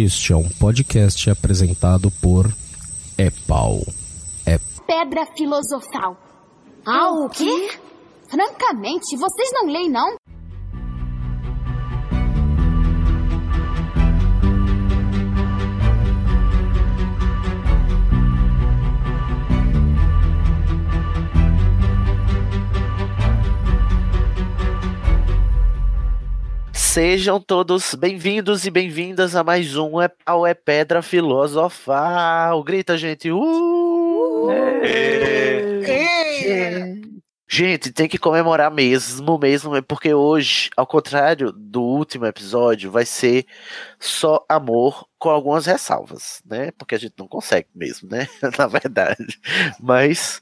Este é um podcast apresentado por Epau. É Pedra filosofal. Ah, o quê? Francamente, vocês não leem, não? Sejam todos bem-vindos e bem-vindas a mais um é Pau é Pedra Filosofal. Grita, gente! Uh! Gente, tem que comemorar mesmo, mesmo, é porque hoje, ao contrário do último episódio, vai ser só amor com algumas ressalvas, né? Porque a gente não consegue mesmo, né? Na verdade. Mas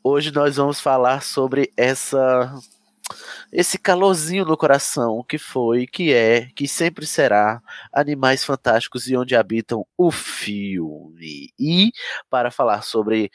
hoje nós vamos falar sobre essa esse calorzinho no coração que foi, que é, que sempre será Animais Fantásticos e onde habitam o filme. E para falar sobre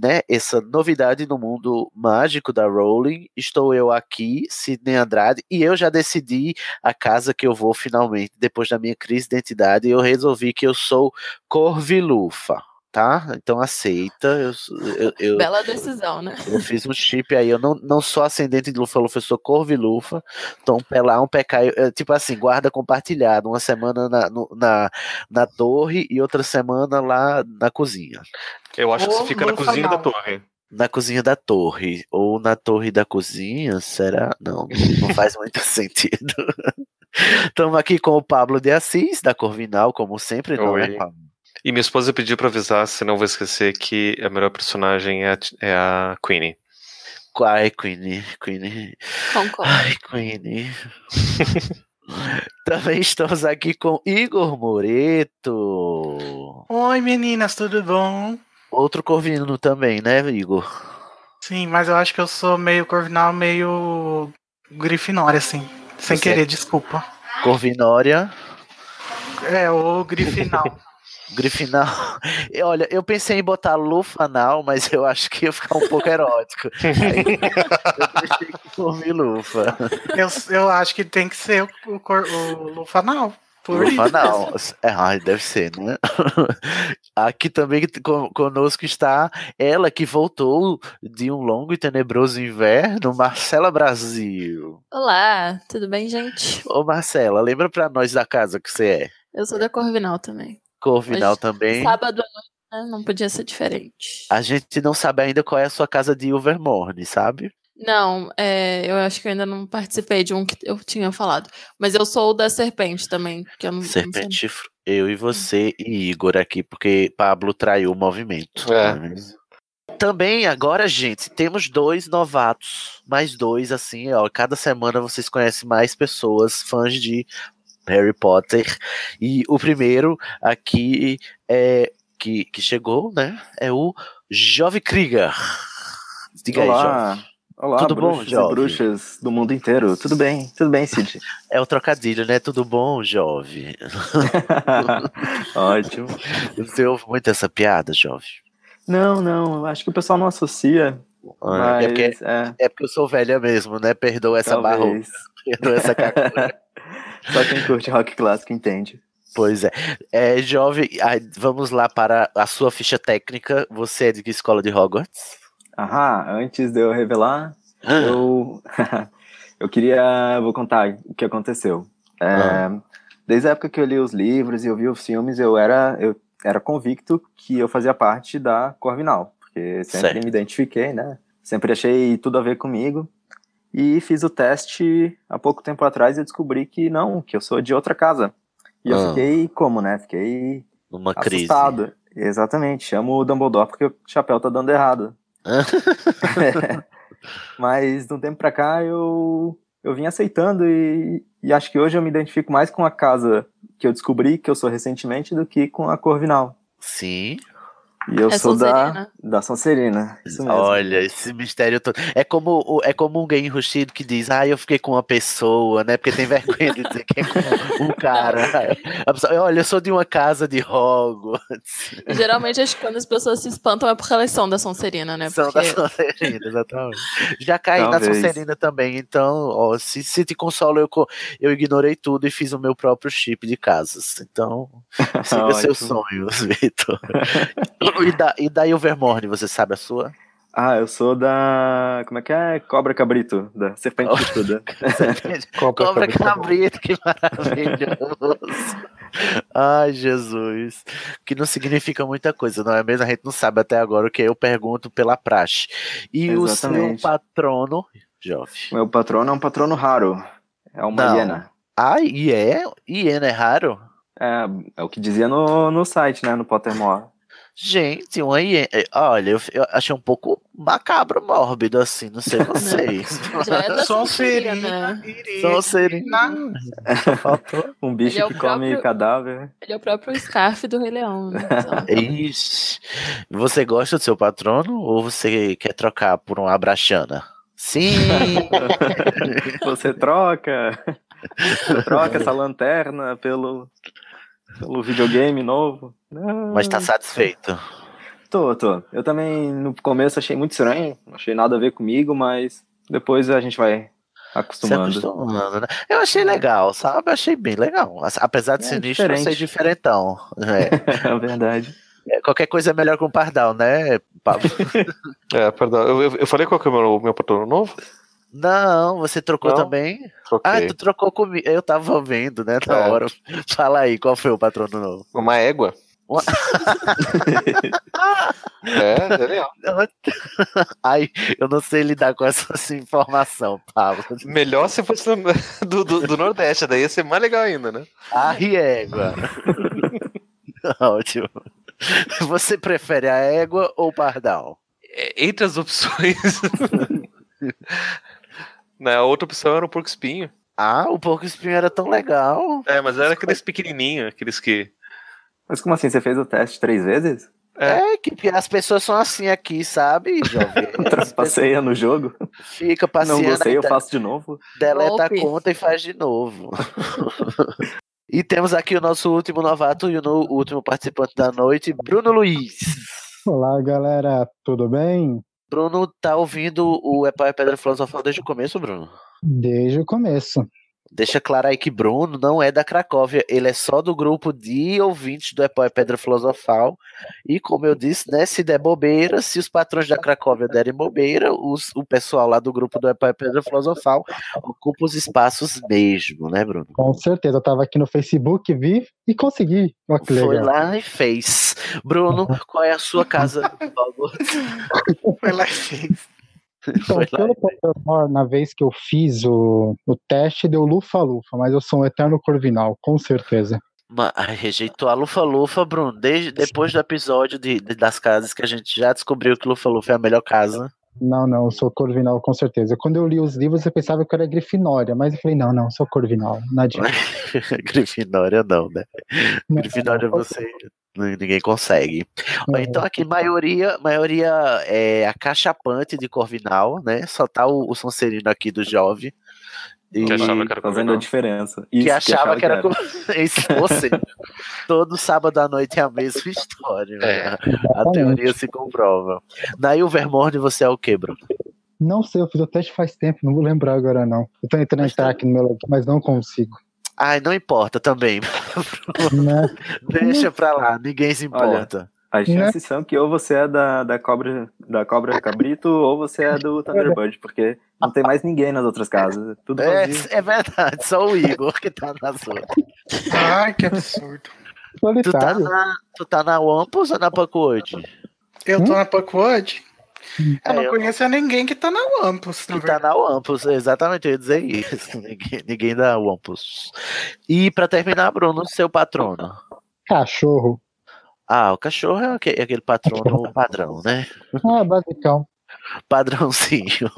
né, essa novidade no mundo mágico da Rowling, estou eu aqui, Sidney Andrade, e eu já decidi a casa que eu vou finalmente, depois da minha crise de identidade, eu resolvi que eu sou Corvilufa tá? Então aceita. Eu, eu, eu, Bela decisão, né? Eu fiz um chip aí, eu não, não sou ascendente de Lufa-Lufa, eu sou Corvi-Lufa. Então, pelar um pecado, tipo assim, guarda compartilhado, uma semana na, no, na, na torre e outra semana lá na cozinha. Eu acho que você fica na cozinha da torre. Na cozinha da torre, ou na torre da cozinha, será? Não, não faz muito sentido. Estamos aqui com o Pablo de Assis, da Corvinal, como sempre, não é, Pablo? E minha esposa pediu pra avisar, senão vou esquecer, que a melhor personagem é a, é a Queenie. Ai, Queenie, Queenie. Concordo. Ai, Queenie. Também estamos aqui com Igor Moreto. Oi, meninas, tudo bom? Outro corvino também, né, Igor? Sim, mas eu acho que eu sou meio corvinal, meio grifinória, assim. Sem Você querer, é- desculpa. Corvinória. É, o grifinal. Grifinal. E, Olha, eu pensei em botar Lufanal, mas eu acho que ia ficar um pouco erótico. Aí, eu deixei que Corvi Lufa. eu, eu acho que tem que ser o, o, o lufanal. Por isso. Lufanal. É, deve ser, né? Aqui também con- conosco está ela que voltou de um longo e tenebroso inverno, Marcela Brasil. Olá, tudo bem, gente? Ô Marcela, lembra pra nós da casa que você é? Eu sou da Corvinal também. Corvinal Hoje, também. Sábado à noite, né? Não podia ser diferente. A gente não sabe ainda qual é a sua casa de Ilvermorny, sabe? Não, é, eu acho que eu ainda não participei de um que eu tinha falado. Mas eu sou o da Serpente também, que eu não, não. Serpente, Fr- eu e você e Igor aqui, porque Pablo traiu o movimento. É. não mesmo? Também agora, gente, temos dois novatos, mais dois, assim, ó. Cada semana vocês conhecem mais pessoas, fãs de Harry Potter. E o primeiro aqui é que, que chegou, né? É o Jove Krieger. Diga aí, Olá, Jove. olá, Tudo bom, bruxos jovem? e bruxas do mundo inteiro. Tudo bem, tudo bem, Cid. É o trocadilho, né? Tudo bom, Jove? Ótimo. Você ouve muito essa piada, Jove? Não, não, acho que o pessoal não associa, Ah, mas é, porque, é, é porque eu sou velha mesmo, né? Perdoa essa barra, talvez. perdoa essa cacura. Só quem curte rock clássico entende. Pois é. é jovem, vamos lá para a sua ficha técnica. Você é de que escola de Hogwarts? Aham, antes de eu revelar, eu, eu queria, vou contar o que aconteceu. É, Ah. Desde a época que eu li os livros e eu vi os filmes, eu era, eu era convicto que eu fazia parte da Corvinal, porque sempre Certo. me identifiquei, né? Sempre achei tudo a ver comigo. E fiz o teste há pouco tempo atrás e descobri que não, que eu sou de outra casa. E Ah. eu fiquei como, né? Fiquei Uma crise. assustado. Exatamente, chamo o Dumbledore porque o chapéu tá dando errado. Mas de um tempo pra cá eu, eu vim aceitando e, e acho que hoje eu me identifico mais com a casa que eu descobri que eu sou recentemente do que com a Corvinal. Sim. E eu É sou da, Sonserina. da Sonserina. Isso mesmo. Olha, esse mistério todo. É como, é como um gay enrustido que diz, ah, eu fiquei com uma pessoa, né? Porque tem vergonha de dizer que é com um cara. A pessoa, Olha, eu sou de uma casa de Hogwarts. Geralmente, acho que quando as pessoas se espantam é porque elas são da Sonserina, né? São Porque da Sonserina, exatamente. Já caí na Talvez. Sonserina também, então, ó, se, se te consola, eu, eu ignorei tudo e fiz o meu próprio chip de casas. Então, siga seus sonhos, Vitor. E, da, e da Ilvermorny, você sabe a sua? Ah, eu sou da. Como é que é? Cobra Cabrito, da Serpente Chifruda. Cobra cabrito, que maravilhoso. Ai, Jesus. Que não significa muita coisa, não é mesmo? A gente não sabe até agora o que eu pergunto pela praxe. E o seu Exatamente. patrono, Jove? Meu patrono é um patrono raro. É uma Não. hiena. Ah, e é? Hiena é raro? É, é o que dizia no, no site, né? No Pottermore. Gente, uma hiena. eh, Olha, eu, eu achei um pouco macabro, mórbido, assim, não sei vocês. é da Sonserina. Sonserina, né? Só faltou. Um bicho é que come próprio- cadáver. Ele é o próprio Scarf do Rei Leão, né? Ixi. Você gosta do seu patrono ou você quer trocar por uma abraxana? Sim! Você troca. Você troca essa lanterna pelo, pelo videogame novo. Não. Mas tá satisfeito. Tô, tô. Eu também no começo achei muito estranho, não achei nada a ver comigo, mas depois a gente vai Se acostumando. acostumando, né? Eu achei legal, sabe? Eu achei bem legal. Apesar de É sinistro, eu diferente. sei diferentão. É. É verdade. É, Qualquer coisa é melhor que um pardal, né, Pablo? É, perdão. Eu, eu, eu falei qual que é o meu, meu patrono novo? Não, você trocou Não? também? Troquei. Ah, tu trocou comigo. Eu tava vendo, né, na É. hora. Fala aí, qual foi o patrono novo? Uma égua. Uma- é, é legal. Ai, eu não sei lidar com essa informação, Pablo. Melhor se fosse do, do, do Nordeste, daí ia ser mais legal ainda, né? A riégua. Ótimo. Você prefere a égua ou o pardal? É, Entre as opções. Né, a outra opção era o porco espinho. Ah, o porco espinho era tão legal. É, mas era aqueles pequenininhos, aqueles que. Mas como assim? Você fez o teste três vezes? É, que, que as pessoas são assim aqui, sabe, jovem? Pessoas Passeia no jogo? Fica Não passeando, gostei, eu faço de novo. deleta a Golpe. conta e faz de novo. e temos aqui o nosso último novato e o último participante da noite, Bruno Luiz. Olá, galera, tudo bem? Bruno tá ouvindo o Epau e Pedra Filosofal desde o começo, Bruno? Desde o começo. Deixa claro aí que Bruno não é da Cracóvia, ele é só do grupo de ouvintes do Epó Pedra Filosofal. E como eu disse, né, se der bobeira, se os patrões da Cracóvia derem bobeira, os- o pessoal lá do grupo do Epó Pedra Filosofal ocupa os espaços mesmo, né, Bruno? Com certeza, eu tava aqui no Facebook, vi e consegui. Olha que Foi lá e fez. Bruno, qual é a sua casa? por favor? Foi lá e fez. Então, lá. pelo Pottermore, na vez que eu fiz o, o teste, deu lufa-lufa, mas eu sou um eterno corvinal, com certeza. Ma- ai, rejeitou a Lufa Lufa, Bruno. Desde, depois do episódio de, de- das casas que a gente já descobriu que Lufa Lufa é a melhor casa. Não, não, eu sou corvinal, com certeza. Quando eu li os livros, eu pensava que eu era grifinória, mas eu falei, não, não, sou corvinal, não adianta. Grifinória não, né? Não, Grifinória não, você ninguém consegue. É. Então aqui maioria, maioria é acachapante de Corvinal, né? Só tá o, o Sonserino aqui do Jove. E Que achava que era fazendo Corvinal. a diferença. que Isso, achava que era, Isso, você. Todo sábado à noite é a mesma história. né? É. A Exatamente. teoria se comprova. Daí o Vermorne você é o que, Bruno? Não sei, eu fiz o teste faz tempo, não vou lembrar agora não. Eu tô tentando entrar tá- aqui no meu login, mas não consigo. Ai, não importa também. Né? Deixa pra lá, ninguém se importa. As chances são que ou você é da, da cobra da cobra cabrito ou você é do Thunderbird, porque não tem mais ninguém nas outras casas. Tudo É, é verdade, só o Igor que tá nas outras. Ai, que absurdo. Tu tá na, tu tá na Wampus ou na Pacote? Eu tô na Puckwood. Eu não É, eu- conheço ninguém que tá na Wampus, Que tá na Wampus, exatamente, eu ia dizer isso. Ninguém, ninguém da Wampus. E pra terminar, Bruno, seu patrono. Cachorro. Ah, o cachorro é é aquele patrono padrão, né? Ah, basicão. Padrãozinho.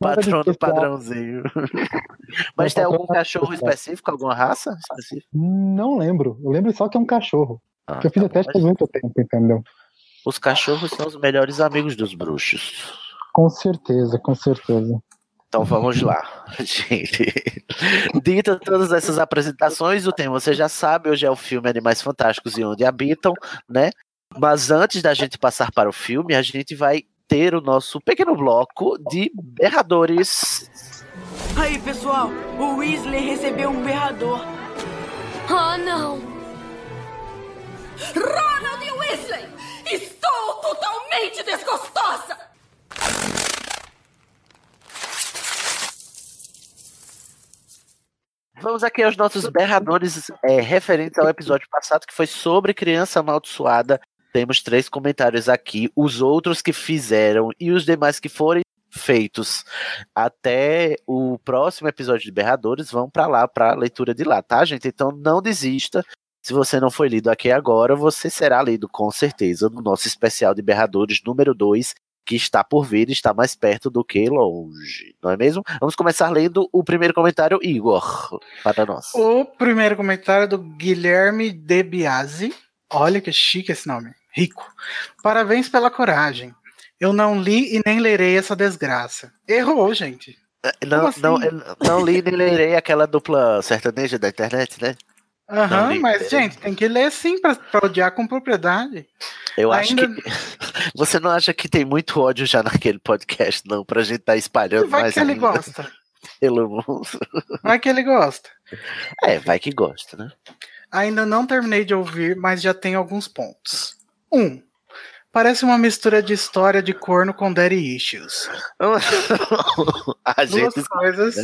Patrono padrãozinho. Mas tem algum cachorro específico, alguma raça específica? Não lembro. Eu lembro só que é um cachorro. Ah, Porque eu fiz tá teste bom, faz muito tempo, entendeu? Os cachorros são os melhores amigos dos bruxos. Com certeza, com certeza. Então vamos lá, gente. Dita todas essas apresentações, o tema você já sabe, hoje é o filme Animais Fantásticos e Onde Habitam, né? Mas antes da gente passar para o filme, a gente vai ter o nosso pequeno bloco de berradores. Aí, pessoal, o Weasley recebeu um berrador. Oh, não! Ronald Weasley! Estou totalmente desgostosa! Vamos aqui aos nossos berradores é, referentes ao episódio passado, que foi sobre criança amaldiçoada. Temos três comentários aqui. Os outros que fizeram e os demais que forem feitos até o próximo episódio de Berradores vão para lá, para leitura de lá, tá, gente? Então não desista. Se você não foi lido aqui agora, você será lido com certeza no nosso especial de Berradores número 2, que está por vir e está mais perto do que longe, não é mesmo? Vamos começar lendo o primeiro comentário, Igor, para nós. O primeiro comentário é do Guilherme De Biasi. Olha que chique esse nome. Rico. Parabéns pela coragem. Eu não li e nem lerei essa desgraça. Errou, gente. Não, assim? não, eu não li nem lerei aquela dupla sertaneja da internet, né? Aham, li, mas, gente, tem que ler sim pra, pra odiar com propriedade. Eu acho Ainda- que. Você não acha que tem muito ódio já naquele podcast, não, pra gente estar espalhando Vai mais que ele gosta. pelo mundo? Vai que ele gosta. É, vai que gosta, né? Ainda não terminei de ouvir, mas já tem alguns pontos. Um. Parece uma mistura de história de corno com daddy issues. A Duas gente. coisas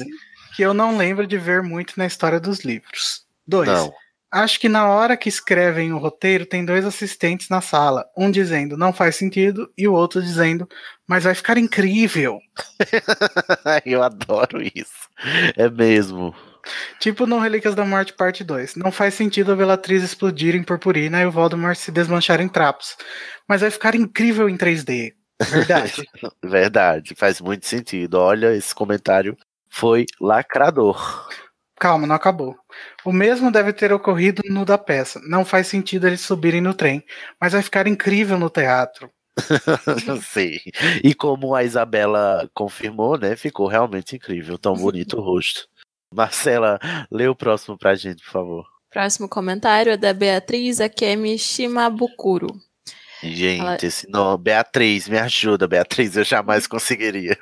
que eu não lembro de ver muito na história dos livros. Dois. Não. Acho que na hora que escrevem o roteiro, tem dois assistentes na sala. Um dizendo não faz sentido e o outro dizendo mas vai ficar incrível. Eu adoro isso. É mesmo. Tipo no Relíquias da Morte Parte 2. Não faz sentido a Bellatriz explodir em purpurina e o Voldemort se desmanchar em trapos. Mas vai ficar incrível em 3D. Verdade. Verdade, faz muito sentido. Olha, esse comentário foi lacrador. Calma, não acabou. O mesmo deve ter ocorrido no da peça. Não faz sentido eles subirem no trem, mas vai ficar incrível no teatro. Sim. E como a Isabela confirmou, né? Ficou realmente incrível. Tão bonito o rosto. Marcela, lê o próximo pra gente, por favor. Próximo comentário é da Beatriz Akemi Shimabukuro. Gente, Ela- esse nome. Beatriz, me ajuda, Beatriz. Eu jamais conseguiria.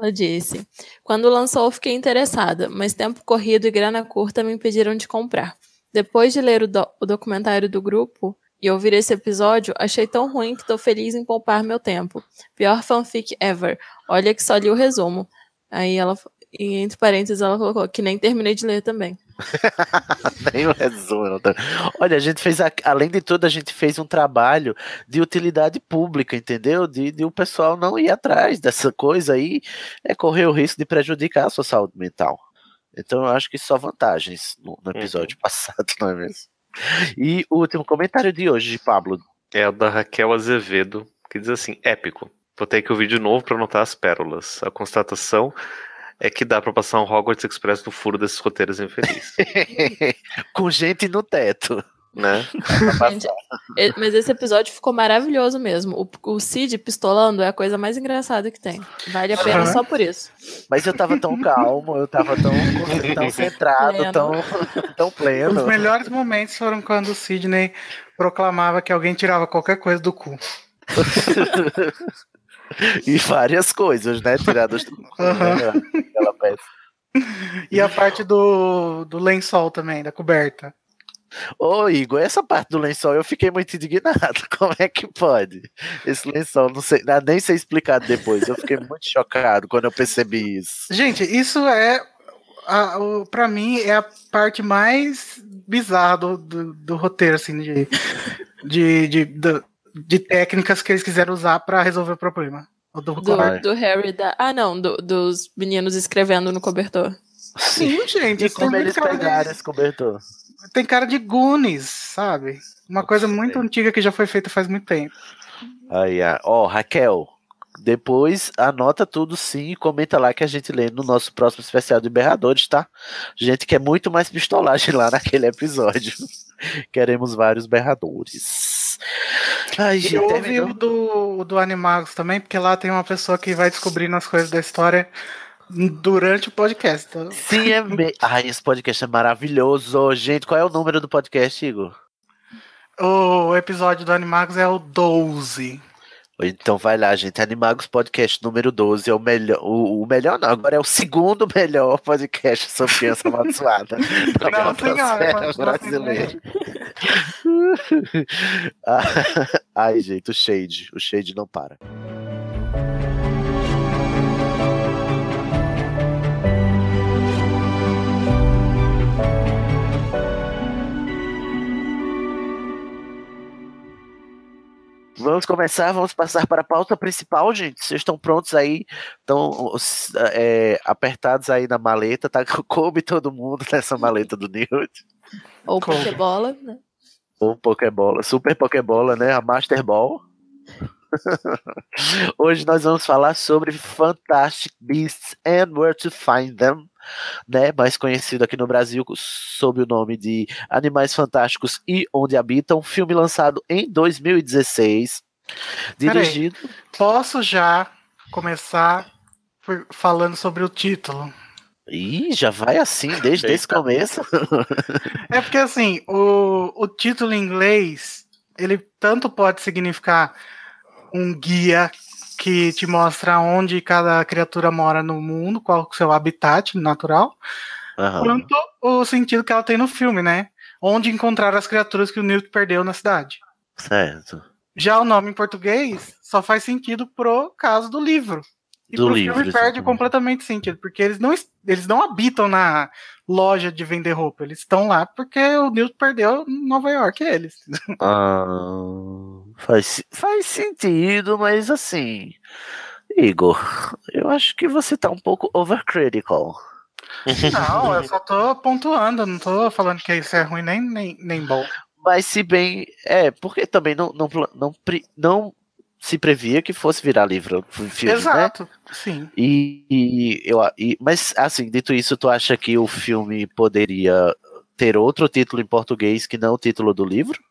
Ela disse: Quando lançou, fiquei interessada, mas tempo corrido e grana curta me impediram de comprar. Depois de ler o, do- o documentário do grupo e ouvir esse episódio, achei tão ruim que tô feliz em poupar meu tempo. Pior fanfic ever. Olha que só li o resumo. Aí ela, entre parênteses, ela colocou que nem terminei de ler também. Nem o resumo. não tá- Olha, a gente fez, a- além de tudo, a gente fez um trabalho de utilidade pública, entendeu? De, de o pessoal não ir atrás dessa coisa aí, é correr o risco de prejudicar a sua saúde mental. Então eu acho que só vantagens no, no episódio passado, não é mesmo? E o último comentário de hoje, de Pablo. É o da Raquel Azevedo, que diz assim: épico. Vou ter que ouvir de novo pra anotar as pérolas. A constatação é que dá pra passar um Hogwarts Express no furo desses roteiros infelizes. Com gente no teto. né? Gente, e- mas esse episódio ficou maravilhoso mesmo. O, o Cid pistolando é a coisa mais engraçada que tem. Vale a pena Aham. só por isso. Mas eu tava tão calmo, eu tava tão, tão centrado, Pleno. tão, tão Os pleno. melhores momentos foram quando o Sidney proclamava que alguém tirava qualquer coisa do cu. E várias coisas, né? Tiradas do aquela peça. E a parte do, do lençol também, da coberta. Ô, Igor, essa parte do lençol eu fiquei muito indignado. Como é que pode? Esse lençol, não sei, nem sei explicar depois. Eu fiquei muito chocado quando eu percebi isso. Gente, isso é. A, o, pra mim, é a parte mais bizarra do, do, do roteiro, assim, de, de, de, do- de técnicas que eles quiseram usar pra resolver o problema. O do Do, do Harry da. Ah, não, do- dos meninos escrevendo no cobertor. Sim, gente. E como eles muito cara de- pegaram esse cobertor? Tem cara de Goonies, sabe? Uma coisa muito Sei. antiga que já foi feita faz muito tempo. Aí, ah, ó, Raquel, depois anota tudo sim e comenta lá que a gente lê no nosso próximo especial de berradores, tá? Gente quer muito mais pistolagem lá naquele episódio. Queremos vários berradores. Ai, E gente, terminou. o do, do Animagos também, porque lá tem uma pessoa que vai descobrindo as coisas da história durante o podcast. Então, Sim, é me... Ai, esse podcast é maravilhoso. Gente, qual é o número do podcast, Igor? o episódio do Animagos é o 12. Então vai lá, gente. Animagos Podcast número 12 é o melhor. O, o melhor não, agora é o segundo melhor podcast sobre criança amaldiçoada. da Não, senhora, brasileira. Ah, Ai, gente, o Shade. O Shade não para. Vamos começar, vamos passar para a pauta principal, gente. Vocês estão prontos aí? Estão é, apertados aí na maleta? Tá? Coube todo mundo nessa maleta do Newt. Ou? Pokébola, né? Ou Pokébola, Super Pokébola, né? A Master Ball. Hoje nós vamos falar sobre Fantastic Beasts and Where to Find Them, né? Mais conhecido aqui no Brasil sob o nome de Animais Fantásticos e Onde Habitam, filme lançado em 2016, Peraí. dirigido. Posso já começar por- falando sobre o título? Ih, já vai assim desde esse começo. É porque assim, o, o título em inglês, ele tanto pode significar um guia que te mostra onde cada criatura mora no mundo, qual é o seu habitat natural, Aham. quanto o sentido que ela tem no filme, né? Onde encontrar as criaturas que o Newt perdeu na cidade. Certo. Já o nome em português só faz sentido pro caso do livro. E Do pro livro, filme perde completamente sentido, porque eles não, es- eles não habitam na loja de vender roupa, eles estão lá porque o Newt perdeu em Nova York, eles. Ah, faz, faz sentido, mas assim. Igor, eu acho que você tá um pouco overcritical. Não, eu só tô pontuando, não tô falando que isso é ruim nem, nem, nem bom. Mas se bem. É, porque também não, não, não, não se previa que fosse virar livro, filme, né? Exato, sim. E, e eu, e, mas assim, dito isso, tu acha que o filme poderia ter outro título em português que não o título do livro?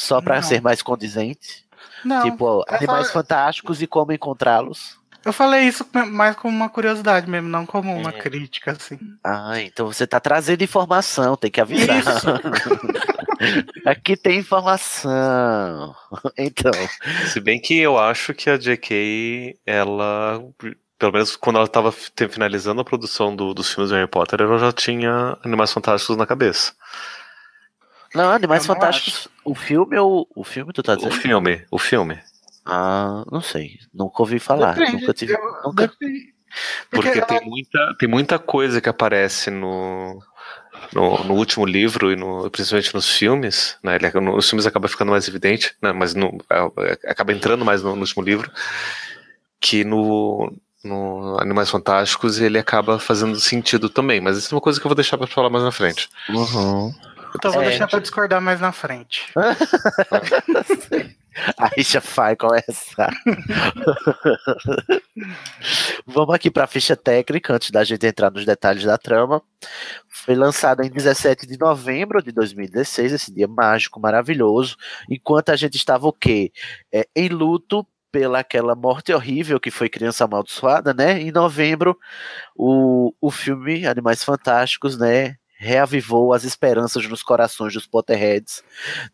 Só pra Não. ser mais condizente? Não, tipo, Animais Fantásticos e Como Encontrá-los? eu falei isso mais como uma curiosidade mesmo, não como uma É. crítica, assim. Ah, então você tá trazendo informação, tem que avisar. Isso. Aqui tem informação. Então, Se bem que eu acho que a JK, ela, pelo menos quando ela estava finalizando a produção do- dos filmes do Harry Potter, ela já tinha Animais Fantásticos na cabeça. Não, Animais Eu não Fantásticos, o filme ou o filme tu tá O dizendo? filme, o filme. Ah, não sei, nunca ouvi falar, Depende, nunca tive, eu- nunca depende. Porque, Porque tem, muita, tem muita coisa que aparece no, no, no último livro e no, principalmente nos filmes, né? Ele, nos filmes acaba ficando mais evidente, né? mas no, é, é, acaba entrando mais no, no último livro, que no, no Animais Fantásticos ele acaba fazendo sentido também, mas isso é uma coisa que eu vou deixar para falar mais na frente. Uhum. Então vou É. deixar pra discordar mais na frente. Aí já vai começar. Vamos aqui para a ficha técnica, antes da gente entrar nos detalhes da trama. Foi lançada em 17 de novembro de 2016, esse dia mágico, maravilhoso, enquanto a gente estava o quê? É, em luto pela aquela morte horrível que foi Criança Amaldiçoada, né? Em novembro, o, o filme Animais Fantásticos, né? Reavivou as esperanças nos corações dos Potterheads,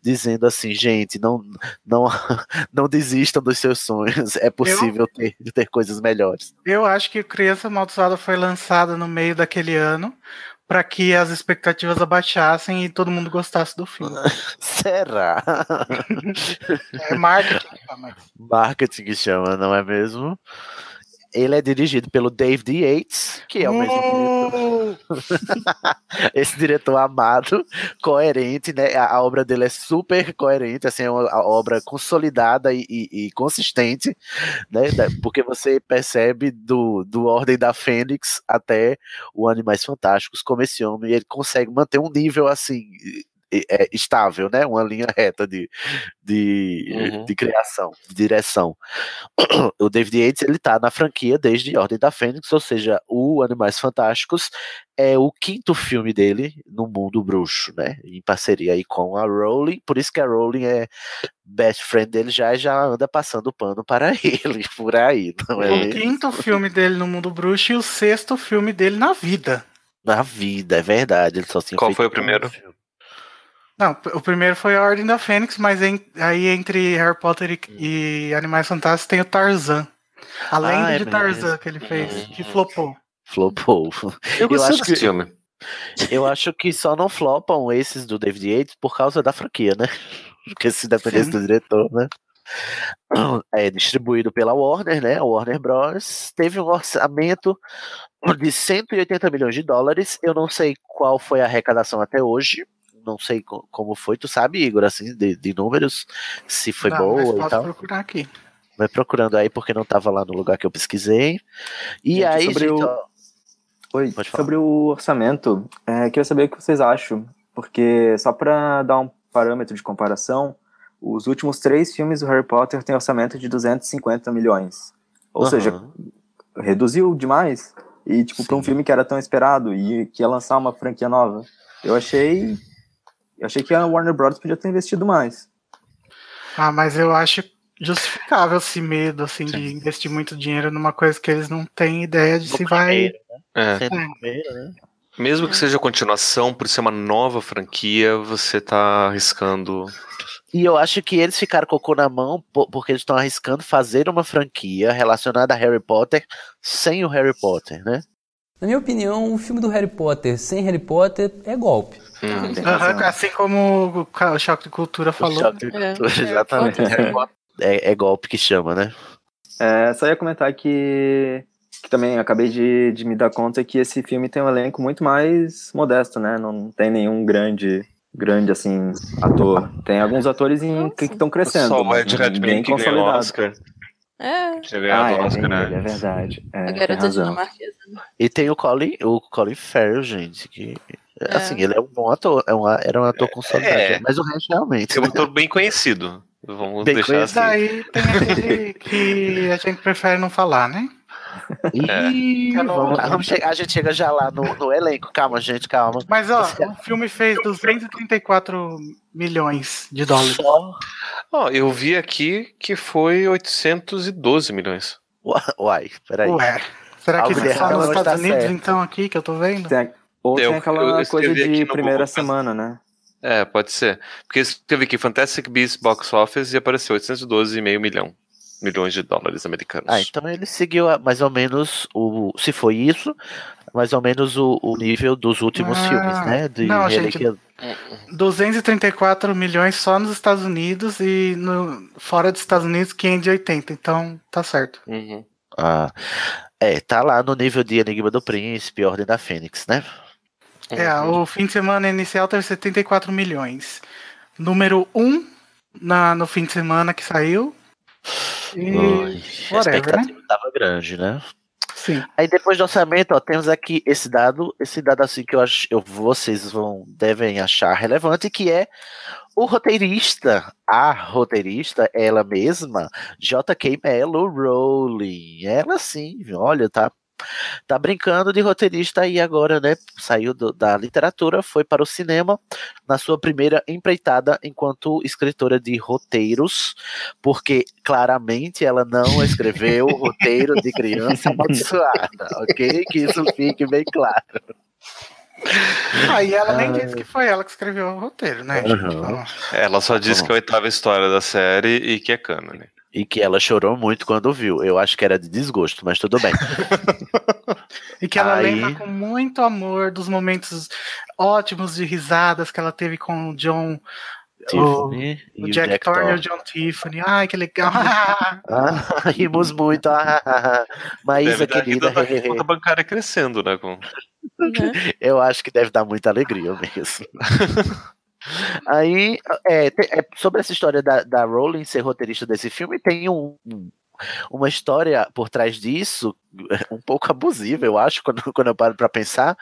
dizendo assim, gente, não, não, não desistam dos seus sonhos, é possível ter, ter coisas melhores. Eu acho que Criança Amaldiçoada foi lançada no meio daquele ano para que as expectativas abaixassem e todo mundo gostasse do filme. Será? É marketing. tá, mas- Marketing que chama, não é mesmo? Ele é dirigido pelo David Yates, que é o mesmo diretor. Esse diretor amado, coerente, né? A, a obra dele é super coerente, assim, é uma obra consolidada e, e- e consistente, né? Porque você percebe do, do Ordem da Fênix até o Animais Fantásticos como esse homem, ele consegue manter um nível assim é, estável, né? Uma linha reta de, de, Uhum. de criação, de direção. O David Yates, ele tá na franquia desde Ordem da Fênix, ou seja, o Animais Fantásticos é o quinto filme dele no mundo bruxo, né? Em parceria aí com a Rowling, por isso que a Rowling é best friend dele já já anda passando pano para ele por aí, não é O mesmo? quinto filme dele no mundo bruxo e o sexto filme dele na vida. Na vida, é verdade. Ele só tinha Qual feito foi o primeiro? filme. Não, o primeiro foi a Ordem da Fênix, mas em- aí entre Harry Potter e, e Animais Fantásticos tem o Tarzan. A lenda é de Tarzan mesmo. que ele fez, Uhum. que flopou. Flopou. Eu gostei acho desse que- filme. Eu acho que só não flopam esses do David Yates por causa da franquia, né? Porque se dependesse Sim. do diretor, né? É distribuído pela Warner, né? A Warner Bros. Teve um orçamento de 180 milhões de dólares. Eu não sei qual foi a arrecadação até hoje. Não sei co- como foi, tu sabe, Igor, assim, de, de números, se foi Não, mas boa e pode tal. procurar aqui. Vai procurando aí, porque não estava lá no lugar que eu pesquisei. E Gente, aí, sobre gente, o- ó, Oi, Pode falar. sobre o orçamento, é, queria saber o que vocês acham, porque só para dar um parâmetro de comparação, os últimos três filmes do Harry Potter têm orçamento de 250 milhões. Ou seja, aham. reduziu demais. E, tipo, para um filme que era tão esperado e que ia lançar uma franquia nova, eu achei. Eu achei que a Warner Bros. podia ter investido mais. Ah, mas eu acho justificável esse medo, assim, de investir muito dinheiro numa coisa que eles não têm ideia de No se vai. primeiro, É. sendo É. primeiro, né? Mesmo que seja continuação, por ser uma nova franquia, você tá arriscando. E eu acho que eles ficaram com o cu na mão po- porque eles estão arriscando fazer uma franquia relacionada a Harry Potter sem o Harry Potter, né? Na minha opinião, o filme do Harry Potter sem Harry Potter é golpe. Hum. Razão. assim como o Choque de Cultura falou. O choque de É. cultura, Exatamente. Harry Potter É, é golpe que chama, né? É, só ia comentar que, que também acabei de, de me dar conta que esse filme tem um elenco muito mais modesto, né? Não tem nenhum grande, grande assim, ator. Tem alguns atores em, que estão crescendo. Só o Ed Redmayne bem que ganhou. Oscar. É, Tinha Ah, é, Oscar, né? ele, é verdade. É, a tem garota dinamarquesa. E tem o Colin, o Colin Farrell, gente, que É. assim, ele é um bom ator, é um, era um ator consolidado, É. mas o resto realmente. É um ator bem conhecido. Vamos Bem deixar conhecido. assim. Daí tem aquele que a gente prefere não falar, né? Ih, É. vamos lá, vamos chegar, a gente chega já lá no, no elenco, calma, gente, calma. Mas ó, Você- o filme fez 234 milhões de dólares. Só. Ó, eu vi aqui que foi 812 milhões. Uai, peraí. Ué, será que isso é só errado nos Estados Unidos, certo. então, aqui que eu tô vendo? Tem- ou Eu- tem aquela eu coisa de primeira Google, semana, né? É, pode ser. Porque escrevi aqui Fantastic Beasts Box Office e apareceu 812,5 milhão. Milhões de dólares americanos. Ah, então ele seguiu a- mais ou menos o. Se foi isso, mais ou menos o, o nível dos últimos Ah, filmes, né? De não, gente, relíquia- 234 milhões só nos Estados Unidos e no, fora dos Estados Unidos 580, então tá certo. Uhum. Ah, é, tá lá no nível de Enigma do Príncipe, Ordem da Fênix, né? É, Uhum. o fim de semana inicial teve 74 milhões. Número 1 na, no fim de semana que saiu. E Ai, a whatever, expectativa tava grande, né? sim. Aí depois do orçamento, ó, temos aqui esse dado, esse dado assim que eu acho, eu, vocês vão devem achar relevante, que é o roteirista, a roteirista, ela mesma, J.K. Mello Rowling. Ela sim, olha, tá tá brincando de roteirista aí agora, né? Saiu do- da literatura, foi para o cinema na sua primeira empreitada enquanto escritora de roteiros, porque claramente ela não escreveu roteiro de criança amaldiçoada, ok? Que isso fique bem claro. Ah, e ela nem Ah. disse que foi ela que escreveu o roteiro, né? Uhum. Ela só disse que é a oitava história da série e que é cânone. E que ela chorou muito quando viu. Eu acho que era de desgosto, mas tudo bem. E que ela Aí- lembra com muito amor dos momentos ótimos de risadas que ela teve com o John, o, Tiffany e o Jack, Thorne e o John Tiffany. Ai, que legal. Ah, rimos muito. Ah, ah. Maísa, Deve dar querida. a conta bancária crescendo, né? Com... Né? Eu acho que deve dar muita alegria mesmo. Aí, é, é, sobre essa história da, da Rowling ser roteirista desse filme, tem um uma história por trás disso um pouco abusiva, eu acho, quando, quando eu paro para pensar,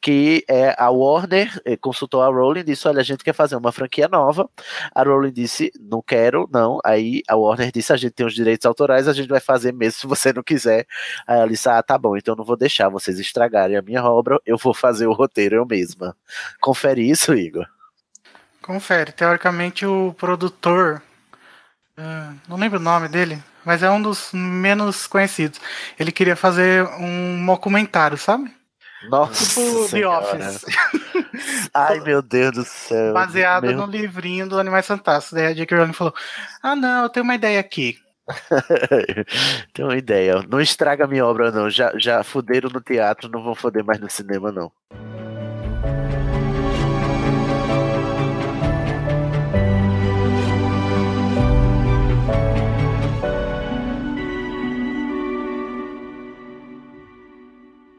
que é, a Warner eh, consultou a Rowling e disse, olha, a gente quer fazer uma franquia nova. A Rowling disse, não quero, não. Aí a Warner disse, a gente tem os direitos autorais, a gente vai fazer mesmo se você não quiser. Aí ela disse, ah, tá bom, então não vou deixar vocês estragarem a minha obra, eu vou fazer o roteiro eu mesma. Confere isso, Igor. Confere. Teoricamente, o produtor. ah, não lembro o nome dele, mas é um dos menos conhecidos. Ele queria fazer um documentário, sabe? Nossa Tipo The. Office. Ai, meu Deus do céu. Baseado Meu no livrinho do Animais Fantásticos. Daí a J.K. Rowling falou: Ah, não, eu tenho uma ideia aqui. Tenho uma ideia. Não estraga minha obra, não. Já, já fuderam no teatro, não vão foder mais no cinema, não.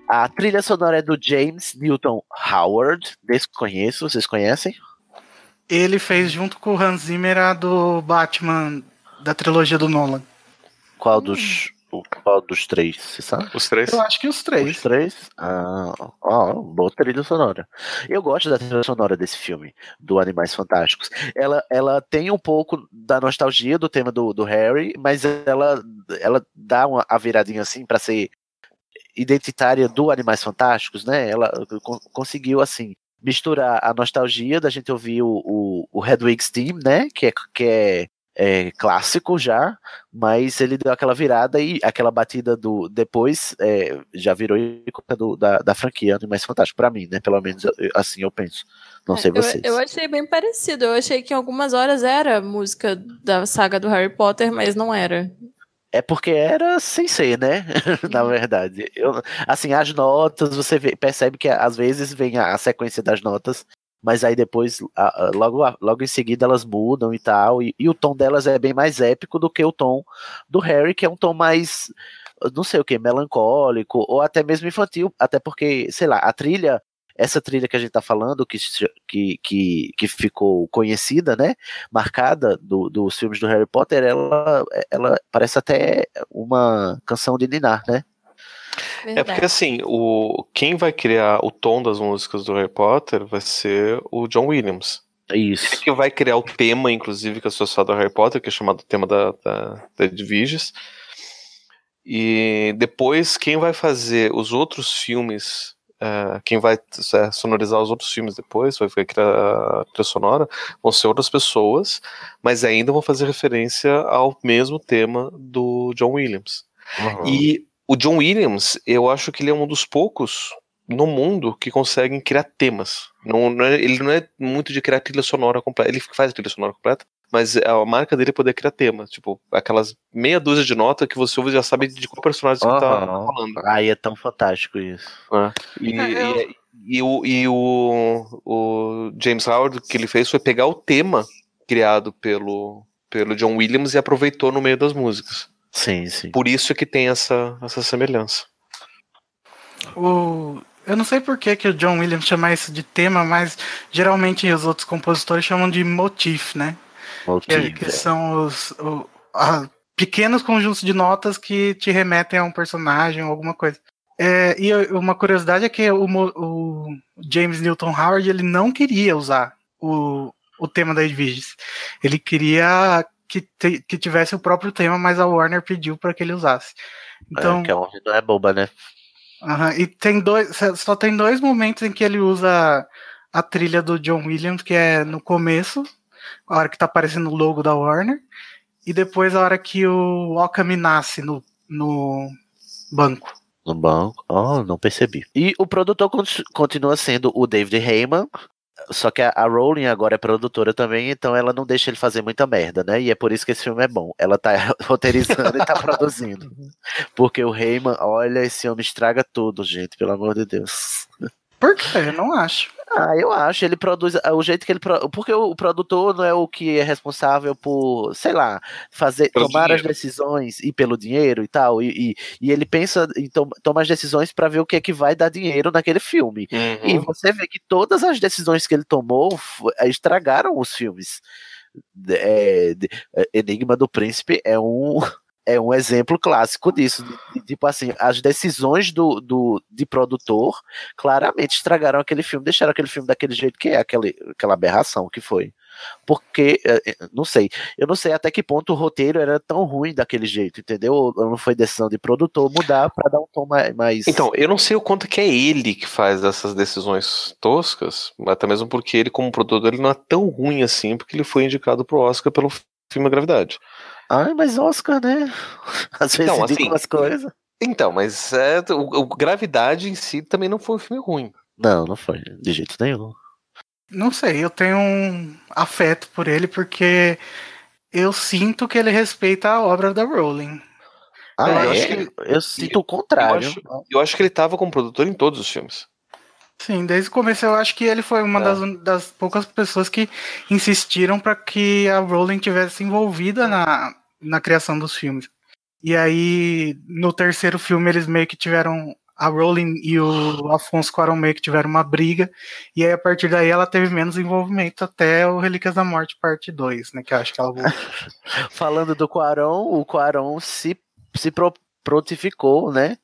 A trilha sonora é do James Newton Howard. Desconheço, vocês conhecem? Ele fez junto com o Hans Zimmer a do Batman da trilogia do Nolan. Qual dos, o- qual dos três, você sabe? Os três? Eu acho que os três. Os três? Ah, ó, boa trilha sonora. Eu gosto da trilha sonora desse filme, do Animais Fantásticos. Ela, ela tem um pouco da nostalgia do tema do, do Harry, mas ela, ela dá uma, a viradinha assim pra ser identitária do Animais Fantásticos, né? Ela con- conseguiu, assim, misturar a nostalgia da gente ouvir o, o, o Hedwig's Theme, né? Que é, que é, é clássico já, mas ele deu aquela virada e aquela batida do depois é, já virou do, da, da franquia Animais Fantásticos, pra mim, né? Pelo menos eu- assim eu penso. Não sei É, Eu- vocês. Eu, achei bem parecido. Eu achei que em algumas horas era música da saga do Harry Potter, mas não era. É porque era sem ser, né? Na verdade. Eu, assim, as notas, você vê- percebe que às vezes vem a, a sequência das notas, mas aí depois, a- a- logo, logo em seguida, elas mudam e tal. E, e o tom delas é bem mais épico do que o tom do Harry, que é um tom mais, não sei o que, melancólico, ou até mesmo infantil, até porque, sei lá, a trilha. Essa trilha que a gente tá falando, que, que, que, que ficou conhecida, né? marcada do- dos filmes do Harry Potter, ela, ela parece até uma canção de Ninar, né? É porque assim, o, quem vai criar o tom das músicas do Harry Potter vai ser o John Williams. Isso. Ele que vai criar o tema, inclusive, que é associado ao Harry Potter, que é chamado tema da, da, da Edviges. E depois, quem vai fazer os outros filmes, eh, quem vai eh, sonorizar os outros filmes depois, vai criar a trilha sonora, vão ser outras pessoas, mas ainda vão fazer referência ao mesmo tema do John Williams. E o John Williams, eu acho que ele é um dos poucos no mundo que conseguem criar temas. Não, não é- ele não é muito de criar trilha sonora completa. Ele faz a trilha sonora completa, mas a marca dele é poder criar temas. Tipo, aquelas meia dúzia de notas que você ouve e já sabe de qual personagem que tá Aham. falando. Aí é tão fantástico isso. É. E, e- e o, e o, o James Howard, o que ele fez foi pegar o tema criado pelo, pelo John Williams e aproveitou no meio das músicas. Sim, sim. Por isso que tem essa, essa semelhança. O... Eu não sei por que, que o John Williams chama isso de tema, mas geralmente os outros compositores chamam de motif, né? Que, que é. são os o- a- pequenos conjuntos de notas que te remetem a um personagem ou alguma coisa. É, e uma curiosidade é que o, o James Newton Howard ele não queria usar o, o tema da Edviges. Ele queria que, te- que tivesse o próprio tema, mas a Warner pediu para que ele usasse. Então, É, que a Warner não é boba, né? Aham, E tem dois, só- só tem dois momentos em que ele usa a trilha do John Williams, que é no começo, a hora que tá aparecendo o logo da Warner, e depois a hora que o Okami nasce no, no banco. No banco. Oh, não percebi. E o produtor con- continua sendo o David Heyman. Só que a, a Rowling agora é produtora também, então ela não deixa ele fazer muita merda, né? E é por isso que esse filme é bom. Ela tá roteirizando e tá produzindo. Porque o Heyman, olha, esse homem estraga tudo, gente, pelo amor de Deus. Por quê? Eu não acho. Ah, eu acho, ele produz ah, o jeito que ele pro- porque o produtor não é o que é responsável por, sei lá, fazer Pelo tomar as dinheiro. decisões e pelo dinheiro e tal, e, e, e ele pensa em tom, toma as decisões pra ver o que é que vai dar dinheiro naquele filme. E você vê que todas as decisões que ele tomou eh, estragaram os filmes. É, é, Enigma do Príncipe é um é um exemplo clássico disso. tipo assim, as decisões do, do de produtor claramente estragaram aquele filme, deixaram aquele filme daquele jeito que é, aquele, aquela aberração que foi. Porque, eh, eh, não sei, eu não sei até que ponto o roteiro era tão ruim daquele jeito, entendeu? Ou não foi decisão de produtor mudar pra dar um tom mais. Então, eu não sei o quanto que é ele que faz essas decisões toscas, até mesmo porque ele, como produtor, ele não é tão ruim assim, porque ele foi indicado pro Oscar pelo filme Gravidade. Ai, mas Oscar, né? Às vezes indicam assim, as coisas. Então, mas é, o, o Gravidade em si também não foi um filme ruim. Não, não foi, de jeito nenhum. Não sei, eu tenho um afeto por ele porque eu sinto que ele respeita a obra da Rowling. Ah, Eu é? acho que- Eu sinto o Eu contrário. acho, eu acho que ele tava como produtor em todos os filmes. Sim, desde o começo eu acho que ele foi uma É. das, das poucas pessoas que insistiram para que a Rowling tivesse envolvida na, na criação dos filmes. E aí, no terceiro filme, eles meio que tiveram. A Rowling e o Afonso Cuarón meio que tiveram uma briga. E aí, a partir daí, ela teve menos envolvimento até o Relíquias da Morte, parte 2, né? Que eu acho que ela. Falando do Quaron, o Quaron se, se pro- prontificou, né?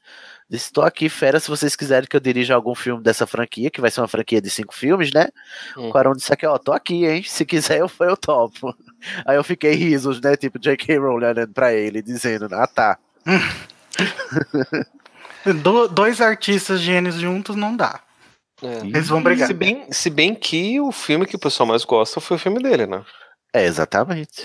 Disse, tô aqui, fera, se vocês quiserem que eu dirija algum filme dessa franquia, que vai ser uma franquia de cinco filmes, né? Hum. O Quaron disse aqui, ó, tô aqui, hein? Se quiser, eu, eu topo. Aí eu fiquei risos, né? Tipo, J.K. Rowling olhando pra ele, dizendo, ah, tá. Do- dois artistas gênios juntos não dá. Eles vão brigar. Se bem, se bem que o filme que o pessoal mais gosta foi o filme dele, né? É, exatamente.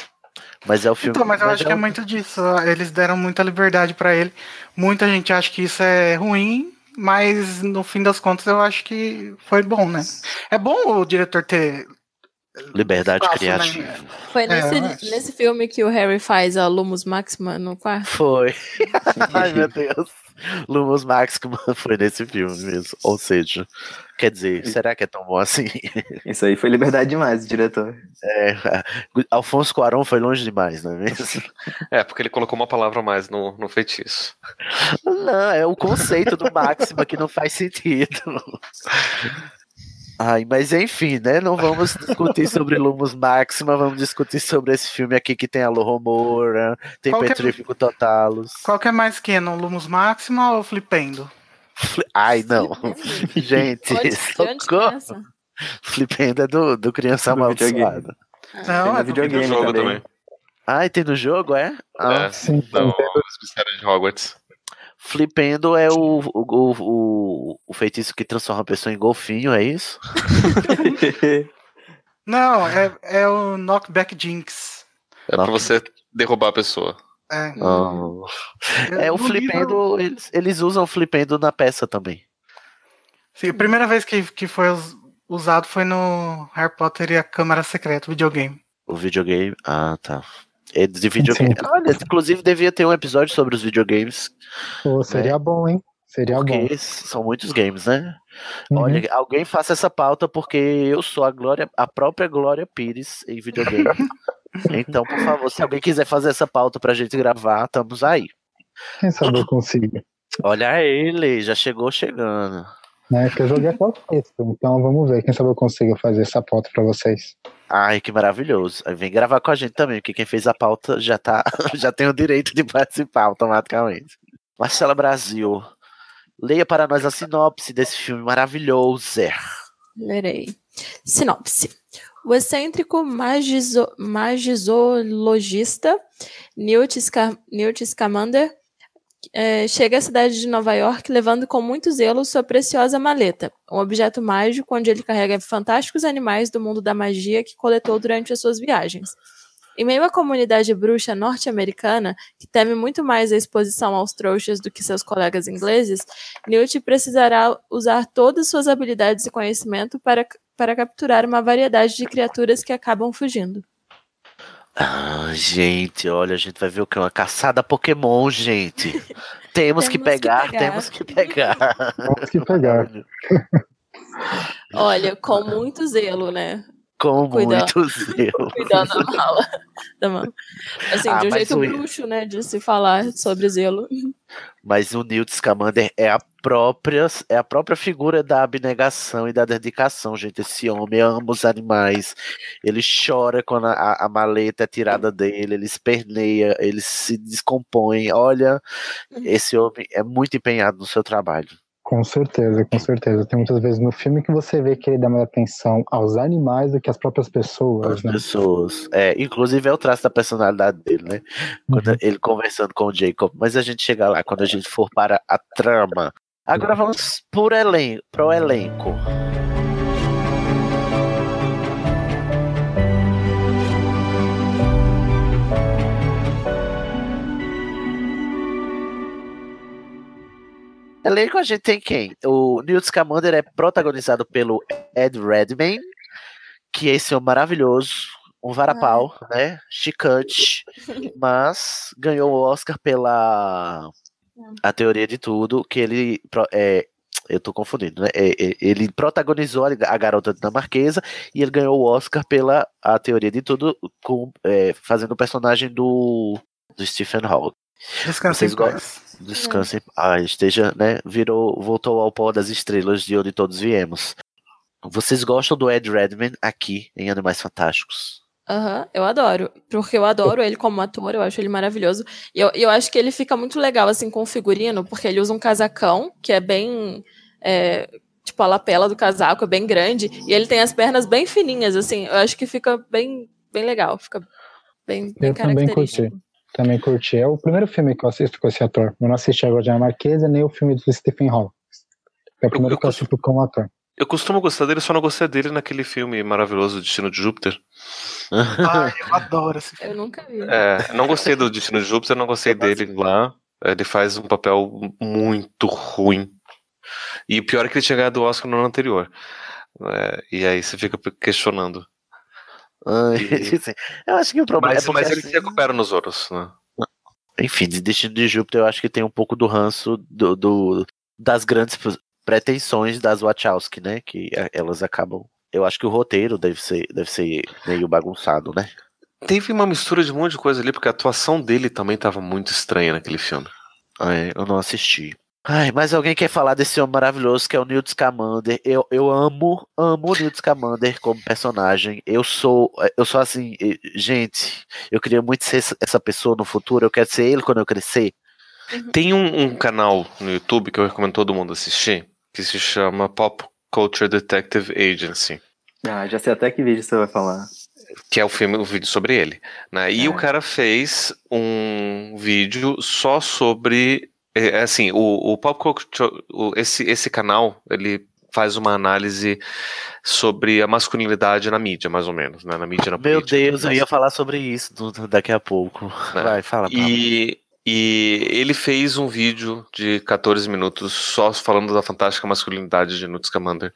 Mas é o filme. Então, mas eu acho que é muito disso. Eles deram muita liberdade pra ele. Muita gente acha que isso é ruim, mas no fim das contas eu acho que foi bom, né? É bom o diretor ter. Liberdade espaço, criativa. né? Foi É, nesse, acho. nesse filme que o Harry faz a Lumus Maxima no quarto? Foi. Ai, meu Deus. Lumos Maxima foi nesse filme mesmo. Ou seja, quer dizer, será que é tão bom assim? Isso aí foi liberdade demais, diretor. É, Alfonso Cuarón foi longe demais, não é mesmo? É, porque ele colocou uma palavra a mais no, no feitiço. Não, é o conceito do Máxima que não faz sentido. Ai, mas enfim, né? Não vamos discutir sobre Lumos Máxima, vamos discutir sobre esse filme aqui que tem a Lo Moura, tem Qual que é- Petrífico Totalos. Qual que é mais canon, Lumos Máxima ou Flipendo? Ai, não. Gente, socorro. começa? Flipendo é do, do Criança. Amaldiçoada. Não, no é do videogame jogo também. também. Ah, e tem no jogo, é? Ah, É, Sim, não, os mistérios de Hogwarts. Flipendo é o, o, o, o feitiço que transforma a pessoa em golfinho, é isso? Não, é, é o Knockback Jinx. É pra você derrubar a pessoa. É, Ah. É, o No livro- Flipendo, eles, eles usam o Flipendo na peça também. Sim, a primeira vez que, que foi us- usado foi no Harry Potter e a Câmara Secreta, videogame. O videogame. Ah, tá. É de videogame. Olha, inclusive devia ter um episódio sobre os videogames. Pô, seria bom, hein? Seria bom. Porque são muitos games, né? Uhum. Olha, alguém faça essa pauta porque eu sou a Glória, a própria Glória Pires em videogame. então, por favor, se alguém quiser fazer essa pauta pra gente gravar, estamos aí. Quem sabe eu consigo. Olha ele, já chegou chegando. Né? Que eu joguei até o texto. Então vamos ver. Quem sabe eu consigo fazer essa pauta pra vocês. Ai, que maravilhoso. Vem gravar com a gente também, porque quem fez a pauta já tá, já tem o direito de participar automaticamente. Marcela Brasil, leia para nós a sinopse desse filme maravilhoso. Lerei. Sinopse. O excêntrico magizo, magizoologista Newt, Newt Scamander eh, chega à cidade de Nova York levando com muito zelo sua preciosa maleta, um objeto mágico onde ele carrega fantásticos animais do mundo da magia que coletou durante as suas viagens. Em meio à comunidade bruxa norte-americana, que teme muito mais a exposição aos trouxas do que seus colegas ingleses, Newt precisará usar todas suas habilidades e conhecimento para, para capturar uma variedade de criaturas que acabam fugindo. Ah, gente, olha, a gente vai ver o que? Uma caçada Pokémon, gente. Temos, que, Temos que pegar, pegar. temos que pegar. Temos que pegar. Olha, com muito zelo, né? Com Cuidado. muito zelo. Cuidando da mala. Da mala. Assim, Ah, de um jeito o- bruxo, né? De se falar sobre zelo. Mas o Newt Scamander é a própria é a própria figura da abnegação e da dedicação, gente. Esse homem ama os animais. Ele chora quando a, a maleta é tirada dele, ele esperneia, ele se descompõe. Olha, esse homem é muito empenhado no seu trabalho. Com certeza, com certeza. Tem muitas vezes no filme que você vê que ele dá mais atenção aos animais do que às próprias pessoas, As né? pessoas. É, inclusive é o traço da personalidade dele, né? Quando Uhum. ele conversando com o Jacob. Mas a gente chega lá quando a gente for para a trama. Agora vamos por elen pro elenco. Elenco a gente tem quem? O Newt Scamander é protagonizado pelo Ed Redmayne, que é esse homem maravilhoso, um varapau, né? Chicante, mas ganhou o Oscar pela A Teoria de Tudo, que ele é, eu tô confundindo, né? É, é, ele protagonizou a Garota Dinamarquesa e ele ganhou o Oscar pela A Teoria de Tudo, com, é, fazendo o personagem do, do Stephen Hawking. Vocês go- paz. Descansem. Ah, esteja, né? Virou, voltou ao pó das estrelas de onde todos viemos. Vocês gostam do Ed Redmayne aqui em Animais Fantásticos? Aham, eu adoro. Porque eu adoro ele como ator, eu acho ele maravilhoso. E eu, eu acho que ele fica muito legal, assim, com o figurino, porque ele usa um casacão, que é bem. é, tipo, a lapela do casaco é bem grande, e ele tem as pernas bem fininhas, assim. Eu acho que fica bem, bem legal, fica bem, bem Eu também característico. curti. Também curti. É o primeiro filme que eu assisto com esse ator. Eu não assisti agora de Marquesa nem o filme do Stephen Hawking. É o primeiro que eu assisto como ator. Eu costumo gostar dele, só não gostei dele naquele filme maravilhoso Destino de Júpiter. Ai, eu adoro esse filme. Eu nunca vi. É, não gostei do Destino de Júpiter, não gostei dele lá. Ele faz um papel muito ruim. E o pior é que ele tinha ganhado o Oscar no ano anterior. É, e aí você fica questionando. E- assim, eu acho que o problema Mas, é mas ele assim, se recupera nos outros, né? enfim, de Destino de Júpiter eu acho que tem um pouco do ranço do, do- das grandes pretensões das Wachowski, né? Que elas acabam. Eu acho que o roteiro deve ser, deve ser meio bagunçado, né? Teve uma mistura de um monte de coisa ali, porque a atuação dele também tava muito estranha naquele filme. Ah, é, eu não assisti. Ai, mas alguém quer falar desse homem maravilhoso que é o Newt Scamander? Eu, eu amo, amo o Newt Scamander como personagem. Eu sou, eu sou assim, gente, eu queria muito ser essa- essa pessoa no futuro. Eu quero ser ele quando eu crescer. Tem um, um canal no YouTube que eu recomendo todo mundo assistir, que se chama Pop Culture Detective Agency. Ah, já sei até que vídeo você vai falar. que é o filme, o vídeo sobre ele, né? E É. o cara fez um vídeo só sobre, é, é assim, o, o Pop Culture, esse esse canal, ele faz uma análise sobre a masculinidade na mídia, mais ou menos, né? Na mídia, na Meu política. Deus, eu ia falar sobre isso do- daqui a pouco. Vai, fala. E, e ele fez um vídeo de 14 minutos só falando da fantástica masculinidade de Newt Scamander,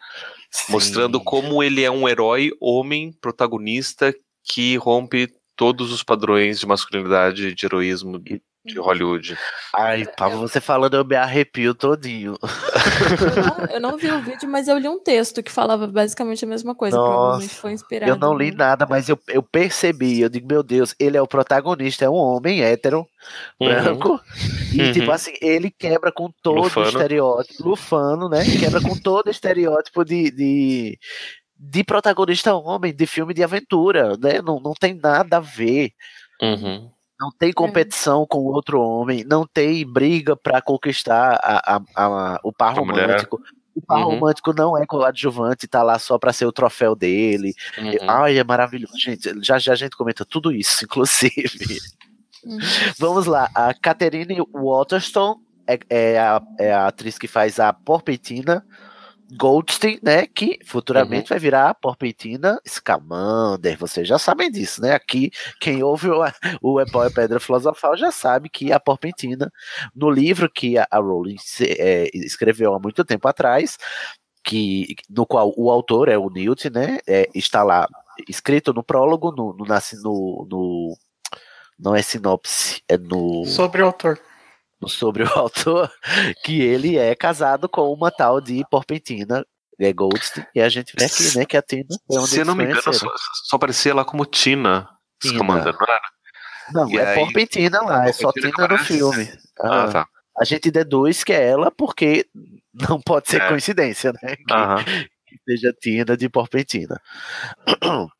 mostrando como ele é um herói, homem, protagonista que rompe todos os padrões de masculinidade e de heroísmo de Hollywood. Ai, Pablo, você falando, eu me arrepio todinho. Eu não, eu não vi o vídeo, mas eu li um texto que falava basicamente a mesma coisa. provavelmente Nossa, foi inspirado. Eu não li nada, mas eu, eu percebi. Eu digo, meu Deus, ele é o protagonista, é um homem hétero, Uhum. branco. E, Uhum. tipo assim, ele quebra com todo Lufano. o estereótipo. Lufano, né? Quebra com todo o estereótipo de, de, de protagonista homem, de filme de aventura, né? Não, não tem nada a ver. Uhum. Não tem competição com outro homem, não tem briga pra conquistar a, a- a- o par romântico. O par Uhum. romântico não é coadjuvante, tá lá só pra ser o troféu dele. Uhum. Ai, é maravilhoso. Gente, já já a gente comenta tudo isso, inclusive. Vamos lá, a Catherine Waterston é, é a, é a atriz que faz a Porpentina Goldstein, né? Que futuramente vai virar a Porpentina Scamander. Vocês já sabem disso, né? Aqui, quem ouve o, o Epó e Pedra Filosofal já sabe que a Porpentina, no livro que a, a Rowling é, escreveu há muito tempo atrás, que, no qual o autor é o Newt, né? é, está lá escrito no prólogo, no, no, no, no- não é sinopse, é no Sobre o autor. Sobre o autor, que ele é casado com uma tal de Porpentina é Goldstein, e a gente vê aqui, né, que a Tina é onde Se eu não me engano, só, só aparecia lá como Tina Tina. Scamander, não era? Não, E é aí- Porpentina lá, é só Porpentina Tina no filme. Ah, Ah, tá. a gente deduz que é ela porque não pode ser É. coincidência, né? Que, Aham. que seja Tina de Porpentina.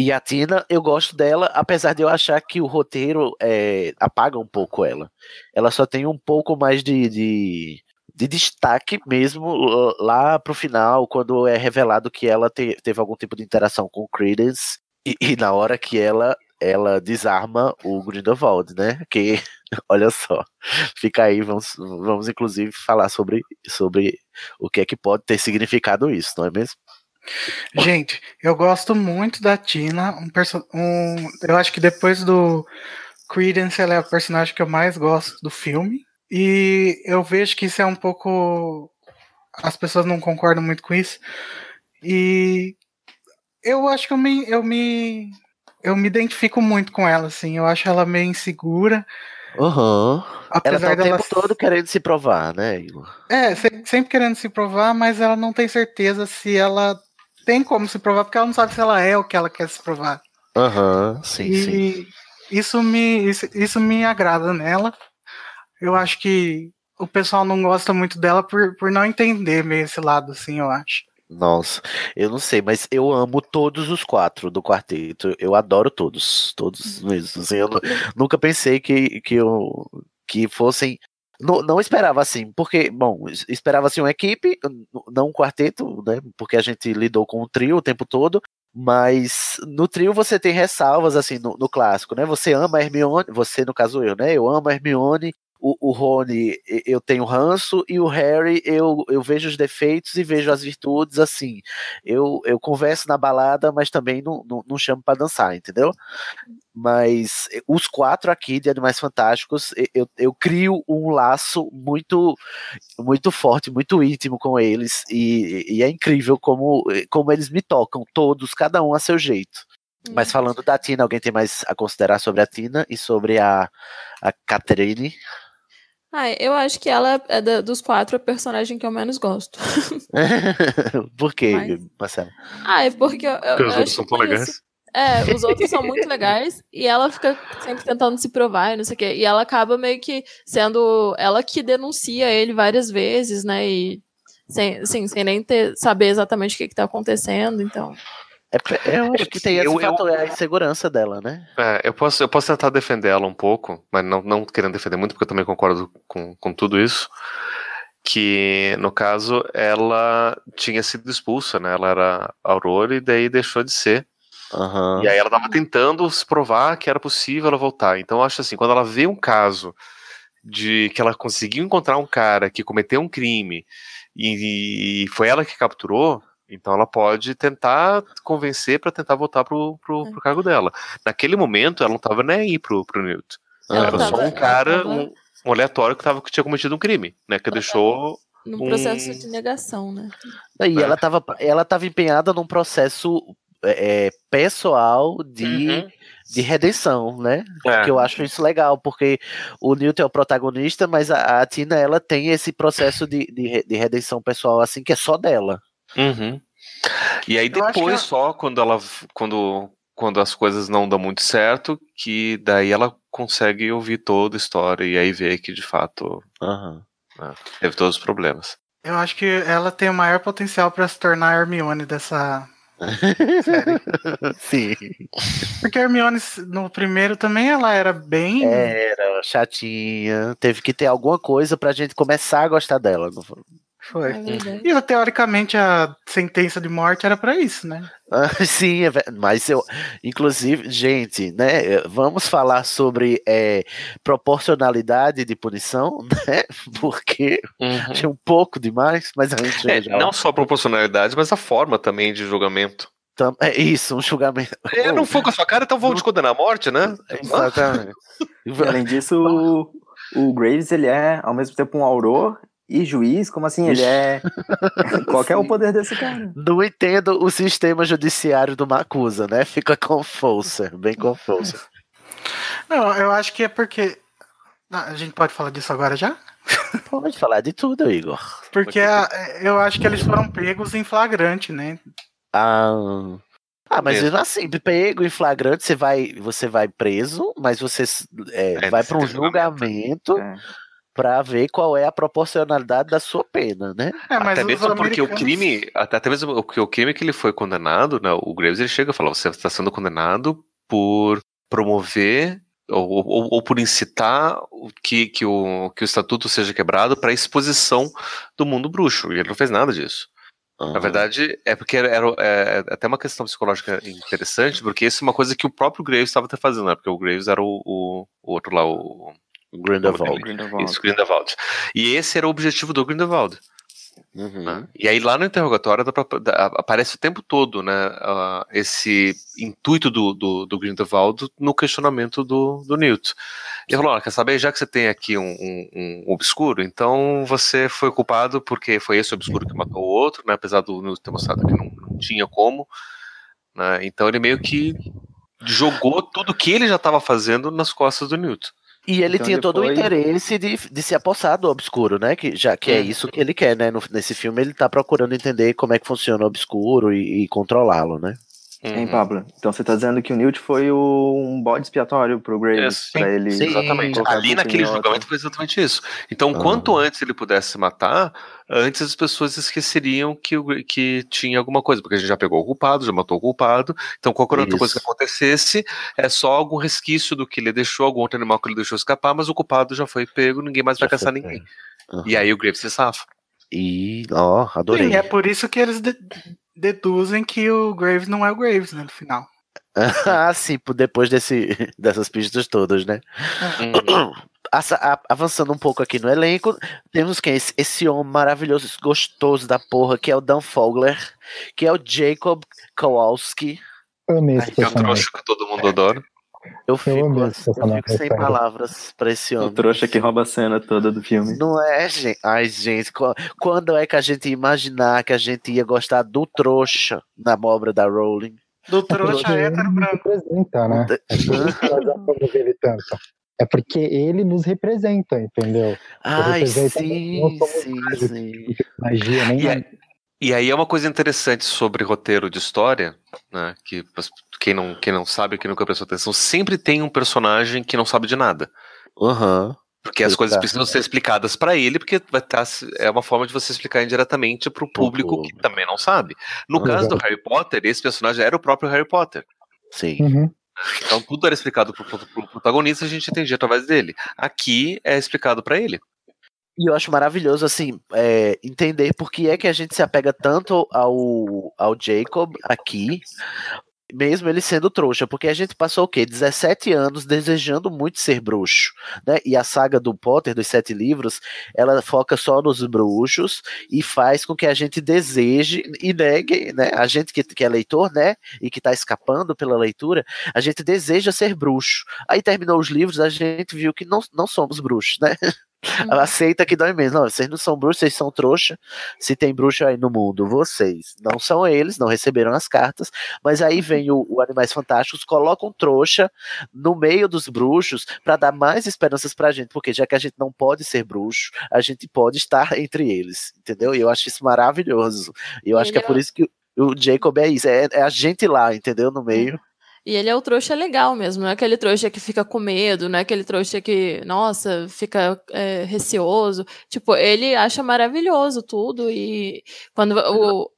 E a Tina, eu gosto dela, apesar de eu achar que o roteiro é, apaga um pouco ela. Ela só tem um pouco mais de, de, de destaque mesmo lá pro final, quando é revelado que ela te- teve algum tipo de interação com o Credence, e, e na hora que ela, ela desarma o Grindelwald, né? Que, olha só, fica aí, vamos, vamos inclusive falar sobre, sobre o que é que pode ter significado isso, não é mesmo? Gente, eu gosto muito da Tina. Um perso- um, eu acho que depois do Credence, ela é a personagem que eu mais gosto do filme. E eu vejo que isso é um pouco. As pessoas não concordam muito com isso. E eu acho que eu me, eu me, eu me identifico muito com ela, assim. Eu acho ela meio insegura. Aham. Ela tá Apesar o dela tempo todo querendo se provar, né, Igor? É, se- sempre querendo se provar, mas ela não tem certeza se ela tem como se provar, porque ela não sabe se ela é o que ela quer se provar. Aham, sim, e sim. Isso, me, isso, isso me agrada nela. Eu acho que o pessoal não gosta muito dela por, por não entender meio esse lado, assim, eu acho. Nossa, eu não sei, mas eu amo todos os quatro do quarteto. Eu adoro todos, todos mesmo. assim, eu nu- nunca pensei que, que, eu, que fossem. Não, não esperava assim, porque, bom, es- esperava assim uma equipe, não um quarteto, né? Porque a gente lidou com o trio o tempo todo. Mas no trio você tem ressalvas, assim, no, no clássico, né? Você ama a Hermione, você, no caso eu, né? Eu amo a Hermione, o, o Rony eu tenho ranço, e o Harry eu, eu vejo os defeitos e vejo as virtudes, assim. Eu, eu converso na balada, mas também não, não, não chamo pra dançar, entendeu? Mas eh, os quatro aqui de Animais Fantásticos, eu, eu crio um laço muito muito forte, muito íntimo com eles, e, e é incrível como, como eles me tocam, todos, cada um a seu jeito. Mas falando da Tina, alguém tem mais a considerar sobre a Tina e sobre a, a Catherine? Ah, eu acho que ela é da- dos quatro a personagem que eu menos gosto. Por quê, Mas- Marcelo? Ah, é porque eu, eu, Porque eu outros acho são tão legais. É, os outros são muito legais e ela fica sempre tentando se provar e não sei o quê. E ela acaba meio que sendo ela que denuncia ele várias vezes, né? E sem, assim, sem nem ter, saber exatamente o que, que tá acontecendo, então. É, pe- eu acho que tem esse Eu- eu- fator, é a insegurança dela, né? É, eu posso, eu posso tentar defender ela um pouco, mas não, não querendo defender muito, porque eu também concordo com, com tudo isso. Que, no caso, ela tinha sido expulsa, né? Ela era Aurora e daí deixou de ser. Aham. E aí ela tava tentando se provar que era possível ela voltar. Então eu acho assim, quando ela vê um caso de que ela conseguiu encontrar um cara que cometeu um crime e, e foi ela que capturou, então ela pode tentar convencer pra tentar voltar pro, pro, pro cargo dela. Naquele momento ela não tava nem aí pro, pro Newt. Ela era tava- só um cara, tava- um, um aleatório que, tava, que tinha cometido um crime, né? Que deixou. No um- processo de negação, né? E ela tava, ela tava empenhada num processo é, é, pessoal de, de redenção, né? É. Que eu acho isso legal, porque o Newton é o protagonista, mas a, a Tina ela tem esse processo de, de, de redenção pessoal, assim, que é só dela. Uhum. E aí Eu depois ela- só quando ela quando quando as coisas não dão muito certo, que daí ela consegue ouvir toda a história e aí ver que de fato Aham. né, teve todos os problemas. Eu acho que ela tem o maior potencial pra se tornar a Hermione dessa. Sim. Porque a Hermione, no primeiro também, ela era bem. Era chatinha. Teve que ter alguma coisa pra gente começar a gostar dela. Foi? É. E teoricamente a sentença de morte era pra isso, né? Ah, Sim, é mas eu, inclusive, gente, né? eh, Vamos falar sobre eh, proporcionalidade de punição, né? Porque tinha um pouco demais, mas a gente É, já- não só a proporcionalidade, mas a forma também de julgamento. tam- é isso, um julgamento. Eu não for com a sua cara, então vou te condenar à morte, né? Exatamente. Além disso, o, o Graves, ele é, ao mesmo tempo, um auror e juiz. Como assim? Ele é... Qual é o poder desse cara? Não entendo o sistema judiciário do Macusa, né? Fica confuso, bem confuso. Não, eu acho que é porque. Ah, A gente pode falar disso agora já? Pode falar de tudo, Igor. Porque a- eu acho que eles foram pegos em flagrante, né? Ah, ah mas Mesmo. assim, pego em flagrante, você vai, você vai preso, mas você é, É, vai para um julgamento. É. pra ver qual é a proporcionalidade da sua pena, né? É, mas até mesmo porque o americanos- crime, até, mesmo o, que- o crime que ele foi condenado, né, o Graves ele chega e fala: você está sendo condenado por promover ou, ou- ou por incitar o que, que, o, que o estatuto seja quebrado para exposição do mundo bruxo. E ele não fez nada disso. Na verdade, é porque era, era- é até uma questão psicológica interessante, porque isso é uma coisa que o próprio Graves estava até fazendo, né? Porque o Graves era o, o- o outro lá, o. Grindelwald. Isso, Grindelwald. E esse era o objetivo do Grindelwald. Uhum. né? E aí lá no interrogatório aparece o tempo todo, né, ah, esse intuito do, do, do Grindelwald no questionamento do, do Newt. Ele falou, "Olha, quer saber, já que você tem aqui um, um- um obscuro, então você foi culpado porque foi esse obscuro que matou o outro, né, apesar do Newt ter mostrado que não, não tinha como, né, então ele meio que jogou tudo que ele já estava fazendo nas costas do Newt. E ele Então tinha ele todo o interesse de, de se apossar do obscuro, né? Que, já que é isso que ele quer, né? No- nesse filme ele tá procurando entender como é que funciona o obscuro e, e controlá-lo, né? Hein, Pablo? Então você tá dizendo que o Newt foi o- um bode expiatório pro Graves, pra ele. Exatamente. colocar Ali naquele julgamento foi exatamente isso. Então, quanto antes ele pudesse matar, antes as pessoas esqueceriam que, o- que tinha alguma coisa, porque a gente já pegou o culpado, já matou o culpado. Então, qualquer outra coisa que Isso. acontecesse, é só algum resquício do que ele deixou, algum outro animal que ele deixou escapar, mas o culpado já foi pego, ninguém mais vai Já foi caçar ninguém. E aí o Graves se safa. E, ó, adorei. Sim, é por isso que eles de- deduzem que o Graves não é o Graves, né, no final. ah, sim, por- depois desse, dessas pistas todas, né? A- avançando um pouco aqui no elenco, temos quem? Esse, esse homem maravilhoso, esse gostoso da porra, que é o Dan Fogler, que é o Jacob Kowalski. Amei esse Que é o personagem. trouxa que todo mundo adora. Eu fico, eu personagem, fico sem palavras pra esse O homem. trouxa que rouba a cena toda do filme. Não é, gente? Ai, gente, qu- quando é que a gente ia imaginar que a gente ia gostar do trouxa na obra da Rowling? Do trouxa hétero nos branco. representa, né? É por ele tanto. É porque ele nos representa, entendeu? Ai, representa sim, sim, sim. magia, nem E e aí é uma coisa interessante sobre roteiro de história, né? Que quem não, quem não sabe, quem nunca prestou atenção, sempre tem um personagem que não sabe de nada. Aham. Porque as coisas precisam ser explicadas pra ele, porque vai estar é uma forma de você explicar indiretamente pro público que também não sabe. No caso do Harry Potter, esse personagem era o próprio Harry Potter. Sim. Uhum. Então tudo era explicado pro, pro- pro protagonista, a gente entendia através dele. Aqui é explicado pra ele. E eu acho maravilhoso, assim, é, entender por que é que a gente se apega tanto ao, ao Jacob aqui, mesmo ele sendo trouxa, porque a gente passou o quê? 17 anos desejando muito ser bruxo, né? E a saga do Potter, dos sete livros, ela foca só nos bruxos e faz com que a gente deseje e negue, né? A gente que, que é leitor, né? E que tá escapando pela leitura, a gente deseja ser bruxo. Aí terminou os livros, a gente viu que não, não somos bruxos, né? Aceita que dói mesmo. Não, vocês não são bruxos, vocês são trouxa. Se tem bruxo aí no mundo, vocês. Não são eles, não receberam as cartas. Mas aí vem o, o Animais Fantásticos, coloca um trouxa no meio dos bruxos para dar mais esperanças pra gente. Porque já que a gente não pode ser bruxo, a gente pode estar entre eles. Entendeu? E eu acho isso maravilhoso. E eu acho que é por isso que o Jacob é isso. É, é a gente lá, entendeu? No meio. E ele é o trouxa legal mesmo, não é aquele trouxa que fica com medo, não é aquele trouxa que, nossa, fica é, receoso. Tipo, ele acha maravilhoso tudo e quando o, o-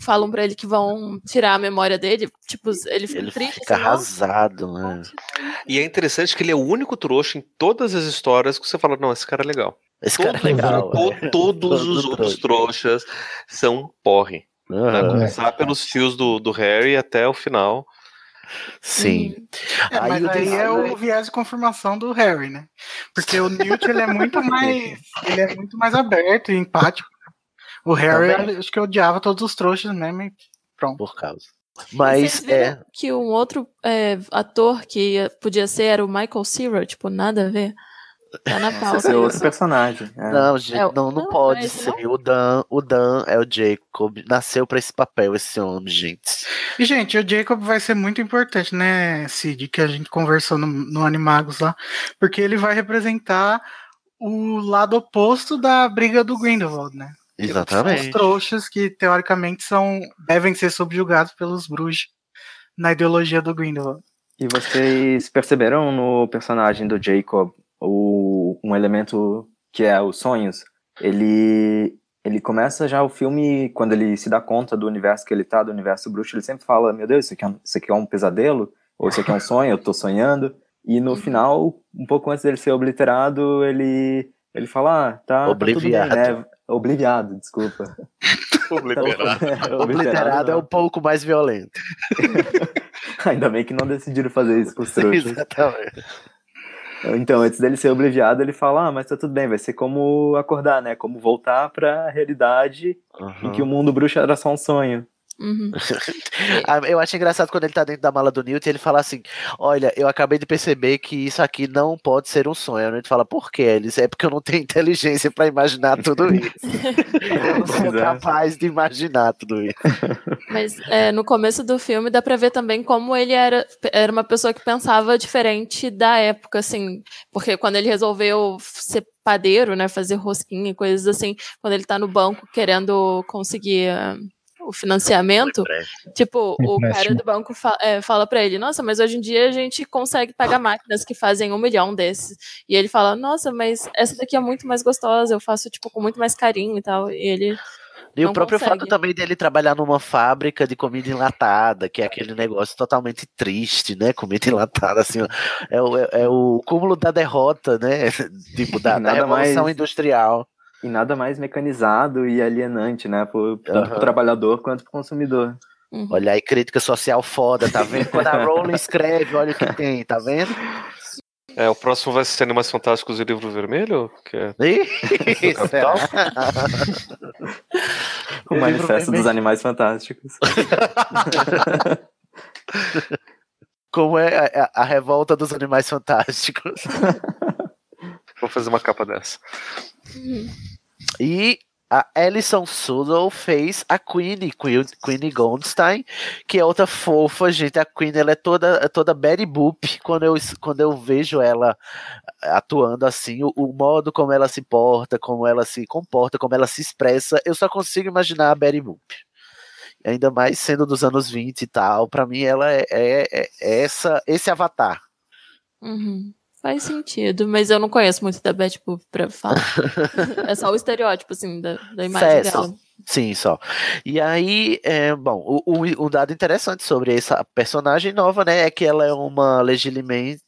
falam pra ele que vão tirar a memória dele, tipo, ele fica Ele triste. fica assim, "Nossa, arrasado, né? E é interessante que ele é o único trouxa em todas as histórias que você fala, não, esse cara é legal. Esse cara é legal. To- né? todos Todo os outros trouxas são porre. Né? Aham. Começar pelos fios do, do Harry até o final. Sim. É, mas o aí é o viés de confirmação do Harry, né? Porque o Newt ele é muito mais, ele é muito mais aberto e empático. O Harry, Também. acho que odiava todos os trouxas mesmo. E pronto. Por causa. Mas é. que um outro é, ator que ia- podia ser era o Michael Cera, tipo, nada a ver. Tá na pauta. Esse é outro isso. personagem. é. Não, gente, É, não, não não, pode ser. O Dan, o Dan é o Jacob. Nasceu pra esse papel, esse homem, gente. E, gente, o Jacob vai ser muito importante, né, Cid? Que a gente conversou no, no Animagos lá. Porque ele vai representar o lado oposto da briga do Grindelwald, né? Os Exatamente. trouxas que, teoricamente, são devem ser subjugados pelos bruxos na ideologia do Grindelwald. E vocês perceberam no personagem do Jacob o, um elemento que é os sonhos, ele ele começa já o filme quando ele se dá conta do universo que ele tá, do universo bruxo, ele sempre fala, meu Deus, isso aqui é um, isso aqui é um pesadelo, ou isso aqui é um sonho, eu tô sonhando. E no final, um pouco antes dele ser obliterado, ele ele fala, ah, tá, Obliviado. tá tudo bem, né? Obliviado, desculpa. Obliterado. Obliterado é um pouco mais violento. Ainda bem que não decidiram fazer isso pros trouxas. Exatamente. Então, antes dele ser obliviado, ele fala, ah, mas tá tudo bem, vai ser como acordar, né? Como voltar pra realidade em que o mundo bruxo era só um sonho. Uhum. Ah, eu acho engraçado quando ele tá dentro da mala do Newt e ele fala assim: Olha, eu acabei de perceber que isso aqui não pode ser um sonho. A Newt fala, por quê? Ele diz, é porque eu não tenho inteligência pra imaginar tudo isso. eu não sou é. capaz de imaginar tudo isso. Mas é, no começo do filme dá pra ver também como ele era, era uma pessoa que pensava diferente da época, assim. Porque quando ele resolveu ser padeiro, né, fazer rosquinha e coisas assim, quando ele tá no banco querendo conseguir ah, o financiamento, tipo, o cara Empréstimo. do banco fa é, fala pra ele, nossa, mas hoje em dia a gente consegue pagar máquinas que fazem um milhão desses. E ele fala, nossa, mas essa daqui é muito mais gostosa, eu faço, tipo, com muito mais carinho e tal. E ele E o próprio consegue. fato também dele trabalhar numa fábrica de comida enlatada, que é aquele negócio totalmente triste, né? Comida enlatada, assim, é o, é, é o cúmulo da derrota, né? Tipo, da, da revolução mais- industrial. E nada mais mecanizado e alienante, né? Pro, tanto Aham. pro trabalhador quanto pro consumidor. Uhum. Olha aí, crítica social foda, tá vendo? Quando a Rowling escreve, olha o que tem, tá vendo? É, o próximo vai ser Animais Fantásticos e Livro Vermelho? Que é... Isso, Capital? O Manifesto dos Animais Fantásticos. Como é a, a- a revolta dos animais fantásticos. Vou fazer uma capa dessa. E a Alison Sudol fez a Queenie, Queen- Queenie Goldstein, que é outra fofa, gente. A Queen, ela é toda, é toda Betty Boop. Quando eu, quando eu vejo ela atuando assim, o, o modo como ela se porta, como ela se comporta, como ela se expressa, eu só consigo imaginar a Betty Boop. Ainda mais sendo dos anos 20 e tal, pra mim ela é, é- é- é essa, esse avatar. Uhum. Faz sentido, mas eu não conheço muito da Betty Boop pra falar. é só o estereótipo, assim, da, da imagem Cé, dela. só- Sim, só. E aí, é, bom, o, o, o dado interessante sobre essa personagem nova, né, é que ela é uma legilimente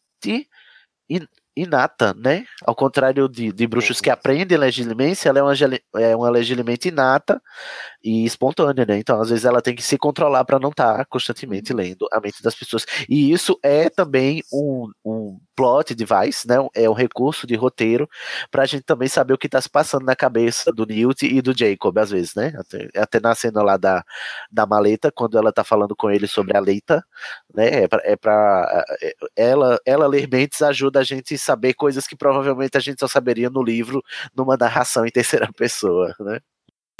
in- inata, né? Ao contrário de, de bruxos que aprendem legilimência, ela é uma, é uma legilimente inata e espontânea, né? Então, às vezes, ela tem que se controlar para não estar constantemente lendo a mente das pessoas. E isso é também um, um plot device, né? É um recurso de roteiro pra gente também saber o que tá se passando na cabeça do Newt e do Jacob, às vezes, né? Até, até na cena lá da, da maleta, quando ela tá falando com ele sobre a leita, né? É pra, é pra é- ela, ela ler mentes ajuda a gente a saber coisas que provavelmente a gente só saberia no livro, numa narração em terceira pessoa, né?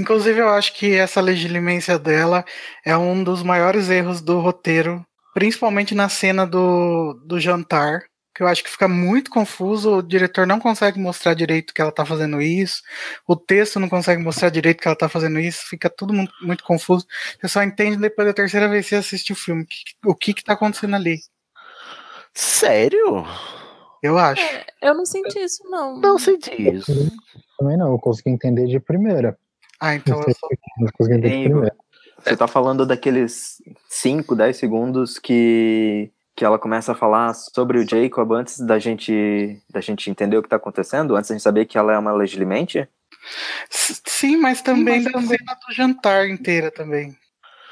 Inclusive, eu acho que essa legilimência dela é um dos maiores erros do roteiro, principalmente na cena do, do jantar, que eu acho que fica muito confuso, o diretor não consegue mostrar direito que ela tá fazendo isso, o texto não consegue mostrar direito que ela tá fazendo isso, fica tudo muito, muito confuso. Você só entende depois da terceira vez que você assiste o filme, que- o que que tá acontecendo ali. Sério? Eu acho. Eu não senti isso, não. Não senti isso. Também não, eu consegui entender de primeira. Ah, então eu sou... mas. Você tá falando daqueles 5, 10 segundos que, que ela começa a falar sobre o Jacob antes da gente, da gente entender o que tá acontecendo, antes da gente saber que ela é uma legilimente? Sim, mas também da cena do jantar inteira também.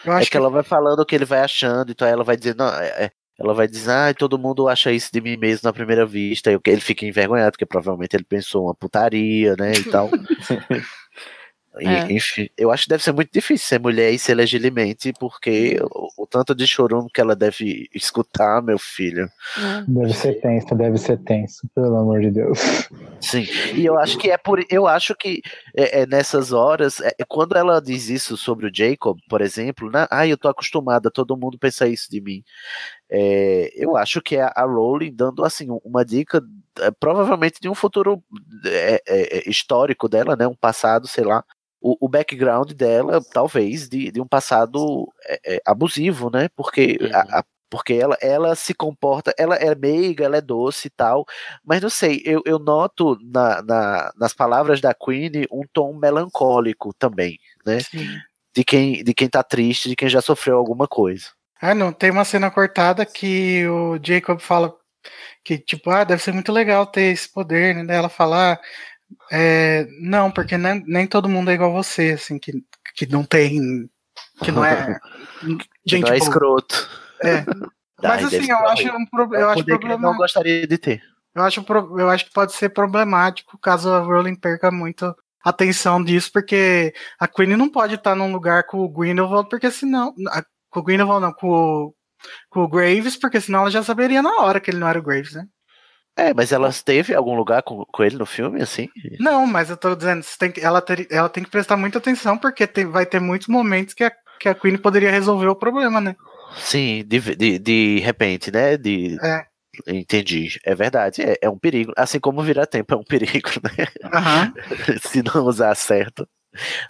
Eu É acho que ela vai falando o que ele vai achando, então ela vai dizer, não, é- é- ela vai dizer, ah, todo mundo acha isso de mim mesmo na primeira vista, e o que- ele fica envergonhado, porque provavelmente ele pensou uma putaria, né, e tal. É. Enfim, eu acho que deve ser muito difícil ser mulher e ser legilimente, porque o, o tanto de chorume que ela deve escutar, meu filho. É. Deve ser tenso, deve ser tenso, pelo amor de Deus. Sim, e eu acho que é por. Eu acho que é, é nessas horas, é, é quando ela diz isso sobre o Jacob, por exemplo, né? Ah, eu tô acostumada, todo mundo pensa isso de mim. É, eu acho que é a Rowling dando assim uma dica, provavelmente de um futuro é, é, é, histórico dela, né? Um passado, sei lá. O, o background dela, talvez, de, de um passado é, é, abusivo, né? Porque a- a- Porque ela, ela se comporta, ela é meiga, ela é doce e tal, mas não sei, eu, eu noto na, na, nas palavras da Queen um tom melancólico também, né? De quem, de quem tá triste, de quem já sofreu alguma coisa. Ah, não, tem uma cena cortada que o Jacob fala que, tipo, ah, deve ser muito legal ter esse poder, né? Ela fala, ah, é, não, porque nem, nem todo mundo é igual você, assim, que, que não tem. Que não é. Que não é escroto. É. Mas assim, eu acho, um, É eu acho eu não gostaria de ter. Eu acho, eu acho que pode ser problemático caso a Rowling perca muito atenção disso, porque a Queen não pode estar num lugar com o Grindelwald, porque senão. a- com o Grindelwald não, com o, com o Graves, porque senão ela já saberia na hora que ele não era o Graves, né? É, mas ela esteve em algum lugar com, com ele no filme, assim? Não, mas eu tô dizendo, tem que- ela, ter- ela tem que prestar muita atenção, porque tem- vai ter muitos momentos que a, que a Queen poderia resolver o problema, né? Sim, de, de, de repente, né? De, É. Entendi. É verdade, é, é um perigo. Assim como virar tempo é um perigo, né? Aham. Se não usar certo.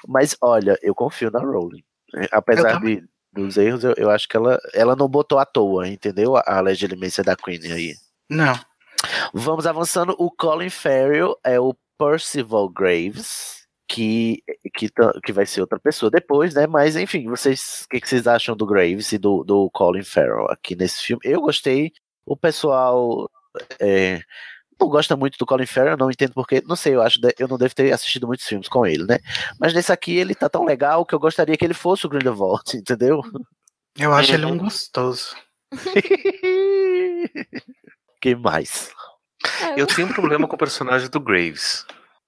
Mas olha, eu confio na Rowling. Apesar de, dos erros, eu, eu acho que ela, ela não botou à toa, entendeu? A, a legilimência da Queen aí. Não. Vamos avançando. O Colin Farrell é o Percival Graves, que, que, ta- que vai ser outra pessoa depois, né? Mas enfim, vocês, o que, que vocês acham do Graves e do, do Colin Farrell aqui nesse filme? Eu gostei. O pessoal é, não gosta muito do Colin Farrell, não entendo porque, não sei, eu acho eu não devo ter assistido muitos filmes com ele, né? Mas nesse aqui ele tá tão legal que eu gostaria que ele fosse o Grindelwald, entendeu? Eu acho ele um gostoso. que mais? Eu tenho um problema com o personagem do Graves.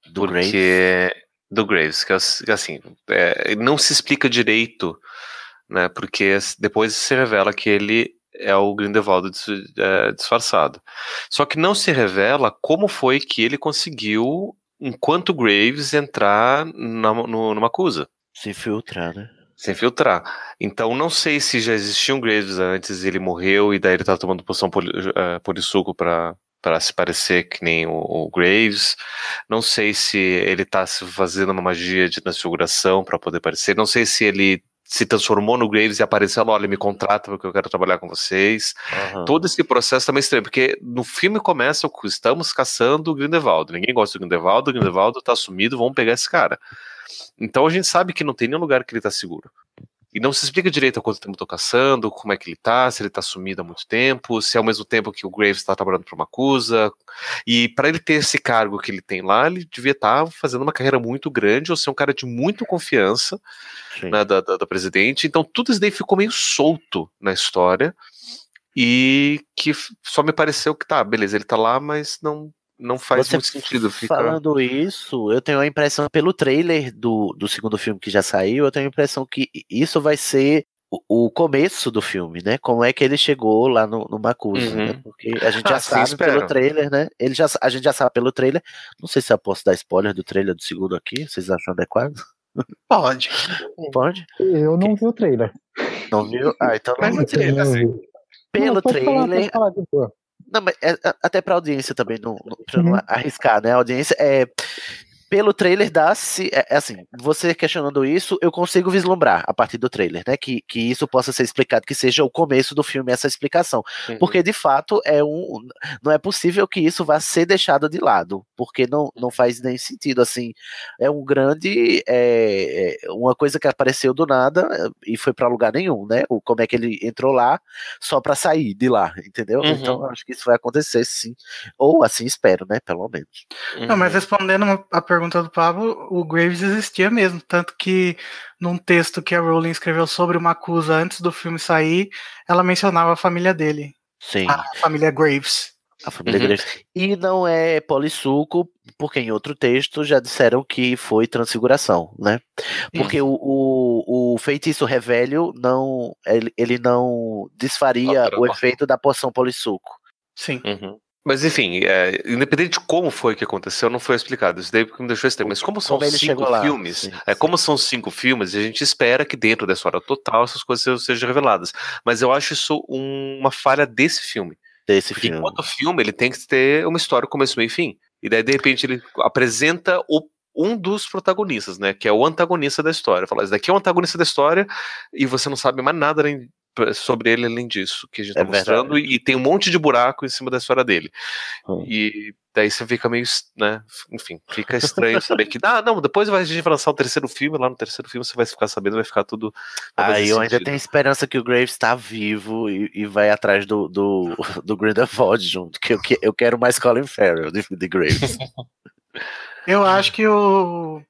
Do porque do Graves, que é que, assim, é, não se explica direito, né? Porque depois se revela que ele é o Grindelwald é, disfarçado. Só que não se revela como foi que ele conseguiu, enquanto Graves, entrar na, no, numa acusa. Se infiltrar, né? Se infiltrar. Então não sei se já existia um Graves antes, ele morreu e daí ele tá tomando poção poli, uh, polissuco pra, pra se parecer que nem o, o Graves. Não sei se ele tá se fazendo uma magia de transfiguração pra poder aparecer. Não sei se ele se transformou no Graves e apareceu, olha, me contrata porque eu quero trabalhar com vocês. Aham. Todo esse processo também é estranho, porque no filme começa, com estamos caçando o Grindelwald. Ninguém gosta do Grindelwald, o Grindelwald tá sumido, vamos pegar esse cara. Então a gente sabe que não tem nenhum lugar que ele tá seguro. E não se explica direito há quanto tempo tô caçando, como é que ele tá, se ele tá sumido há muito tempo, se é ao mesmo tempo que o Graves está trabalhando para uma acusa. E para ele ter esse cargo que ele tem lá, ele devia estar fazendo uma carreira muito grande ou ser um cara de muita confiança né, da, da, da presidente. Então tudo isso daí ficou meio solto na história e que só me pareceu que tá, beleza, ele tá lá, mas não, não faz Você muito sentido. Fica... Falando isso, eu tenho a impressão, pelo trailer do, do segundo filme que já saiu, eu tenho a impressão que isso vai ser o, o começo do filme, né? Como é que ele chegou lá no, no Macusa, Uhum. né? Porque a gente Ah, já sim, sabe espero. pelo trailer, né? Ele já, a gente já sabe pelo trailer. Não sei se eu posso dar spoiler do trailer do segundo aqui, vocês acham adequado? Pode. Pode? Eu não vi o trailer. Não viu? Ah, então não Mas eu não vi. Pelo Não, pode falar, trailer. falar. Não, mas é- até pra audiência também, não, não, pra não Uhum. arriscar, né? A audiência é. Pelo trailer dá-se. É, é assim, você questionando isso, eu consigo vislumbrar a partir do trailer, né? Que, que isso possa ser explicado, que seja o começo do filme essa explicação. Uhum. Porque de fato é um. Não é possível que isso vá ser deixado de lado. Porque não, não faz nem sentido. Assim, é um grande. É, é uma coisa que apareceu do nada e foi pra lugar nenhum, né? O, como é que ele entrou lá só pra sair de lá, entendeu? Uhum. Então eu acho que isso vai acontecer sim. Ou assim espero, né? Pelo menos. Não, mas respondendo a pergunta do Pablo, o Graves existia mesmo, tanto que num texto que a Rowling escreveu sobre uma acusa antes do filme sair, ela mencionava a família dele, Sim. a família Graves. A família Uhum. Graves. E não é polissuco, porque em outro texto já disseram que foi transfiguração, né? Porque o, o, o feitiço revelio não. Ele, ele não desfaria o efeito da poção polissuco. Sim. Uhum. Mas enfim, é, independente de como foi que aconteceu, não foi explicado. Isso daí me deixou estranho. Mas como são Como cinco filmes, sim, é, como são cinco filmes, a gente espera que dentro da história total essas coisas sejam- reveladas. Mas eu acho isso um- uma falha desse filme. Desse Porque filme. enquanto filme, ele tem que ter uma história começo, meio e fim. E daí, de repente, ele apresenta o- um dos protagonistas, né? Que é o antagonista da história. Fala, esse daqui é o antagonista da história, e você não sabe mais nada sobre ele além disso, que a gente É tá mostrando, e tem um monte de buraco em cima da história dele. Hum. E daí você fica meio, né, enfim, fica estranho saber que, ah, não, depois vai, a gente vai lançar o terceiro filme, lá no terceiro filme você vai ficar sabendo, vai ficar tudo... Aí eu ainda tenho esperança que o Graves tá vivo e, e vai atrás do, do, do Grindelwald junto, que eu, que- eu quero mais Colin Farrell de, de Graves. Eu acho que o,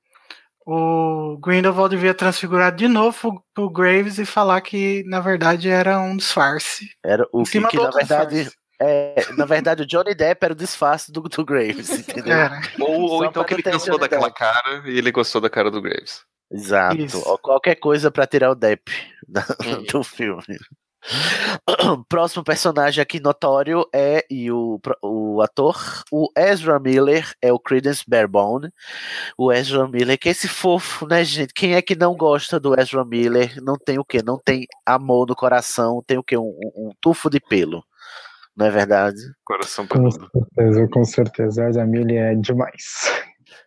o Grindelwald devia transfigurar de novo pro, Graves e falar que, na verdade, era um disfarce. Era o que, que do na verdade... disfarce. É, na verdade, o Johnny Depp era o disfarce do, do Graves, entendeu? Era. Ou, ou então que ele cansou daquela Depp. cara e ele gostou da cara do Graves. Exato. Isso. Ó, Qualquer coisa pra tirar o Depp da- Uhum. do filme. Próximo personagem aqui notório é e o, o ator, o Ezra Miller, é o Credence Barebone. O Ezra Miller, que é esse fofo, né, gente? Quem é que não gosta do Ezra Miller? Não tem o quê? Não tem amor no coração, tem o quê? Um, um- um tufo de pelo. Não é verdade? Coração Com peludo. certeza, com certeza. Ezra Miller é demais.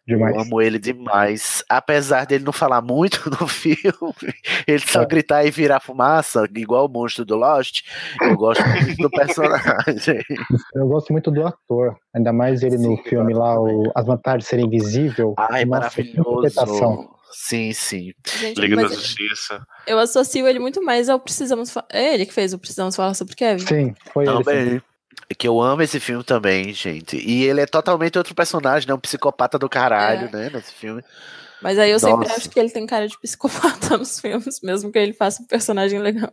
Eu Demais. amo ele demais. Apesar dele não falar muito no filme, ele só É. gritar e virar fumaça, igual o monstro do Lost. Eu gosto muito do personagem. Eu gosto muito do ator, ainda mais ele no Sim, eu filme lá, o As Vantagens de Ser Invisível. Ai, Nossa, maravilhoso. Sim, sim. Gente, Liga da Justiça. eu associo ele muito mais ao Precisamos Falar. É ele que fez o Precisamos Falar sobre Kevin? Sim, foi ele. sim. É Que eu amo esse filme também, gente. E ele é totalmente outro personagem, né? Um psicopata do caralho, né? Nesse filme. Mas aí eu sempre Nossa. acho que ele tem cara de psicopata nos filmes, mesmo que ele faça um personagem legal.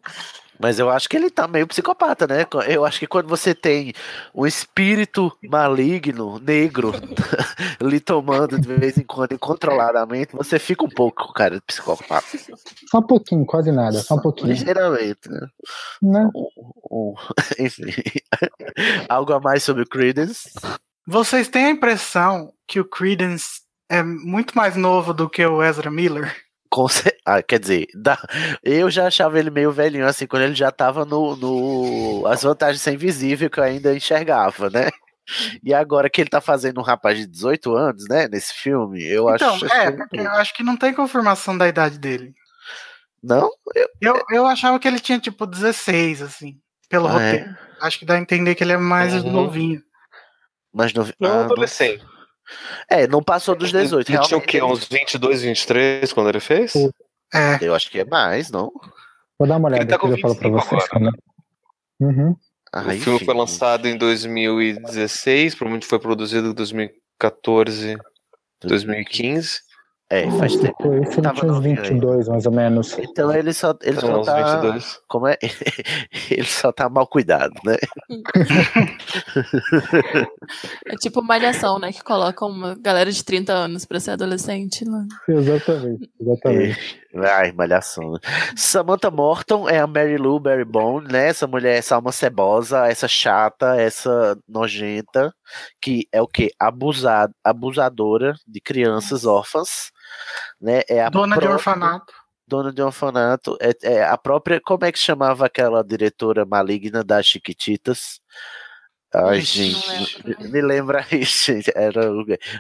Mas eu acho que ele tá meio psicopata, né? Eu acho que quando você tem um espírito maligno, negro, lhe tomando de vez em quando incontroladamente, você fica um pouco com cara de psicopata. Só um pouquinho, quase nada, só um pouquinho. Ligeiramente, né? Né? Um- Enfim. Algo a mais sobre o Credence? Vocês têm a impressão que o Credence é muito mais novo do que o Ezra Miller? Com cer- ah, quer dizer, da- eu já achava ele meio velhinho, assim, quando ele já tava no, no As Vantagens Ser Invisível, que eu ainda enxergava, né? E agora que ele tá fazendo um rapaz de 18 anos, né, nesse filme, eu então, acho. é, porque eu acho que não tem confirmação da idade dele. Não? Eu, Eu, eu achava que ele tinha tipo 16, assim, pelo Ah, é? roteiro. Acho que dá a entender que ele é mais Uhum. novinho. mas não. Não, ah, não- adolescente. É, não passou dos 18, Ele tinha o quê? Uns 22, 23 quando ele fez? É. Eu acho que é mais, não? Vou dar uma olhada tá aqui, eu falo pra 25 vocês. agora, né? Uhum. Ah, o filme enfim. foi lançado em 2016, provavelmente foi produzido em 2014, 2015. É, faz tempo. Foi isso, ele Tava tinha uns novinho aí. 22, mais ou menos. Então ele só, ele Então, só tá. 22. Como é? ele só tá mal cuidado, né? É tipo malhação, né? Que colocam uma galera de 30 anos pra ser adolescente. Né? Exatamente, exatamente. Ai, malhação. né? Samantha Morton é a Mary Lou Barrybone, né? Essa mulher, essa alma cebosa, essa chata, essa nojenta, que é o quê? Abusada, abusadora de crianças órfãs, né? É a Dona de própria- orfanato. Dona de orfanato. É, é a própria. Como é que chamava aquela diretora maligna das Chiquititas? Ai, Ixi, gente, me lembra isso, gente. Era?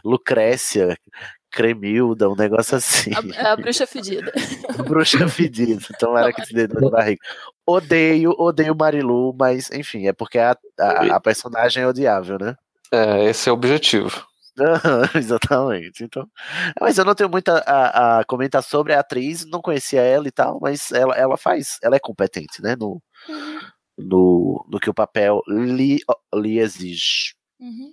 Lucrécia, Cremilda, um negócio assim. A, é a bruxa fedida. Bruxa fedida, então era que te deu na barriga. Odeio, odeio Marilu, mas enfim, é porque a, a, a personagem é odiável, né? É, esse é o objetivo. Exatamente. Então, mas eu não tenho muito a, a- a comentar sobre a atriz, não conhecia ela e tal, mas ela, ela faz, ela é competente, né? No, no, no que o papel lhe, lhe exige. Uhum.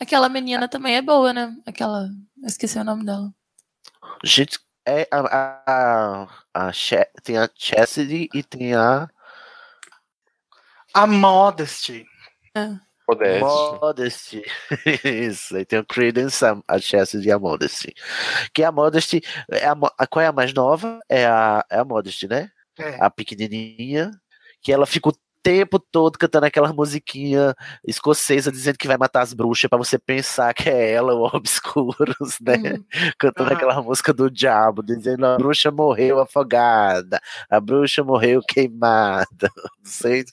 Aquela menina também é boa, né? Aquela. eu Esqueci o nome dela. Gente, é a, a, a, a Che- tem a Chastity e tem a A Modesty. Modeste. Modesty. Isso, aí tem o Credence, a, Chastity e a Modesty. Que a Modesty, é a, a- qual é a mais nova? É a, é a Modesty, né? É. A pequenininha, que ela fica o tempo todo cantando aquela musiquinha escocesa dizendo que vai matar as bruxas pra você pensar que é ela, o Obscuros, né? Uhum. Cantando Aham. aquela música do diabo, dizendo a bruxa morreu afogada, a bruxa morreu queimada. Não sei.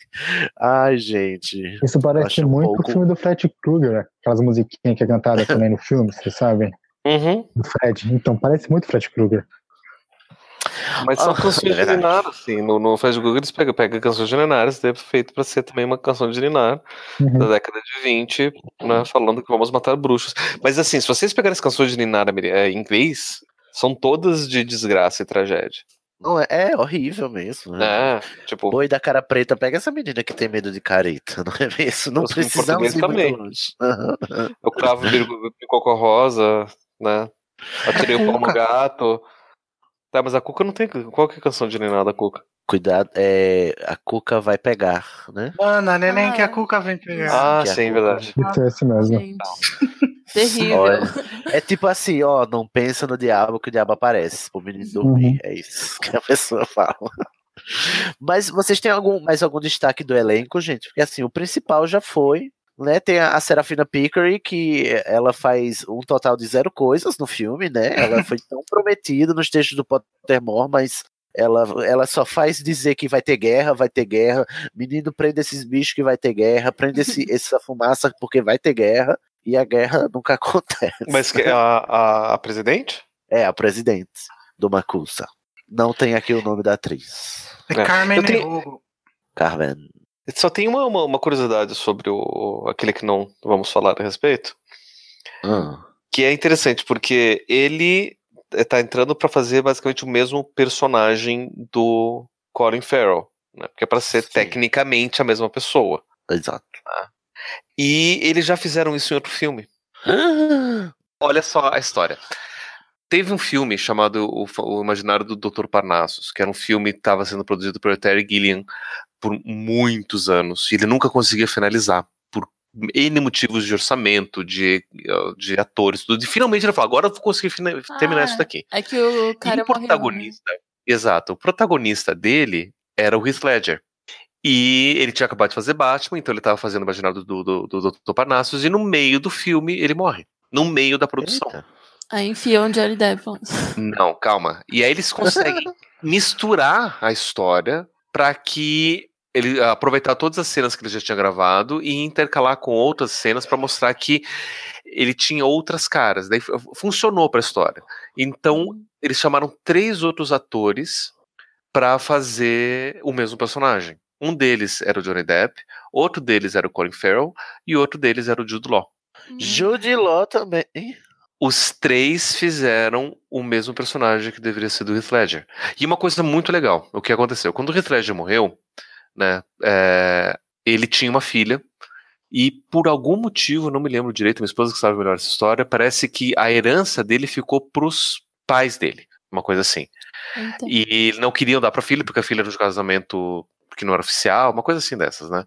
Ai, gente. Isso parece Acho um muito pouco- o filme do Fred Krueger, aquelas musiquinhas que é cantada também no filme, vocês sabem? Uhum. Do Fred. Então, parece muito Fred Krueger. Mas são Ah, canções é de. Ninar, assim. No, no Fast Google eles pegam, pegam canções de Ninar, isso é feito pra ser também uma canção de Ninar Uhum. da década de 20, né? Falando que vamos matar bruxos. Mas assim, se vocês pegarem as canções de Ninar é, em inglês, são todas de desgraça e tragédia. Não é, é horrível mesmo. Né? É, tipo. Boi da cara preta, pega essa menina que tem medo de careta, não é mesmo? Não precisamos ir também. muito longe. Aham. O cravo com a rosa, né? Atirei o pau no gato. Tá, mas a Cuca não tem. Qual que é a canção de Ninar da Cuca? Cuidado, é, a Cuca vai pegar, né? Mano, a neném Ah, que a. Cuca vem pegar. Ah, que sim, Cuca- verdade. Isso é esse mesmo. Terrível. Olha, é tipo assim, ó, não pensa no diabo que o diabo aparece pro menino dormir. Uhum. É isso que a pessoa fala. Mas vocês têm algum, mais algum destaque do elenco, gente? Porque assim, o principal já foi, né? Tem a, a Serafina Pickery, que ela faz um total de zero coisas no filme, né? Ela foi tão prometida nos textos do Pottermore, mas ela, ela só faz dizer que vai ter guerra, vai ter guerra. Menino, prende esses bichos que vai ter guerra, prende esse, essa fumaça porque vai ter guerra. E a guerra nunca acontece. Mas que, a, a, a presidente? É, a presidente do Macusa. Não tem aqui o nome da atriz. É. Carmen tenho-. Carmen. Só tem uma, uma, uma curiosidade sobre o, aquele que não vamos falar a respeito. Ah, Que é interessante, porque ele está entrando para fazer basicamente o mesmo personagem do Colin Farrell. Né? Porque é para ser Sim. tecnicamente a mesma pessoa. exato. E eles já fizeram isso em outro filme. Ah, Olha só a história. Teve um filme chamado O, O Imaginário do Dr. Parnassus, que era um filme que estava sendo produzido por Terry Gilliam por muitos anos. E ele nunca conseguia finalizar. Por N motivos de orçamento, de, eh, de atores, tudo. E finalmente ele falou: agora eu vou conseguir fina- terminar Ah, isso daqui. É que o E cara o morreu. né? protagonista, exato, o protagonista dele era o Heath Ledger. E ele tinha acabado de fazer Batman, então ele estava fazendo o Imaginário do, do, do, Dr. Parnassus, e no meio do filme ele morre. No meio da produção. eita. Aí enfiou um Johnny Depp. Não, calma. E aí eles conseguem misturar a história para que ele aproveitar todas as cenas que ele já tinha gravado e intercalar com outras cenas para mostrar que ele tinha outras caras. Daí fu- funcionou para a história. Então eles chamaram três outros atores para fazer o mesmo personagem. Um deles era o Johnny Depp, outro deles era o Colin Farrell e outro deles era o Jude Law. Jude Law também. Os três fizeram o mesmo personagem que deveria ser do Heath Ledger. E uma coisa muito legal, o que aconteceu? Quando o Heath Ledger morreu, né, é, ele tinha uma filha, e por algum motivo, não me lembro direito, minha esposa que sabe melhor essa história, parece que a herança dele ficou pros pais dele, uma coisa assim. Eita. E não queriam dar pra filha, porque a filha era de um casamento que não era oficial, uma coisa assim dessas, né?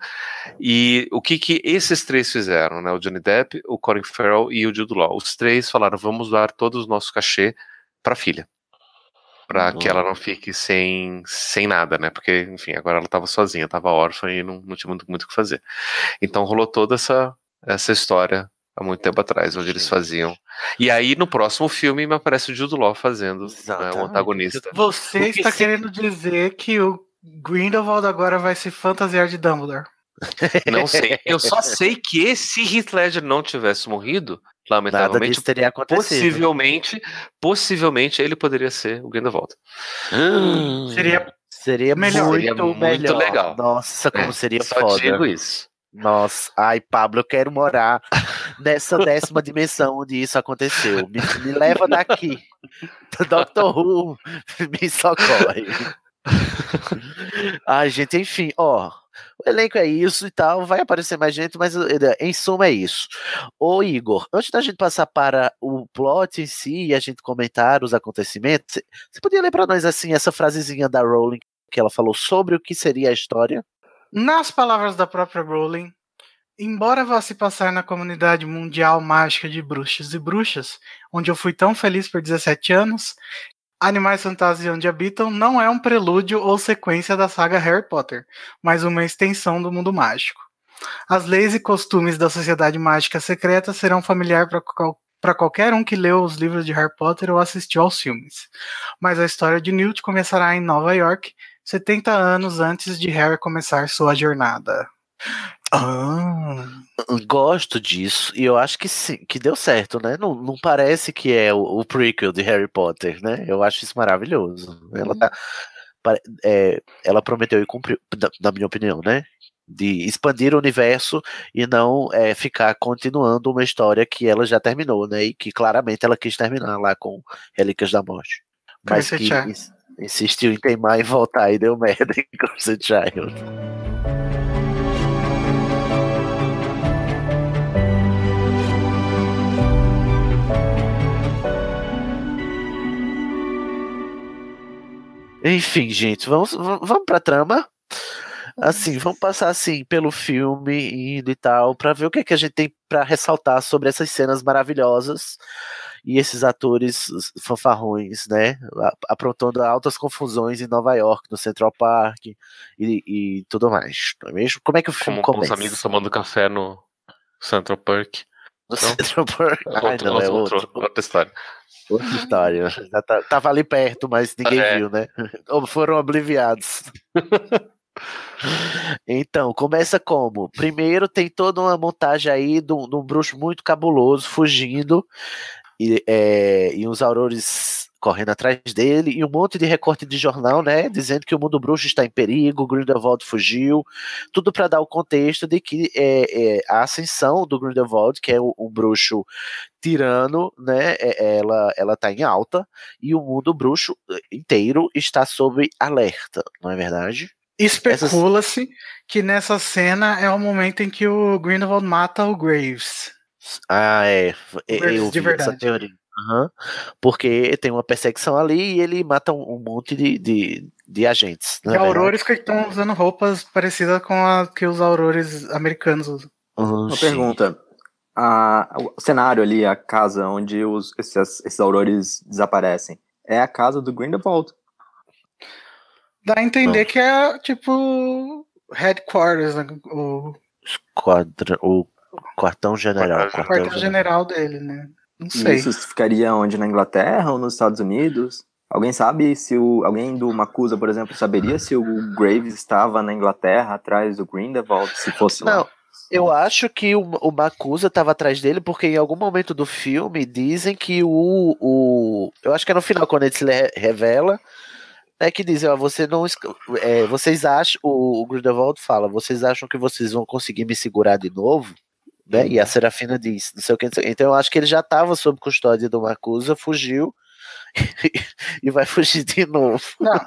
E o que que esses três fizeram, né? O Johnny Depp, o Colin Farrell e o Jude Law. Os três falaram, vamos dar todos os nossos cachê pra filha. Pra que ela não fique sem, sem nada, né? Porque, enfim, agora ela tava sozinha, tava órfã e não, não tinha muito, muito o que fazer. Então rolou toda essa, essa história há muito tempo atrás, onde eles faziam. E aí, no próximo filme, me aparece o Jude Law fazendo né, o antagonista. Você está querendo dizer que o Grindelwald agora vai se fantasiar de Dumbledore. Não sei. Eu só sei que se Heath Ledger não tivesse morrido, lamentavelmente, teria acontecido. possivelmente, possivelmente ele poderia ser o Grindelwald. Hum, Seria seria melhor. muito, Seria muito melhor. legal. Nossa, como É, seria Só foda. digo isso. Nossa, ai, Pablo, eu quero morar nessa décima dimensão onde isso aconteceu. Me, me leva daqui. Doctor Who, me socorre. Ai, gente, enfim, ó. O elenco é isso e tal, vai aparecer mais gente, mas eh, em suma é isso. Ô Igor, antes da gente passar para o plot em si e a gente comentar os acontecimentos, você podia ler para nós assim essa frasezinha da Rowling que ela falou sobre o que seria a história? Nas palavras da própria Rowling, embora vá se passar na comunidade mundial mágica de bruxos e bruxas, onde eu fui tão feliz por 17 anos, Animais Fantásticos onde habitam não é um prelúdio ou sequência da saga Harry Potter, mas uma extensão do mundo mágico. As leis e costumes da sociedade mágica secreta serão familiar para para qualquer um que leu os livros de Harry Potter ou assistiu aos filmes. Mas a história de Newt começará em Nova York, 70 anos antes de Harry começar sua jornada. Ah. Gosto disso e eu acho que sim, que deu certo, né? Não, não parece que é o, o prequel de Harry Potter, né? Eu acho isso maravilhoso. Ela tá, é, ela prometeu e cumpriu, na, minha opinião, né? De expandir o universo e não é, ficar continuando uma história que ela já terminou, né? E que claramente ela quis terminar lá com Relíquias da Morte. Mas que Child. insistiu em teimar e voltar e deu merda em Cursed Child. Enfim, gente, vamos, vamos pra trama. Assim, vamos passar assim pelo filme indo e tal, pra ver o que, é que a gente tem pra ressaltar sobre essas cenas maravilhosas e esses atores fanfarrões, né? Aprontando altas confusões em Nova York, no Central Park e, e tudo mais. Não é mesmo? Como é que o filme Como com os começa? amigos tomando café no Central Park. No Não? Central Park. Outro- não, é outro- outro. Outra história. Outra história. Já tá- tava ali perto, mas ninguém É. viu, né? Ou foram obliviados. Então, começa como? Primeiro tem toda uma montagem aí de um bruxo muito cabuloso fugindo e, é, e uns aurores correndo atrás dele e um monte de recorte de jornal, né? Dizendo que o mundo bruxo está em perigo, Grindelwald fugiu, tudo para dar o contexto de que é, é, a ascensão do Grindelwald, que é um, um bruxo tirano, né? é- ela ela está em alta e o mundo bruxo inteiro está sob alerta, não é verdade? Especula-se que nessa cena é o momento em que o Grindelwald mata o Graves. Ah, é. Eu vi essa teoria. Aham. Porque tem uma perseguição ali e ele mata um, um monte de, de, de agentes. não é verdade? aurores que estão usando roupas parecidas com a que os aurores americanos usam. Uhum, Uma sim. pergunta. A- o cenário ali, a casa onde os, esses, esses aurores desaparecem, é a casa do Grindelwald. Dá a entender que é tipo headquarters, né? o Quadra- o quartão general. quartel quartel general. general dele, né? Não sei. Isso ficaria onde? Na Inglaterra ou nos Estados Unidos? Alguém sabe se o. Alguém do Macusa, por exemplo, saberia se o Graves estava na Inglaterra atrás do Grindelwald, se fosse lá? Não, eu acho que o, o Makusa estava atrás dele, porque em algum momento do filme dizem que o. o eu acho que é no final, quando ele se revela, é que dizem, ó, você não. é, vocês acham. O, o Grindelwald fala, vocês acham que vocês vão conseguir me segurar de novo? Né? E a Serafina diz, não sei o que. sei. Então eu acho que ele já estava sob custódia do Makusa, fugiu. e vai fugir de novo. Não,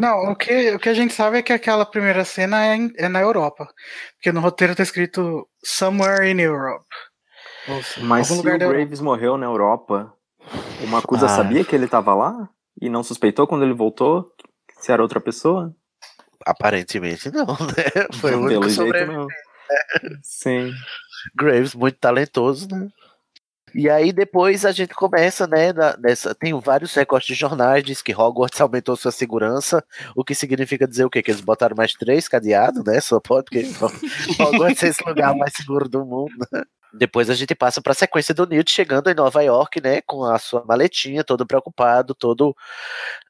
não o, que, o que a gente sabe é que aquela primeira cena é, em- é na Europa. Porque no roteiro tá escrito Somewhere in Europe. Seja, Mas se lugar o. Graves morreu na Europa, o Macusa Ah. sabia que ele estava lá? E não suspeitou quando ele voltou se era outra pessoa? Aparentemente não, né? Foi o Pelo único jeito sobrevivente. não. Sim. Graves, muito talentoso, né? E aí depois a gente começa, né, nessa, tem vários recortes de jornais, diz que Hogwarts aumentou sua segurança, o que significa dizer o quê? Que eles botaram mais três cadeados, né, só pode, porque Hogwarts é esse lugar mais seguro do mundo? Depois a gente passa para a sequência do Newt chegando em Nova York, né, com a sua maletinha, todo preocupado, todo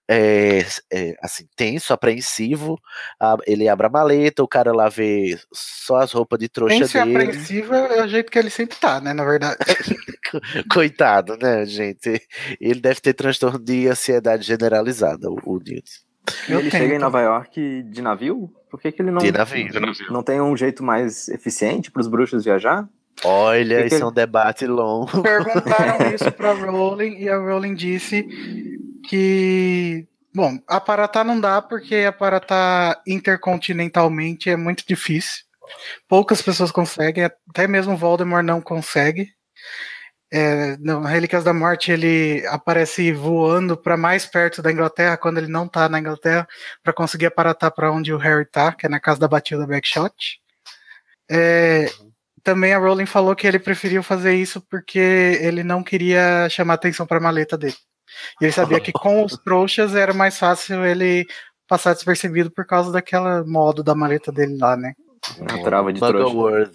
é, é, assim, tenso, apreensivo. Ah, ele abre a maleta, o cara lá vê só as roupas de trouxa Tenso e dele. apreensivo é o jeito que ele sempre tá, né? Na verdade. Coitado, né, gente? Ele deve ter transtorno de ansiedade generalizada, o, o Newt. Eu ele tenho, chega em. Nova York de navio? Por que, que ele não, De navio. não tem um jeito mais eficiente para os bruxos viajar? Olha, Que que isso é um debate longo. Perguntaram isso pra Rowling e a Rowling disse que. Bom, aparatar não dá porque aparatar intercontinentalmente é muito difícil. Poucas pessoas conseguem, até mesmo Voldemort não consegue. É, no Relíquias da Morte ele aparece voando para mais perto da Inglaterra quando ele não tá na Inglaterra para conseguir aparatar para onde o Harry tá, que é na casa da Batilda Backshot. É, também a Rowling falou que ele preferiu fazer isso porque ele não queria chamar atenção para a maleta dele. E ele sabia que com os trouxas era mais fácil ele passar despercebido por causa daquela modo da maleta dele lá, né? A trava de trouxa.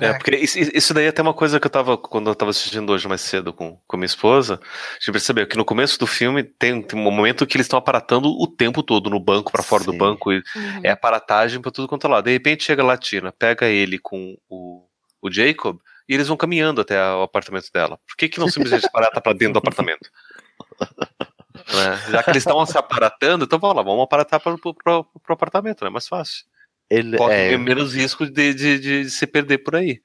É, porque isso, daí é até uma coisa que eu tava, quando eu tava assistindo hoje mais cedo com, com minha esposa, a gente percebeu que no começo do filme tem, tem um momento que eles estão aparatando o tempo todo no banco, pra fora do Sim. banco, e Uhum. é aparatagem pra tudo quanto é lado. De repente chega a Latina, pega ele com o, o Jacob e eles vão caminhando até o apartamento dela. Por que, que não simplesmente aparata pra dentro do apartamento? Né? Já que eles estão se aparatando, então vamos lá, vamos aparatar para o apartamento, é mais fácil. Ele, Corre é, menos risco de, de, de se perder por aí.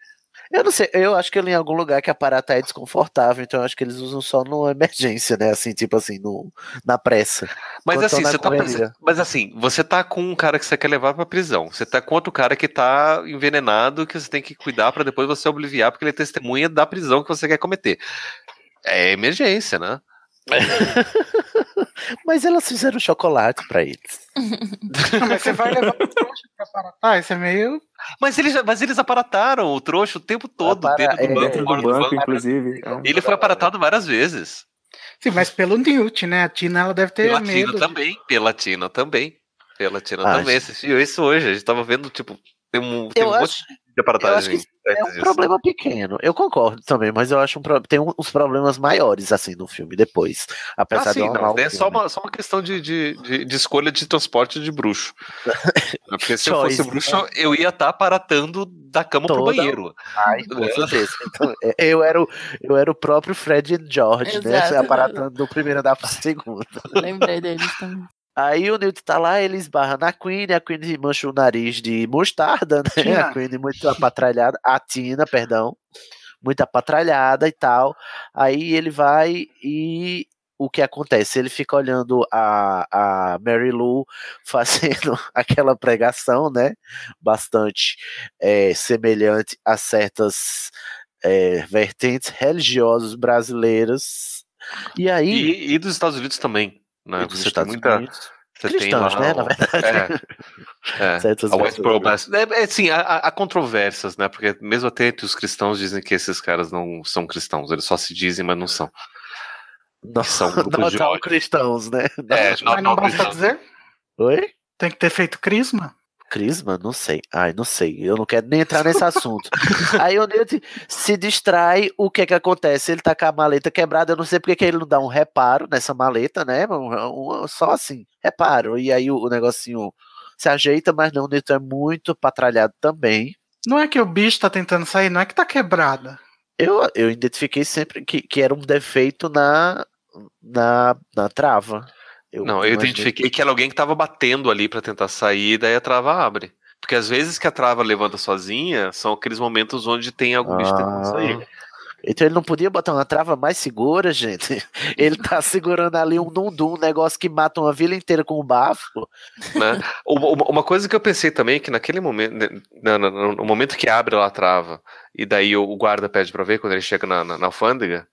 Eu não sei, eu acho que ele em algum lugar que a parata é desconfortável, então eu acho que eles usam só numa emergência, né? Assim, tipo assim, no, na pressa. Mas assim, você tá correria. mas assim, você tá com um cara que você quer levar pra prisão. Você tá com outro cara que tá envenenado, que você tem que cuidar pra depois você obliviar, porque ele é testemunha da prisão que você quer cometer. É emergência, né? Mas elas fizeram chocolate pra eles. Mas você vai levar pra Paratá? Isso é meio. Mas eles, mas eles aparataram o trouxa o tempo todo Apara- dentro do é, banco. Dentro do fora do banco, banco. inclusive. é. Ele foi aparatado várias vezes. Sim, mas pelo Newt, né? A Tina ela deve ter Pela medo. Tina de- também. Pela Tina também. Pela Tina Ah, também. Assistiu isso hoje. A gente tava vendo, tipo, tem um, tem um acho- monte aparatagem. que é um problema pequeno. Eu concordo também, mas eu acho um pro... tem uns problemas maiores assim no filme depois. Apesar Ah, sim, de não, é só uma, só uma questão de, de, de, de escolha de transporte de bruxo. Porque se eu fosse bruxo, eu ia estar aparatando da cama pro Toda- banheiro. Ai, com certeza. Então, é, eu, era o, eu era o próprio Fred e George, né? Exato. Aparatando do primeiro andar pro segundo. Lembrei deles também. Aí o Newt tá lá, ele esbarra na Queen, a Queen mancha o nariz de mostarda, né? Tina. A Queen muito apatralhada, a Tina, perdão, muito apatralhada e tal. Aí ele vai e o que acontece? Ele fica olhando a, a Mary Lou fazendo aquela pregação, né? Bastante é, semelhante a certas é, vertentes religiosas brasileiras. E aí. E, e dos Estados Unidos também. Né? dos Você tem Estados muita. Unidos. Você Cristãos, tem lá né? Na verdade. É, é. Certas A vertentes. Westboro Blast. É, é, sim, há, há- controvérsias, né? Porque mesmo até entre os cristãos dizem que esses caras não são cristãos. Eles só se dizem, mas não são. Não, são não de são ódio. cristãos, né? É, Mas não não basta cristãos. dizer? Oi? Tem que ter feito crisma? Crisma? Não sei. Ai, não sei. Eu não quero nem entrar nesse assunto. Aí o Newt se distrai, o que é que acontece? Ele tá com a maleta quebrada, eu não sei porque que ele não dá um reparo nessa maleta, né? Um- um- só assim, reparo. E aí o, o negocinho se ajeita, mas não, o Newt é muito patralhado também. Não é que o bicho tá tentando sair, não é que tá quebrada. Eu, eu identifiquei sempre que, que era um defeito na, na, na trava. Não, eu identifiquei que era alguém que tava batendo ali pra tentar sair, daí a trava abre. Porque às vezes que a trava levanta sozinha, são aqueles momentos onde tem algum bicho tentando Ah, sair. Então ele não podia botar uma trava mais segura, gente. Ele tá segurando ali um dundum, um negócio que mata uma vila inteira com o bafo. né? Uma, coisa que eu pensei também é que naquele momento, no, momento que abre lá a trava, e daí o, guarda pede pra ver quando ele chega na, na, na alfândega,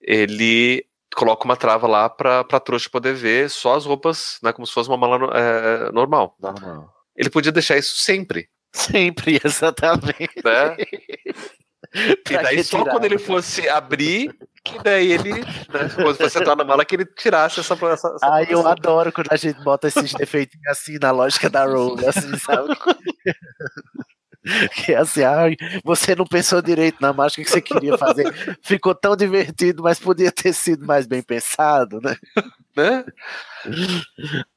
ele coloca uma trava lá pra, pra trouxa poder ver só as roupas, né, como se fosse uma mala é, normal. Normal. Ele podia deixar isso sempre, Sempre, exatamente. né? E daí só quando ele fosse abrir, que daí ele, né, quando fosse entrar na mala, que ele tirasse essa, essa, essa Ai, eu proteção. adoro quando a gente bota esses defeitinhos assim na lógica da Rowling, assim, sabe? Que é assim, ai, você não pensou direito na mágica que você queria fazer. Ficou tão divertido, mas podia ter sido mais bem pensado, né? né?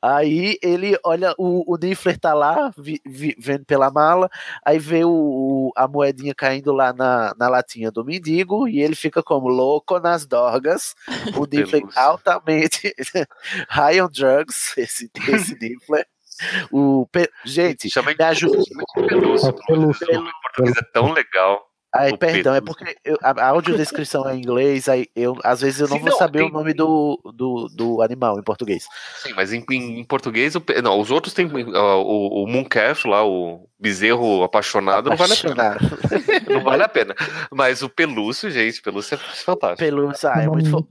Aí ele olha, o, o Niffler tá lá, vi- vi- vendo pela mala, aí vê o, o- a moedinha caindo lá na, na latinha do mendigo, e ele fica como louco nas dorgas. O Niffler altamente high on drugs, esse, esse Niffler. O, pe- gente, Chama me ajuda. de pelúcia. É pelúcia. O nome em português é tão legal. Ai, perdão, é porque eu- a, a audiodescrição é em inglês, aí eu, às vezes eu não Sim, vou não, saber tem- o nome do, do, do animal em português. Sim, mas em, em- em português, o não, os outros tem ó, o, o Mooncalf lá, o bezerro apaixonado, não vale a pena. Apaixonado. Não vale a pena. Mas o pelúcio, gente, pelúcio é fantástico. Pelúcia, ah, é muito fofo.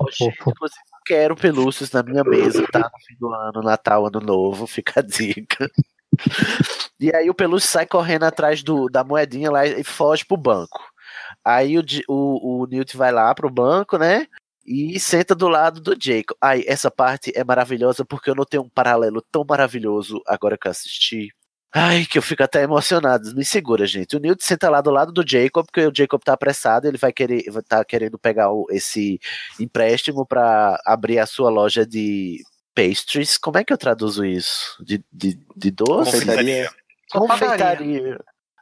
Inclusive, quero pelúcios na minha mesa, tá? No fim do ano, Natal, Ano Novo, fica a dica. E aí o pelúcio sai correndo atrás do, da moedinha lá e foge pro banco. Aí o, o, o Newt vai lá pro banco, né? E senta do lado do Jacob. Ai, essa parte é maravilhosa porque eu notei um paralelo tão maravilhoso agora que eu assisti. Ai, que eu fico até emocionado. Me segura, gente. O Newt senta lá do lado do Jacob, porque o Jacob tá apressado, ele vai querer, vai tá querendo pegar o- esse empréstimo para abrir a sua loja de pastries. Como é que eu traduzo isso? De, de, de doce? Confeitaria. Confeitaria.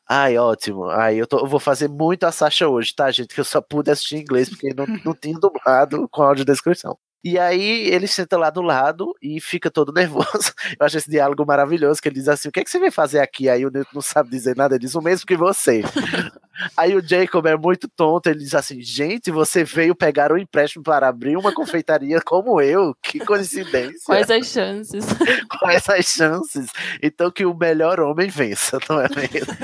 Ai, ótimo. Ai, eu, tô, eu vou fazer muito a Sasha hoje, tá, gente? Que eu só pude assistir em inglês porque não, não tinha dublado com audiodescrição. E aí ele senta lá do lado e fica todo nervoso. Eu acho esse diálogo maravilhoso, que ele diz assim, o que, é que você veio fazer aqui? Aí o Newton não sabe dizer nada, ele diz o mesmo que você. aí o Jacob é muito tonto, ele diz assim, gente, você veio pegar um empréstimo para abrir uma confeitaria como eu? Que coincidência. Quais as chances? Quais as chances? Então que o melhor homem vença, não é mesmo?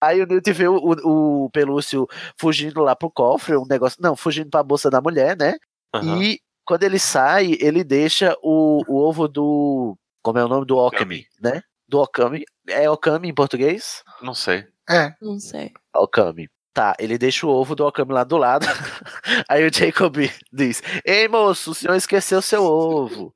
Aí o Newt vê o, o, o Pelúcio fugindo lá pro cofre, um negócio. Não, fugindo pra bolsa da mulher, né? Aham. E quando ele sai, ele deixa o, o ovo do. Como é o nome? Do Okami, né? Do Okami. É Okami em português? Não sei. É. Não sei. Okami. Tá, ele deixa o ovo do Okami lá do lado. Aí o Jacob diz: Ei, moço, o senhor esqueceu seu ovo.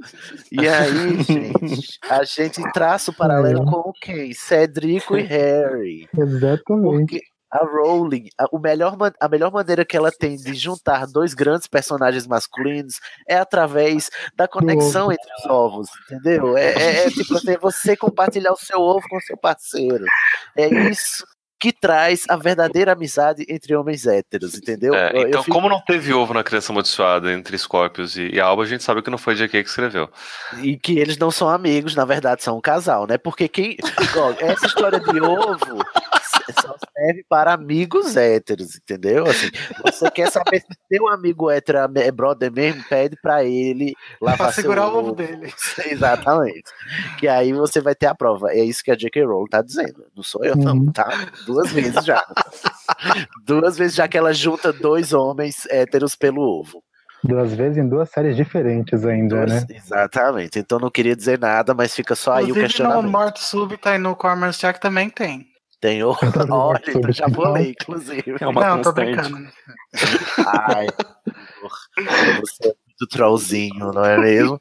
E aí, gente, a gente traça o paralelo com quem? Cedrico e Harry. Exatamente. Porque a Rowling, a, o melhor, a melhor maneira que ela tem de juntar dois grandes personagens masculinos é através da conexão entre os ovos, entendeu? É, é- é tipo assim, você compartilhar o seu ovo com o seu parceiro. É isso que traz a verdadeira amizade entre homens héteros, entendeu? É, Eu- eu então, fico- como não teve ovo na criança amaldiçoada entre Scorpius e, e Alba, a gente sabe que não foi J.K. que escreveu. E que eles não são amigos, na verdade são um casal, né? Porque quem. essa história de ovo serve para amigos héteros, entendeu? Assim, você quer saber se seu amigo hétero é brother mesmo, pede pra ele lavar Pra seu segurar o ovo dele. Exatamente. Que aí você vai ter a prova. É isso que a J.K. Rowling tá dizendo. Não sou eu, não, Uhum. tá? Duas vezes já. Duas vezes já que ela junta dois homens héteros pelo ovo. Duas vezes em duas séries diferentes ainda, Duas- né? Exatamente. Então não queria dizer nada, mas fica só aí o Inclusive no questionamento. Morte Súbita e no Cormor's Jack também tem. Tem o... Olha, então já vou ler, inclusive. É uma Não, tô constante. brincando. Ai, você é muito trollzinho, não é mesmo?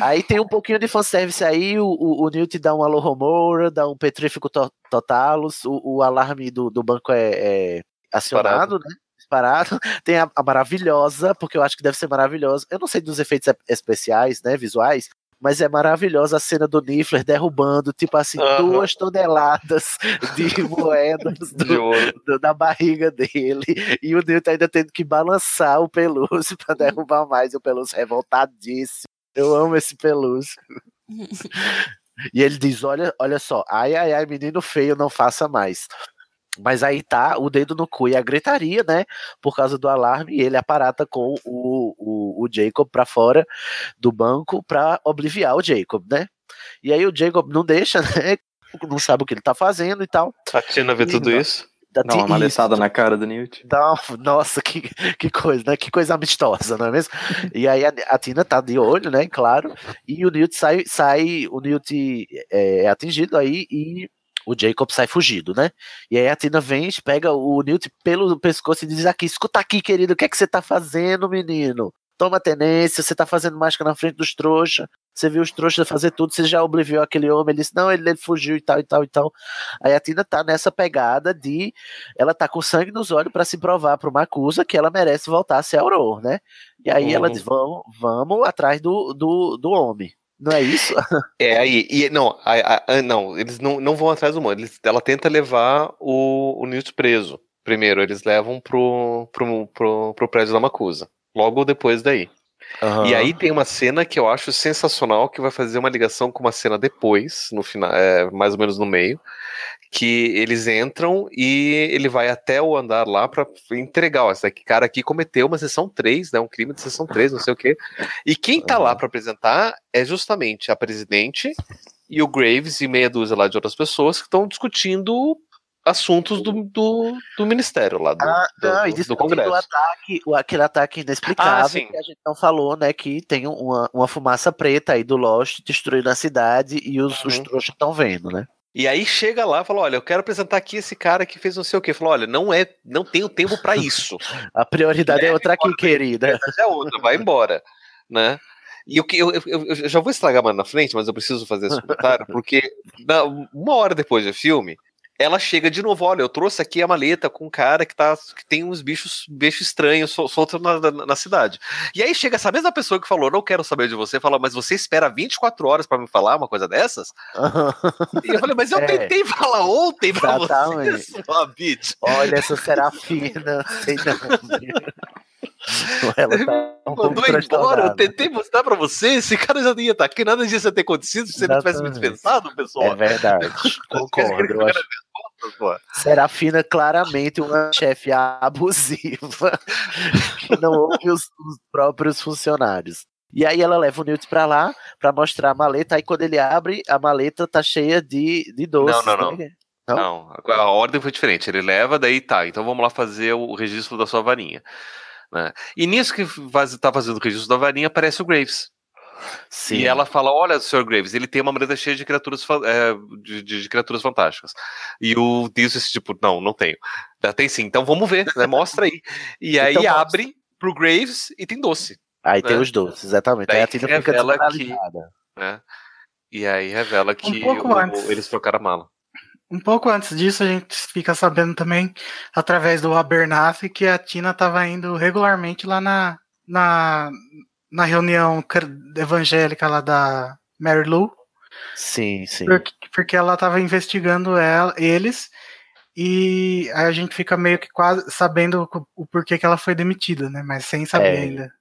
Aí tem um pouquinho de fanservice aí, o, o, o Newt dá um alô Romora, dá um petrífico to totalus, o, o alarme do, do banco é, é acionado, né? Disparado. Tem a, a maravilhosa, porque eu acho que deve ser maravilhosa. Eu não sei dos efeitos especiais, né? Visuais. Mas é maravilhosa a cena do Niffler derrubando, tipo assim, Aham. duas toneladas de moedas do, do- da barriga dele. E o Newton ainda tendo que balançar o pelúcio pra derrubar mais. E o pelúcio revoltadíssimo. Eu amo esse pelúcio. E ele diz: olha, olha só, ai, ai, ai, menino feio, não faça mais. Mas aí tá o dedo no cu e a gritaria, né? Por causa do alarme, e ele aparata com o, o, o Jacob pra fora do banco pra obliviar o Jacob, né? E aí o Jacob não deixa, né? Não sabe o que ele tá fazendo e tal. A Tina vê tudo isso. Da Dá uma maletada na cara do Newt. Dá uma- nossa, que, que coisa, né? Que coisa amistosa, não é mesmo? E aí a, a Tina tá de olho, né? Claro. E o Newt sai, sai o Newt é, é atingido aí e o Jacob sai fugido, né? E aí a Tina vem, pega o Newt pelo pescoço e diz aqui, escuta aqui, querido, o que é que você tá fazendo, menino? Toma tenência, você tá fazendo máscara na frente dos trouxas. Você viu os trouxas fazer tudo, você já obliviou aquele homem, ele disse, não, ele, ele fugiu e tal, e tal, e tal. Aí a Tina tá nessa pegada de ela tá com sangue nos olhos pra se provar pro Macusa que ela merece voltar a ser Auror, né? E aí ela Uhum. diz: vamos, vamos atrás do, do, do homem. Não é isso? É, aí, e, não, a- a- não, eles não, não vão atrás do mano. Eles, ela tenta levar o, o Newt preso. Primeiro, eles levam pro, pro, pro, pro prédio da Macusa. Logo depois daí. E aí tem uma cena que eu acho sensacional, que vai fazer uma ligação com uma cena depois, no final, é, mais ou menos no meio, que eles entram e ele vai até o andar lá pra entregar, ó, esse cara aqui cometeu uma sessão 3, né, um crime de sessão 3, não sei o quê. E quem tá lá pra apresentar é justamente a presidente e o Graves e meia dúzia lá de outras pessoas que estão discutindo assuntos do, do, do ministério lá, do, Ah, não, e do- do discutindo o Congresso. ataque, o, aquele ataque inexplicável Ah, que a gente não falou, né? Que tem uma, uma fumaça preta aí do Lost destruindo a cidade e os, os Uhum. trouxas estão vendo, né? E aí chega lá e fala: Olha, eu quero apresentar aqui esse cara que fez não sei o quê. Falou: Olha, não é, não tenho tempo pra isso. A prioridade é outra aqui, querida. É outra, vai embora, né? E o que eu, eu, eu- eu já vou estragar mais na frente, mas eu preciso fazer esse comentário, porque na- uma hora depois do filme, ela chega de novo, olha, eu trouxe aqui a maleta com um cara que, tá, que tem uns bichos, bichos estranhos sol- soltos na, na, na cidade. E aí chega essa mesma pessoa que falou, não quero saber de você, fala, mas você espera 24 horas pra me falar uma coisa dessas? E eu falei, mas eu É. tentei falar ontem pra Exatamente. você, sua bitch. Olha essa Serafina, sei não. Ela tá um Mandou embora, eu tentei mostrar pra você, esse cara já não ia estar aqui, nada disso ia ter acontecido se você não tivesse me dispensado, pessoal. É verdade, concordo. Eu acho Serafina claramente uma chefe abusiva que não ouve os, os próprios funcionários. E aí ela leva o Newt pra lá pra mostrar a maleta. Aí quando ele abre, a maleta tá cheia de, de doces. Não, não, não. né? Não, a a ordem foi diferente. Ele leva, daí tá, então vamos lá fazer o registro da sua varinha. né? E nisso que faz, tá fazendo o registro da varinha, aparece o Graves. Sim. E ela fala: Olha, Sr. Graves, ele tem uma maleta cheia de criaturas, é, de, de- de criaturas fantásticas. E o Deus esse tipo: Não, não tenho. Tem sim, então vamos ver, né? Mostra aí. E aí Então mostra. abre pro Graves e tem doce. Aí tem né? os doces, exatamente. Aí Daí a Tina fica revela que- né? E aí revela que pouco o- antes. eles trocaram a mala. Um pouco antes disso, a gente fica sabendo também, através do Abernathy, que a Tina estava indo regularmente lá na, na, na reunião evangélica lá da Mary Lou, Sim, sim. porque, porque ela estava investigando ela, eles, e aí a gente fica meio que quase sabendo o, o porquê que ela foi demitida, né? Mas sem saber É. ainda.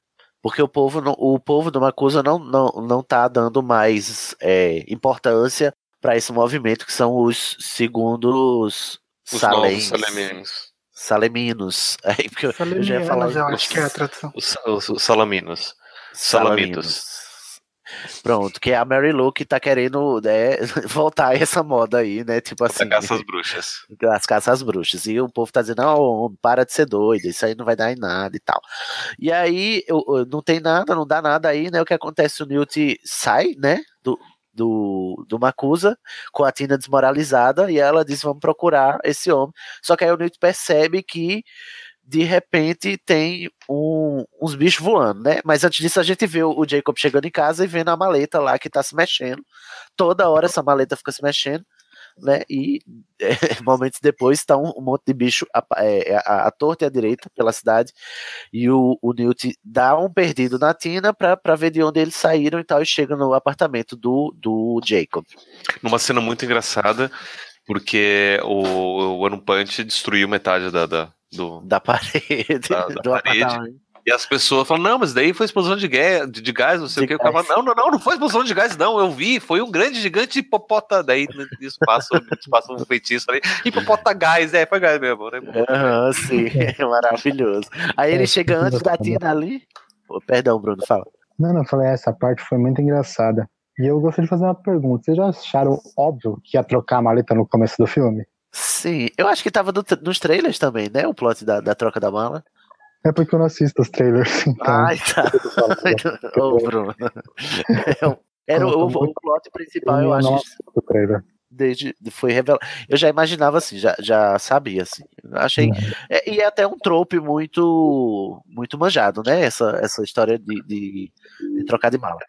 Porque o povo, não, o povo do Macusa não, não, não tá dando mais é, importância para esse movimento, que são os segundos Os salens, novos saleminos. saleminos. Aí, porque eu, eu já ia falar Salemianos, eu os- acho que é a tradução. Os, os- os salaminos. Salamitos. Pronto, que é a Mary Lou que tá querendo né, voltar a essa moda aí, né? Tipo assim. caça às bruxas. as caças bruxas. E o povo tá dizendo, não, para de ser doido, isso aí não vai dar em nada e tal. E aí, eu, eu- não tem nada, não dá nada aí, né? O que acontece, o Newt sai, né, do, do, do Macusa, com a Tina desmoralizada, e ela diz, vamos procurar esse homem. Só que aí o Newt percebe que, de repente, tem um- uns bichos voando, né? Mas antes disso, a gente vê o, Jacob chegando em casa e vendo a maleta lá que tá se mexendo. Toda hora essa maleta fica se mexendo né? E é, momentos depois está um, um monte de bicho a, é, a, a torta e a direita pela cidade. E o, o Newt dá um perdido na Tina para ver de onde eles saíram e tal. E chega no apartamento do, do Jacob. Numa cena muito engraçada, porque o, o One Punch destruiu metade da, da, do, da parede. Da, da do parede. apartamento. E as pessoas falam, não, mas daí foi explosão de, gué- de, de gás, não sei o De que. O gás. fala, não, não, não, não foi explosão de gás, não. Eu vi, foi um grande gigante hipopota. Daí isso passa, isso passa um feitiço ali. Hipopota gás, é, foi gás mesmo, né? Aham, sim, é maravilhoso. Aí ele É, chega antes da engraçado. Tina ali. Pô, perdão, Bruno, fala. Não, não, eu falei, essa parte foi muito engraçada. E eu gostaria de fazer uma pergunta. Vocês já acharam óbvio que ia trocar a maleta no começo do filme? Sim, eu acho que tava no nos trailers também, né? O plot da, da troca da mala. É porque eu não assisto os trailers, então. Ai, tá. Ô, Bruno. Era o, o, o plot principal, eu acho. o trailer. desde foi revelado. Eu já imaginava assim, já, já sabia assim. Achei é, e é até um trope muito muito manjado, né? Essa, essa história de, de, de trocar de mala.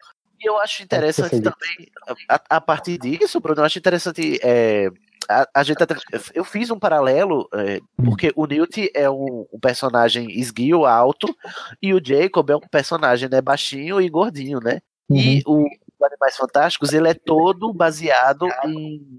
E eu acho interessante também a, a partir disso, Bruno, eu acho interessante é, a, a gente até, eu fiz um paralelo é, porque o Newt é um, um personagem esguio, alto, e o Jacob é um personagem né, baixinho e gordinho, né? E o o Animais Fantásticos, ele é todo baseado em,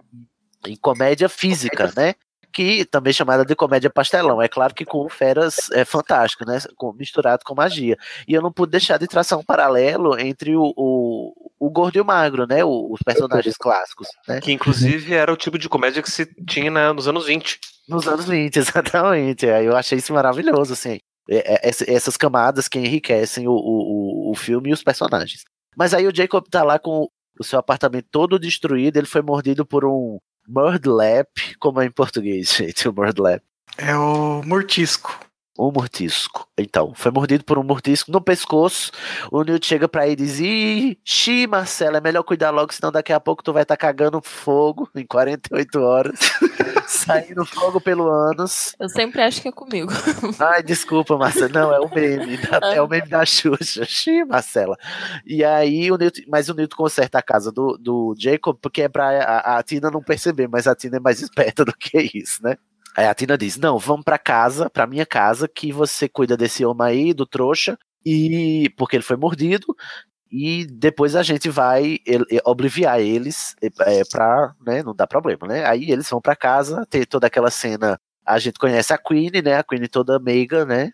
em comédia física, né? Que também é chamada de comédia pastelão. É claro que com feras é fantástico, né? Com, misturado com magia. E eu não pude deixar de traçar um paralelo entre o, o, o gordo e o magro, né? O- os personagens clássicos, né? Que inclusive era o tipo de comédia que se tinha na- nos anos 20. Nos anos 20, exatamente. Aí eu achei isso maravilhoso, assim. É- é- essa- essas camadas que enriquecem o, o, o- o filme e os personagens. Mas aí o Jacob tá lá com o seu apartamento todo destruído, ele foi mordido por um Murdlap, como é em português, gente, o Murdlap. É o Mortisco. Um mortisco. Então, foi mordido por um mortisco no pescoço. O Newt chega pra ele e diz: Ixi, Marcelo, é melhor cuidar logo, senão daqui a pouco tu vai estar tá cagando fogo em 48 horas. saindo fogo pelo ânus. Eu sempre acho que é comigo. Ai, desculpa, Marcela. Não, é o meme. Da, é o meme da Xuxa. Xiii, Marcela. E aí, o Newton, mas o Newton conserta a casa do, do Jacob, porque é pra a, a Tina não perceber, mas a Tina é mais esperta do que isso, né? Aí a Tina diz: Não, vamos pra casa, pra minha casa, que você cuida desse homem aí, do trouxa, e porque ele foi mordido, e depois a gente vai obliviar eles é, pra, né, não dá problema, né? Aí eles vão pra casa, tem toda aquela cena, a gente conhece a Queen, né? A Queen toda meiga, né?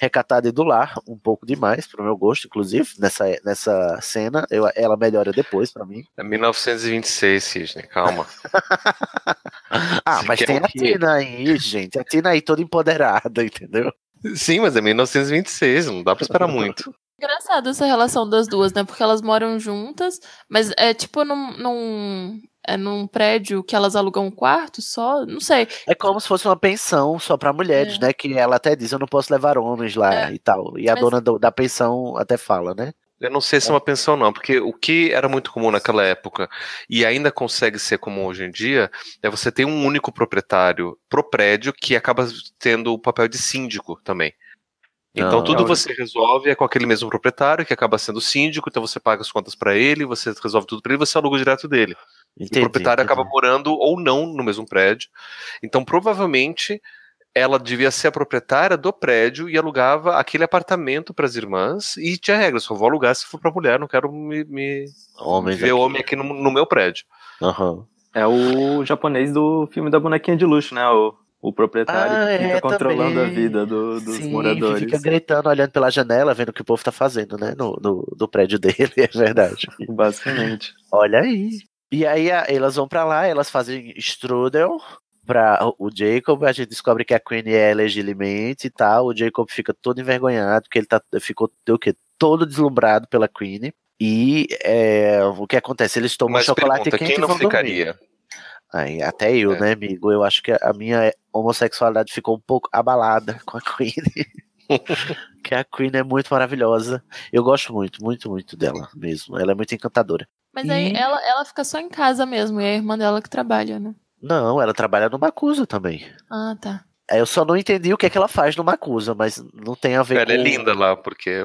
Recatada e do lar, um pouco demais, pro meu gosto, inclusive, nessa, nessa cena, eu, ela melhora depois para mim. É 1926, Sidney, calma. ah, mas tem a Tina aí, gente, a Tina aí toda empoderada, entendeu? Sim, mas é 1926, não dá pra esperar muito. Engraçado essa relação das duas, né? Porque elas moram juntas, mas é tipo num, num, é num prédio que elas alugam um quarto só, não sei. É como se fosse uma pensão só para mulheres, é. né? Que ela até diz, eu não posso levar homens lá é. e tal. E a mas... dona do, da pensão até fala, né? Eu não sei se é uma pensão, não, porque o que era muito comum naquela época e ainda consegue ser comum hoje em dia é você ter um único proprietário pro prédio que acaba tendo o papel de síndico também. Então não, tudo não. você resolve é com aquele mesmo proprietário que acaba sendo síndico, então você paga as contas para ele, você resolve tudo para ele, você aluga direto dele. Entendi, o proprietário entendi. acaba morando ou não no mesmo prédio. Então provavelmente ela devia ser a proprietária do prédio e alugava aquele apartamento para as irmãs e tinha regras, só vou alugar se for para mulher, não quero me, me ver aqui. homem aqui no, no meu prédio. Uhum. É o japonês do filme da bonequinha de luxo, né? O o proprietário ah, que fica é, controlando também. a vida do, dos Sim, moradores. Fica gritando, olhando pela janela, vendo o que o povo tá fazendo, né? No, no, no prédio dele, é verdade. Basicamente. Olha aí. E aí elas vão para lá, elas fazem strudel para o Jacob, a gente descobre que a Queen é legilimamente e tal, o Jacob fica todo envergonhado, porque ele tá, ficou o quê? todo deslumbrado pela Queen. E é, o que acontece? Eles tomam Mas chocolate pergunta, quente quem não ficaria? Dormir. Aí, até eu, é. né, amigo? Eu acho que a minha homossexualidade ficou um pouco abalada com a Queen. que a Queen é muito maravilhosa. Eu gosto muito, muito, muito dela mesmo. Ela é muito encantadora. Mas e... aí ela, ela fica só em casa mesmo, e é a irmã dela que trabalha, né? Não, ela trabalha no Macusa também. Ah, tá. Eu só não entendi o que é que ela faz no Macusa, mas não tem a ver ela com. Ela é linda lá, porque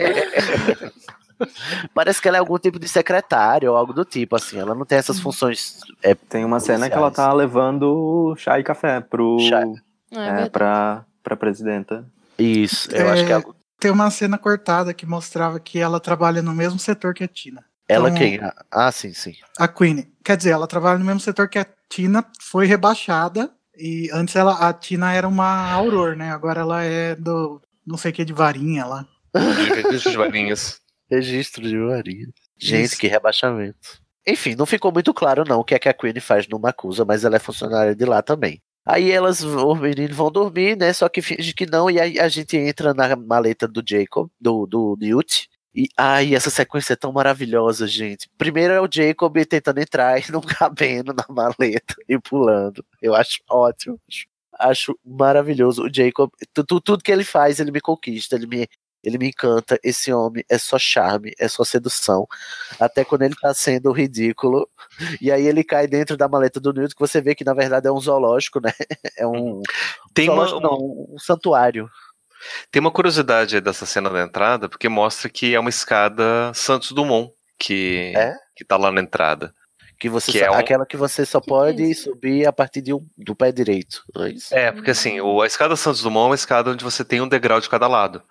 é. Parece que ela é algum tipo de secretária ou algo do tipo, assim. Ela não tem essas uhum. funções. É, tem uma cena que ela tá levando chá e café pro. Chá. É, é, pra, pra presidenta. Isso, eu é, acho que é algo. Tem uma cena cortada que mostrava que ela trabalha no mesmo setor que a Tina. Ela então, quem? Ah, sim, sim. A Queen. Quer dizer, ela trabalha no mesmo setor que a Tina, foi rebaixada. E antes ela, a Tina era uma Auror, né? Agora ela é do. não sei o que de varinha lá. De varinhas. Registro de varinha. Gente, Isso. que rebaixamento. Enfim, não ficou muito claro não o que é que a Queen faz no Macusa, mas ela é funcionária de lá também. Aí elas, os meninos vão dormir, né? Só que finge que não, e aí a gente entra na maleta do Jacob, do, do Newt. E ai, essa sequência é tão maravilhosa, gente. Primeiro é o Jacob tentando entrar e não cabendo na maleta e pulando. Eu acho ótimo. Acho, maravilhoso. O Jacob, tudo que ele faz, ele me conquista, ele me, ele me encanta. Esse homem é só charme, é só sedução. Até quando ele tá sendo ridículo. E aí ele cai dentro da maleta do Newton, que você vê que na verdade é um zoológico, né? É um. Tem uma, não, um santuário. Tem uma curiosidade dessa cena da entrada, porque mostra que é uma escada Santos Dumont que, é? que tá lá na entrada. Que você que só, é um... aquela que você só pode subir a partir de um, do pé direito. É, isso? é, porque assim, o, a escada Santos Dumont é uma escada onde você tem um degrau de cada lado.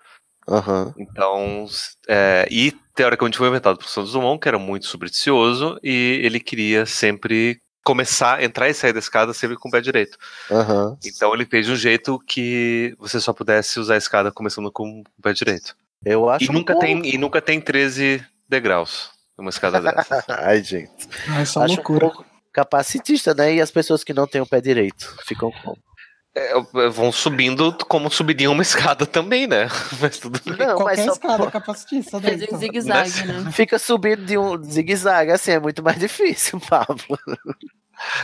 Uhum. Então, é, e teoricamente foi inventado por Santos Dumont, que era muito supersticioso, e ele queria sempre começar, entrar e sair da escada sempre com o pé direito. Uhum. Então ele fez de um jeito que você só pudesse usar a escada começando com o pé direito. Eu acho e nunca tem E nunca tem 13 degraus uma escada dessa. Ai, gente. É só acho loucura. Um capacitista, né? E as pessoas que não têm o pé direito ficam como? É, é, vão subindo como subiriam uma escada também, né? Mas tudo bem. Não, Qualquer mas escada só... capacitista. Daí, então. zigue-zague, né? Fica subindo de um zigue-zague, assim, é muito mais difícil, Pablo.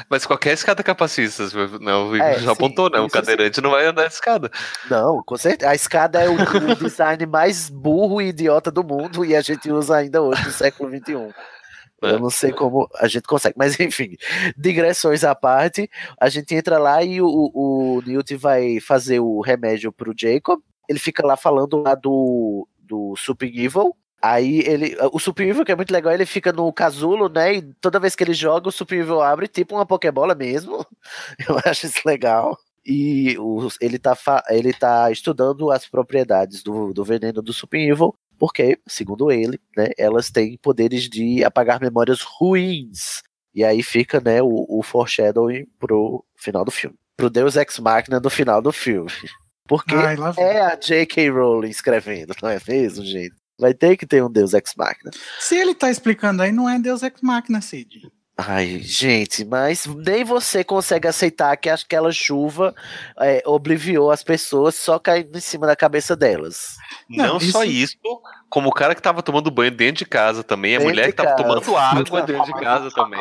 Mas qualquer escada capacista, não, o Igor É, já apontou, né? O isso sim. cadeirante não vai andar de escada. Não, com certeza. A escada é o, o design mais burro e idiota do mundo e a gente usa ainda hoje no século XXI. Eu não sei como a gente consegue, mas enfim, digressões à parte, a gente entra lá e o, o Newt vai fazer o remédio pro Jacob. Ele fica lá falando lá do, do Super Evil. Aí ele. O Super Evil, que é muito legal, ele fica no casulo, né? E toda vez que ele joga, o Super Evil abre, tipo uma Pokébola mesmo. Eu acho isso legal. E o- ele, tá, ele tá estudando as propriedades do, do veneno do Super Evil, porque, segundo ele, né, elas têm poderes de apagar memórias ruins. E aí fica, né, o, o foreshadowing pro final do filme. Pro Deus Ex Machina do final do filme. Porque Ai, é a J.K. Rowling escrevendo, não é mesmo, gente? Vai ter que ter um Deus Ex Machina. Se ele tá explicando aí, não é Deus Ex Machina, Cid. Ai, gente, mas nem você consegue aceitar que aquela chuva é, obliviou as pessoas só caindo em cima da cabeça delas. Não, Não, só isso- como o cara que tava tomando banho dentro de casa também, a Dentro mulher que tava casa. tomando água dentro de casa também.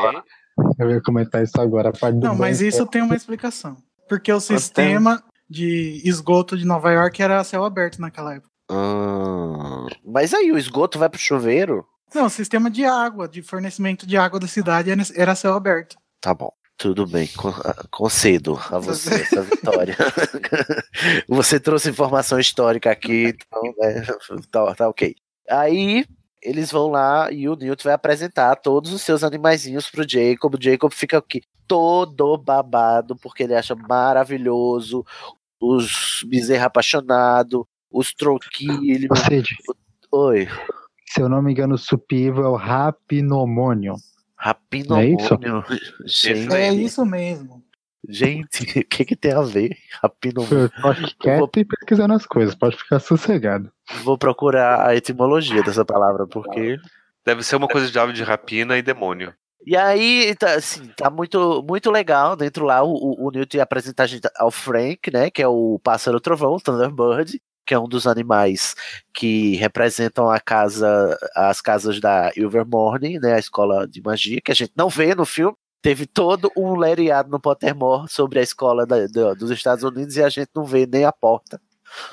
Eu ia comentar isso agora. A parte do Não, mas banho, isso tem uma explicação. Porque o sistema de esgoto de Nova York era céu aberto naquela época. Ah, mas aí o esgoto vai pro chuveiro? Não, o sistema de água, de fornecimento de água da cidade era- céu aberto. Tá bom. Tudo bem, ah, concedo a você essa vitória. você trouxe informação histórica aqui, então né, tá, tá ok. Aí eles vão lá e o Newt vai apresentar todos os seus animaizinhos pro Jacob. O Jacob fica aqui todo babado, porque ele acha maravilhoso os bezerros apaixonados, os troquilhos. Oi, se eu não me engano, o Supivo é o Rapinomônio. rapinomônio. Gente, É isso mesmo. gente, o que, que tem a ver? Rapinomônio. Eu e pesquisando as coisas, pode ficar sossegado. Vou procurar a etimologia dessa palavra, porque. Deve ser uma coisa de ave de rapina e demônio. E aí, tá, assim, tá muito, muito legal dentro lá. O, o, o Newt apresenta a gente ao Frank, né? Que é o pássaro trovão, o Thunderbird, que é um dos animais que representam a casa, as casas da Ilvermorny, né? A escola de magia, que a gente não vê no filme. Teve todo um lereado no Pottermore sobre a escola da- da- dos Estados Unidos e a gente não vê nem a porta.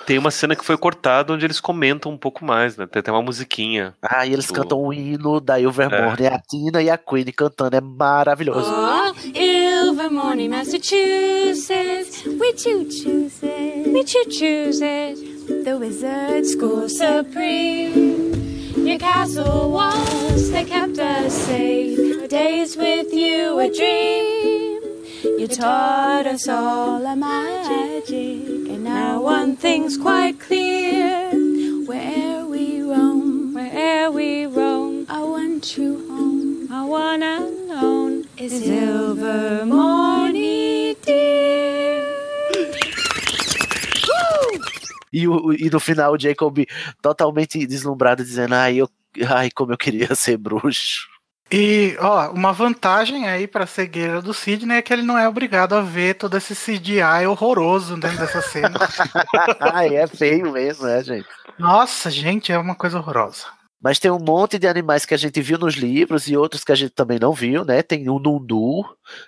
Tem uma cena que foi cortada onde eles comentam um pouco mais, né? Tem até uma musiquinha. Ah, e eles Do- cantam o hino da Ilvermorny, a Tina e a Queen cantando, é maravilhoso. Oh, Ilvermorny, Massachusetts. We choo chooses. We choo chooses. The wizard school supreme. Your castle walls, they kept us safe. Our days with you a dream. You taught us all a magic. And now one thing's quite clear. Where we roam, where'er we roam, I want you home. I want alone is Ilvermorny, dear. E, o, e no final o Jacob totalmente deslumbrado, dizendo, ai, eu, ai, como eu queria ser bruxo. E, ó, uma vantagem aí pra cegueira do Sidney é que ele não é obrigado a ver todo esse CGI horroroso dentro dessa cena. ai, é feio mesmo, né, gente? Nossa, gente, é uma coisa horrorosa. Mas tem um monte de animais que a gente viu nos livros e outros que a gente também não viu, né? Tem o Nundu,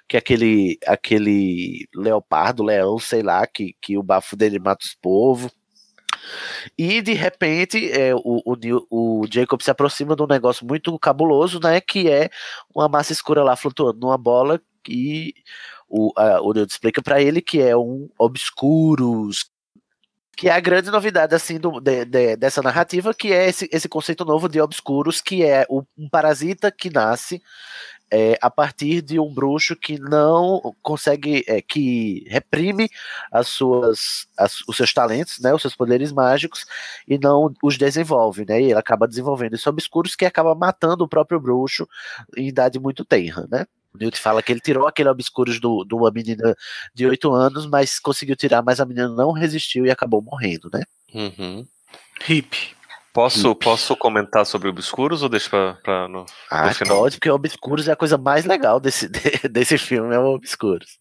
que é aquele, aquele leopardo, leão, sei lá, que, que o bafo dele mata os povos. E de repente é, o, o, Neo- o Jacob se aproxima de um negócio muito cabuloso, né? Que é uma massa escura lá flutuando numa bola e o, a, o Newt explica pra ele que é um Obscurus, que é a grande novidade assim do- de- de- dessa narrativa, que é esse, esse conceito novo de obscuros, que é um parasita que nasce é, a partir de um bruxo que não consegue, é, que reprime as suas, as- os seus talentos, né, os seus poderes mágicos e não os desenvolve, né? E ele acaba desenvolvendo esses obscuros que acaba matando o próprio bruxo em idade muito tenra, né? O Newt fala que ele tirou aquele obscuros do, de uma menina de 8 anos, mas conseguiu tirar, mas a menina não resistiu e acabou morrendo, né? Uhum. Hip. Posso, posso comentar sobre Obscuros ou deixa pra, pra no, Ah, final? pode, porque Obscuros é a coisa mais legal desse, de- desse filme, é o Obscuros.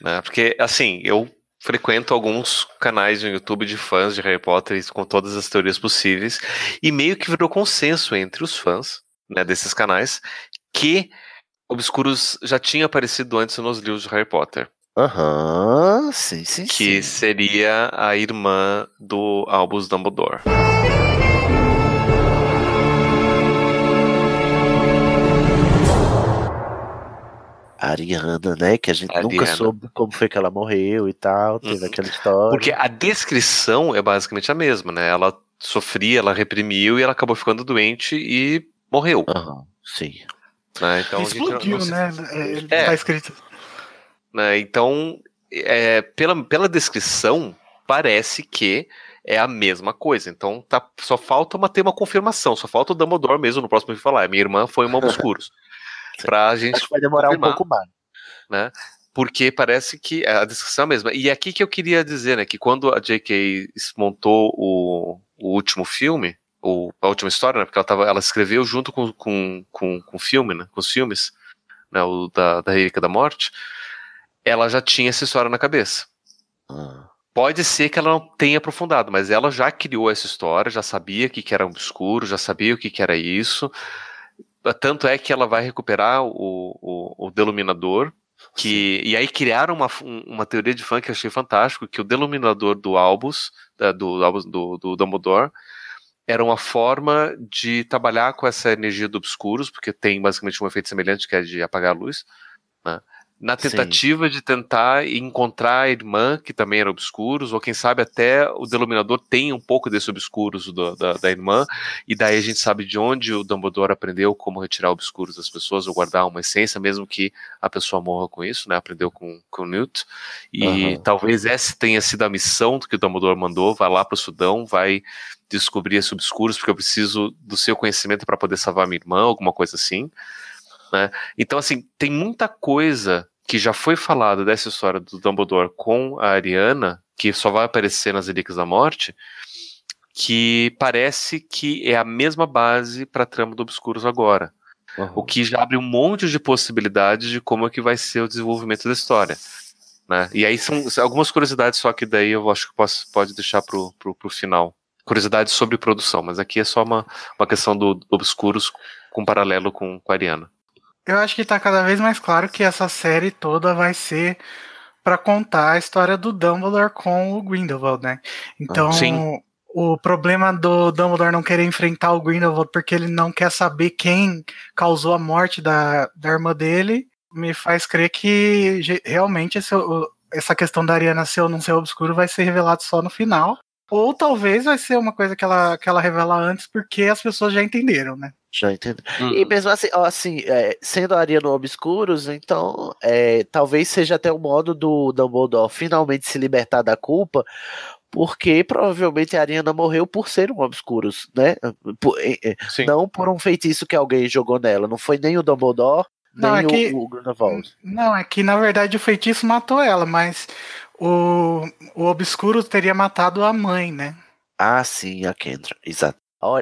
né? Porque, assim, eu frequento alguns canais no YouTube de fãs de Harry Potter com todas as teorias possíveis, e meio que virou consenso entre os fãs né, desses canais que Obscuros já tinha aparecido antes nos livros de Harry Potter. Aham, sim, sim, Que sim. seria a irmã do Albus Dumbledore. Ariana, né? Que a gente nunca Ariana. soube como foi que ela morreu e tal. Teve aquela história. Porque a descrição é basicamente a mesma, né? Ela sofria, ela reprimiu e ela acabou ficando doente e morreu. Aham, sim. Né? Então, Explodiu, não se- né? É, É. Tá escrito. né? Então, é, pela, pela descrição, parece que é a mesma coisa. Então, tá, só falta uma, ter uma confirmação. Só falta o Dumbledore mesmo no próximo filme falar. "É, Minha irmã foi uma obscuros. Pra gente Acho que vai demorar confirmar, um pouco mais. né? Porque parece que a descrição é a mesma. E é aqui que eu queria dizer, né? Que quando a J.K. montou o, o último filme, ou a última história, né? Porque ela, tava, ela escreveu junto com, com, com, com o filme, né? Com os filmes, né? O da, da Relíquia da Morte. Ela já tinha essa história na cabeça. Ah, Pode ser que ela não tenha aprofundado, mas ela já criou essa história, já sabia o que, que era obscuro, já sabia o que, que era isso. Tanto é que ela vai recuperar o, o, o Deluminador, que, e aí criaram uma, um- uma teoria de fã que eu achei fantástico, que o Deluminador do Albus, do, Albus do, do Dumbledore, era uma forma de trabalhar com essa energia do obscuros, porque tem basicamente um efeito semelhante que é de apagar a luz, né? Na Sim. tentativa de tentar encontrar a irmã, que também era obscuros, ou quem sabe até o Deluminador tem um pouco desse obscuros do- da, da irmã, e daí a gente sabe de onde o Dumbledore aprendeu como retirar obscuros das pessoas, ou guardar uma essência, mesmo que a pessoa morra com isso, né? Aprendeu com, com o Newt. E Aham. talvez essa tenha sido a missão que o Dumbledore mandou, vai lá pro Sudão, vai descobrir esses obscuros, porque eu preciso do seu conhecimento para poder salvar minha irmã, alguma coisa assim. Né? Então, assim, tem muita coisa que já foi falada dessa história do Dumbledore com a Ariana, que só vai aparecer nas Relíquias da Morte, que parece que é a mesma base para a trama do Obscuros agora. aham. O que já abre um monte de possibilidades de como é que vai ser o desenvolvimento da história. Né? E aí são algumas curiosidades, só que daí eu acho que posso, pode deixar pro, pro final. Curiosidades sobre produção, mas aqui é só uma, uma questão do, do Obscuros com paralelo com, com a Ariana. Eu acho que tá cada vez mais claro que essa série toda vai ser pra contar a história do Dumbledore com o Grindelwald, né? Então, Sim. o problema do Dumbledore não querer enfrentar o Grindelwald porque ele não quer saber quem causou a morte da, da irmã dele, me faz crer que realmente esse- essa questão da Ariana ser ou não ser obscuro vai ser revelado só no final. Ou talvez vai ser uma coisa que ela, que ela revela antes porque as pessoas já entenderam, né? Já entendo. Uhum. E mesmo assim, ó, assim é, sendo a Ariana Obscuros, então é, talvez seja até o modo do Dumbledore finalmente se libertar da culpa, porque provavelmente a Ariana morreu por ser um Obscuros, né? Por- é, é, não por um feitiço que alguém jogou nela. Não foi nem o Dumbledore, Não, nem é que- o, o Grindelwald. Não, é que na verdade o feitiço matou ela, mas o, o Obscuro teria matado a mãe, né? Ah, sim, a Kendra, exato.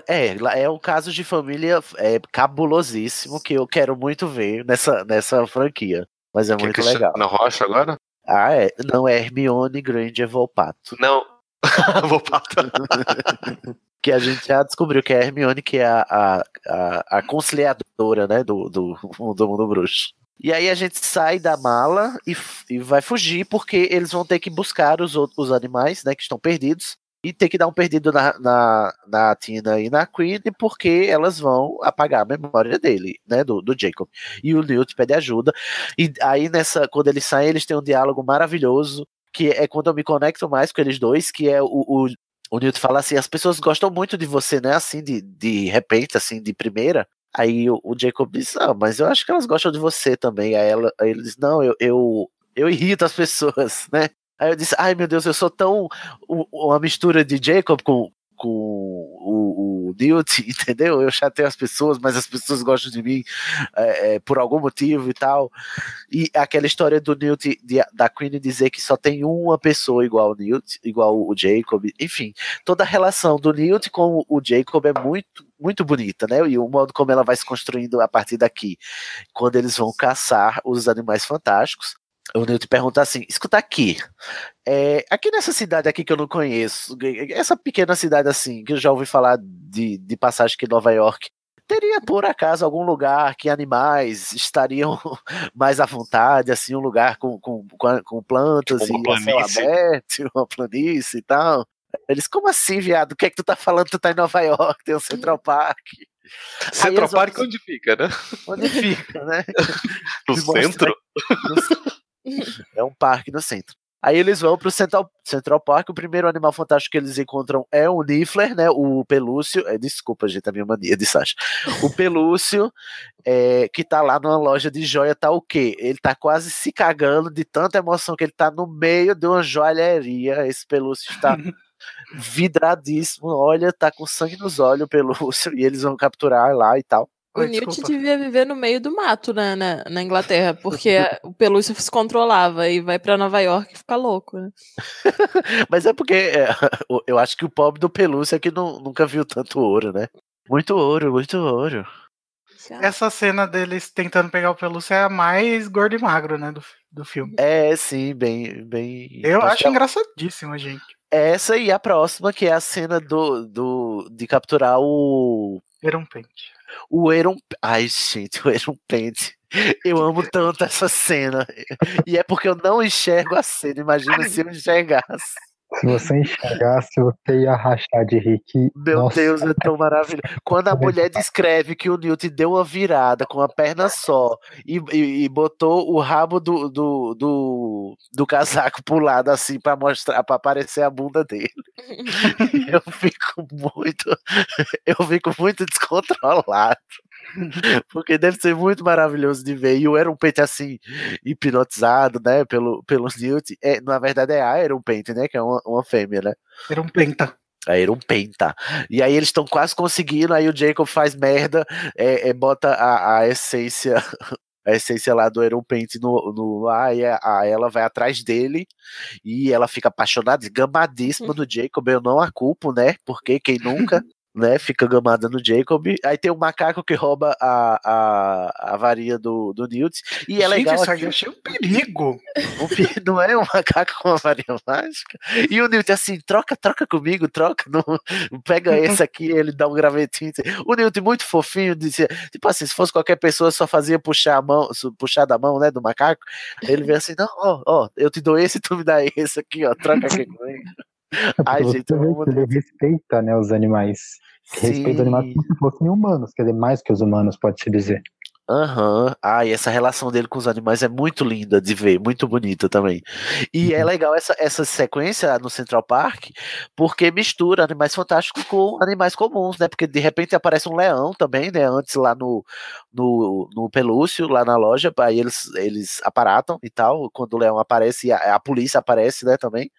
É, é um caso de família é, cabulosíssimo que eu quero muito ver nessa, nessa franquia. Mas é Que é muito Cristiano legal. Na Rocha agora? Ah, é. Não, é Hermione Granger Volpato. Não. Vou patar. Que a gente já descobriu que é a Hermione, que é a, a, a, a conciliadora, né, do, do, do mundo bruxo. E aí a gente sai da mala e, e vai fugir, porque eles vão ter que buscar os outros os animais, né, que estão perdidos. E ter que dar um perdido na, na, na Tina e na Queen, porque elas vão apagar a memória dele, né, do, do Jacob. E o Newt pede ajuda. E aí, nessa, quando eles saem, eles têm um diálogo maravilhoso, que é quando eu me conecto mais com eles dois, que é o, o, o Newt fala assim, as pessoas gostam muito de você, né, assim, de, de repente, assim, de primeira. Aí o, o Jacob diz, ah, mas eu acho que elas gostam de você também. Aí, ela, aí ele diz, não, eu, eu, eu irrito as pessoas, né? Aí eu disse, ai meu Deus, eu sou tão uma mistura de Jacob com, com o, o Newt, entendeu? Eu chateio as pessoas, mas as pessoas gostam de mim é, é, por algum motivo e tal. E aquela história do Newt, de- da Queen dizer que só tem uma pessoa igual o Newt, igual o Jacob, enfim, toda a relação do Newt com o Jacob é muito, muito bonita, né? E o modo como ela vai se construindo a partir daqui, quando eles vão caçar os animais fantásticos. O Newt pergunta assim: escuta aqui, é, aqui nessa cidade aqui que eu não conheço, essa pequena cidade assim, que eu já ouvi falar de, de passagem que Nova York teria por acaso algum lugar que animais estariam mais à vontade, assim, um lugar com, com, com, com plantas Tipo e planície. aberto, uma planície e tal. Eles, como assim, viado? O que é que tu tá falando? Tu tá em Nova York, tem o Central Park. Central vão- Park onde fica, né? Onde fica, né? No centro? É um parque no centro. Aí eles vão pro Central, Central Park. O primeiro animal fantástico que eles encontram é o Niffler, né? O pelúcio. é, desculpa, gente, a minha mania de Sasha. O pelúcio, é, que tá lá numa loja de joia, tá o quê? Ele tá quase se cagando de tanta emoção que ele tá no meio de uma joalheria. Esse pelúcio está vidradíssimo. Olha, tá com sangue nos olhos o pelúcio. E eles vão capturar lá e tal. O Newt devia viver no meio do mato né, na, na Inglaterra, porque o pelúcio se controlava e vai pra Nova York e fica louco, né? Mas é porque é, eu acho que o pobre do pelúcio é que nu- nunca viu tanto ouro, né? Muito ouro, muito ouro. Essa cena deles tentando pegar o pelúcio é a mais gordo e magro, né, do, do filme. É, sim, bem. bem Eu acho que engraçadíssima, gente. Essa e a próxima, que é a cena do, do de capturar o. Era um pente. O Eron. Ai, gente, o Eron Pente. Eu amo tanto essa cena. E é porque eu não enxergo a cena. Imagina se eu enxergasse. Se você enxergasse, você ia rachar de rir. Que, Meu nossa, Deus, é tão maravilhoso. Quando a mulher descreve que o Newt deu uma virada com a perna só e, e- e botou o rabo do, do, do, do casaco pro lado assim pra mostrar, para aparecer a bunda dele. Eu fico muito, eu fico muito descontrolado. Porque deve ser muito maravilhoso de ver. E o Iron Paint assim, hipnotizado, né, pelo, pelo Newt. É, na verdade é a Iron Paint, né, que é uma, uma fêmea, né? Um penta. A Iron Penta. E aí eles estão quase conseguindo, aí o Jacob faz merda, é, é, bota a, a essência, a essência lá do Iron Paint no, no ar, e a, a- ela vai atrás dele, e ela fica apaixonada, gamadíssima do Jacob, eu não a culpo, né? Porque quem nunca, né, fica gamada no Jacob. Aí tem o macaco que rouba a, a, a varinha do, do Newt, e é Gente, legal isso aqui- eu achei um perigo. pi- não é um macaco com uma varinha mágica? E o Newt assim, troca, troca comigo, troca, não, pega esse aqui, ele dá um gravetinho. O Newt muito fofinho, dizia, tipo assim, se fosse qualquer pessoa, só fazia puxar a mão, puxar da mão, né, do macaco. Ele vê assim, não, ó, ó, eu te dou esse, tu me dá esse aqui, ó, troca aqui comigo. Ai, você gente, eu amo ele respeita né, os animais. Que Respeita os animais como se fossem humanos, quer dizer, mais que os humanos, pode-se dizer. Aham. Ah, e essa relação dele com os animais é muito linda de ver, muito bonita também. E é legal essa, essa sequência no Central Park, porque mistura animais fantásticos com animais comuns, né? Porque de repente aparece um leão também, né? Antes lá no, no, no Pelúcio, lá na loja, aí eles, eles aparatam e tal. Quando o leão aparece, a, a polícia aparece, né? Também.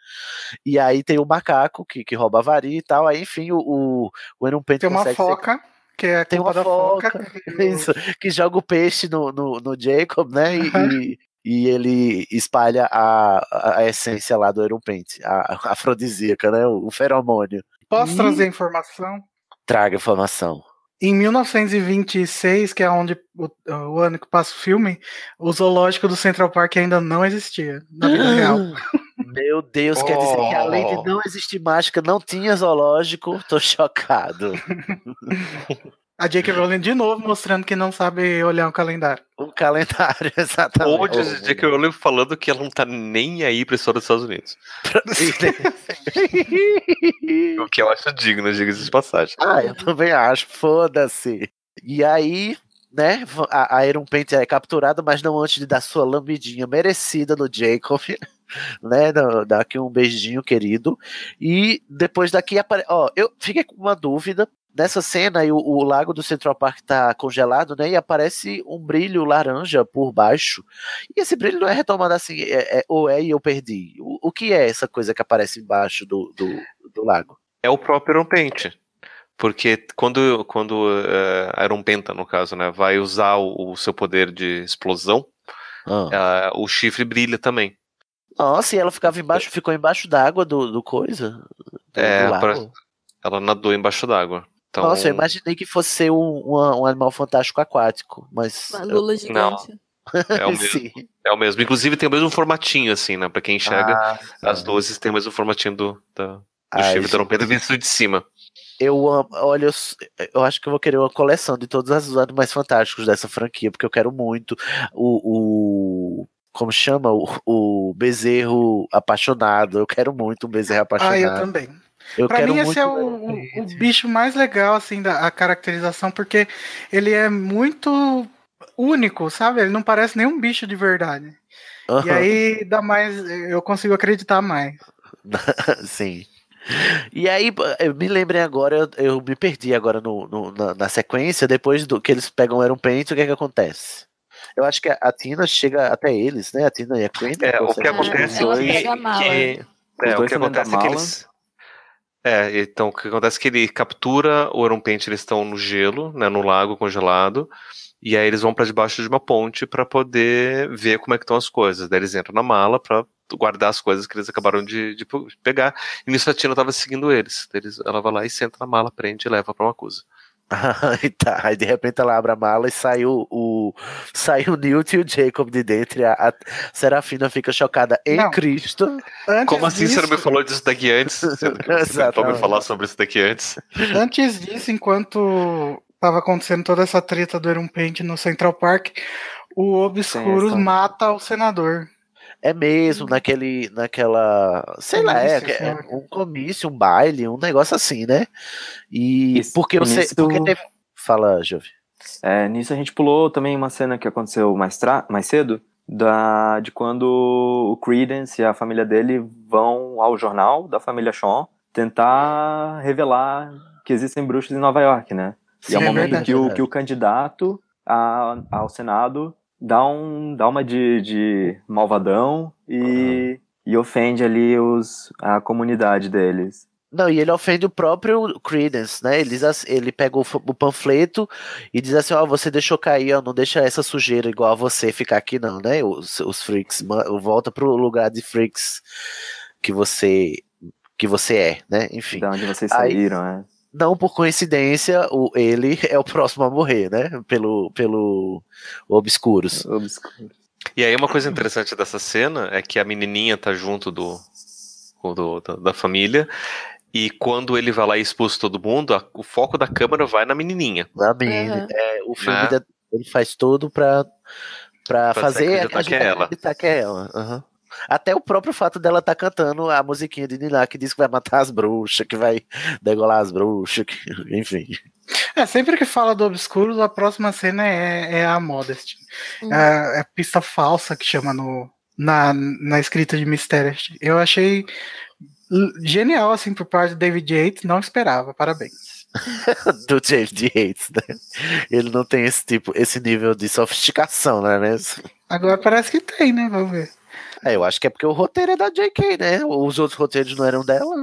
E aí tem o macaco que, que rouba a varinha e tal. Aí, enfim, o, o, o Paint Tem uma consegue ser- foca, que é a tem uma foca. foca, isso, que joga o peixe no, no, no Jacob, né? E, e, e ele espalha a, a- essência lá do Aeropaint, a, a afrodisíaca, né? O, o feromônio. Posso E- trazer informação? Traga informação. Em 1926, que é onde o, o ano que passa o filme, o zoológico do Central Park ainda não existia na vida real. Meu Deus, quer dizer que além de não existir mágica, não tinha zoológico. Tô chocado. A J.K. Rowling de novo mostrando que não sabe olhar o calendário. Um calendário, exatamente. Ou de J.K. Rowling falando que ela não tá nem aí pra história dos Estados Unidos. o que eu acho digno, diga-se de passagem. Ah, eu também acho, foda-se. E aí, né, a, a Iron Paint é capturada, mas não antes de dar sua lambidinha merecida no Jacob, né, dá dá aqui um beijinho querido, e depois daqui, apare... ó, eu fiquei com uma dúvida, nessa cena aí o, o lago do Central Park tá congelado, né, e aparece um brilho laranja por baixo, e esse brilho não é retomado assim, é, é- ou é e eu perdi, o, o que é essa coisa que aparece embaixo do, do, do lago? É o próprio Iron Paint. Porque quando, quando eh, Iron Penta, no caso, né, vai usar o, o seu poder de explosão, eh, o chifre brilha também. Nossa, e ela ficava embaixo, ficou embaixo d'água do, do coisa? Do, É, do pra- ela nadou embaixo d'água. Então, Nossa, eu imaginei que fosse ser um, uma- um animal fantástico aquático, mas. Uma lula gigante. É o mesmo. É o mesmo. Inclusive tem o mesmo formatinho, assim, né? Pra quem enxerga, Ah, as luzes têm o mesmo formatinho do, da- do Ai, chifre da Iron Penta visto de cima. Eu amo, olha, eu, eu acho que eu vou querer uma coleção de todos os animais fantásticos dessa franquia, porque eu quero muito o, o como chama? O, o bezerro apaixonado. Eu quero muito um bezerro apaixonado. Ah, eu também. Eu pra mim, esse é o, o- bicho mais legal, assim, da caracterização, porque ele é muito único, sabe? Ele não parece nenhum bicho de verdade. E Aham. aí dá mais. Eu consigo acreditar mais. Sim. E aí, eu me lembrei agora, eu, eu me perdi agora no, no- na, na sequência, depois do que eles pegam o Paint, o que é que acontece? Eu acho que a, Tina chega até eles, né? A Tina e a Queen. É, o que acontece mala. que, é, o que acontece é que eles é, então o que acontece é que ele captura o Paint, eles estão no gelo, né, no lago congelado, e aí eles vão pra debaixo de uma ponte pra poder ver como é que estão as coisas. Daí eles entram na mala pra guardar as coisas que eles acabaram de, de pegar. E nisso a Tina tava seguindo eles. Daí eles. Ela vai lá e senta na mala, prende e leva pra uma acusa. Aí tá, aí de repente ela abre a mala e sai o, o, sai o Newt e o Jacob de dentro e a, a Serafina fica chocada em Não. Cristo. Antes Como assim você não me disso- falou disso daqui antes? Que você tentou me falar sobre isso daqui antes. Antes disso, enquanto tava acontecendo toda essa treta do Iron Paint no Central Park, o Obscuros mata o senador. É mesmo, naquele, naquela, sei lá, é, é lá. um comício, um baile, um negócio assim, né? E Isso, porque você, nisso- porque teve, fala, Jovi. É, nisso a gente pulou também uma cena que aconteceu mais, tra- mais cedo, da, de quando o Credence e a família dele vão ao jornal da família Shaw tentar revelar que existem bruxos em Nova York, né? E é o é momento verdade, que, é o, verdade. que o candidato a- ao Senado dá, um, dá uma de, de malvadão e, e ofende ali os, a comunidade deles. Não, e ele ofende o próprio Credence, né? Ele, diz assim- ele pega o, o panfleto e diz assim: Ó, você deixou cair, ó, não deixa essa sujeira igual a você ficar aqui, não, né? Os, os freaks, volta pro lugar de freaks que você que você é, né? Enfim. Da onde vocês Aí- saíram, né? Não por coincidência, o, ele é o próximo a morrer, né? Pelo, pelo Obscuros. Obscuro. E aí uma coisa interessante dessa cena é que a menininha tá junto do, do- da, da família e quando ele vai lá e expulsa todo mundo, a- o foco da câmera vai na menininha. A menina, Uhum. é, o filme Né? da- ele faz tudo pra, pra, Pra fazer acreditar a gente que é ela. acreditar que é ela. aham. Até o próprio fato dela tá cantando a musiquinha de Nilá que diz que vai matar as bruxas, que vai degolar as bruxas, que- enfim. É, sempre que fala do Obscuros, a próxima cena é, é a Modest. Uhum. É, é pista falsa que chama no, na, na escrita de Mistério. Eu achei genial, assim, por parte do David Yates, não esperava, parabéns. Do James D. Yates, né? Ele não tem esse tipo, esse nível de sofisticação, né? mesmo? Agora parece que tem, né? Vamos ver. É, eu acho que é porque o roteiro é da J.K., né? Os outros roteiros não eram dela.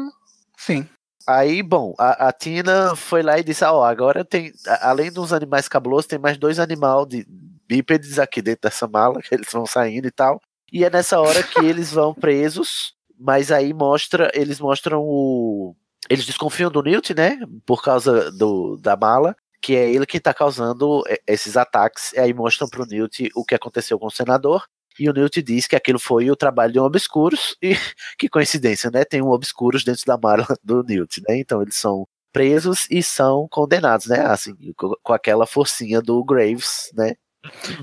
Sim. Aí, bom, a, a Tina foi lá e disse: Ó, agora tem, além dos animais cabulosos, tem mais dois animais de bípedes aqui dentro dessa mala, que eles vão saindo e tal. E é nessa hora que eles vão presos, mas aí mostra, eles mostram o. Eles desconfiam do Newt, né? Por causa do, da mala, que é ele que tá causando eh, esses ataques. E aí mostram pro Newt o que aconteceu com o senador. E o Newt diz que aquilo foi o trabalho de um obscuros. E que coincidência, né? Tem um obscuros dentro da mala do Newt, né? Então eles são presos e são condenados, né? Assim, com, aquela forcinha do Graves, né?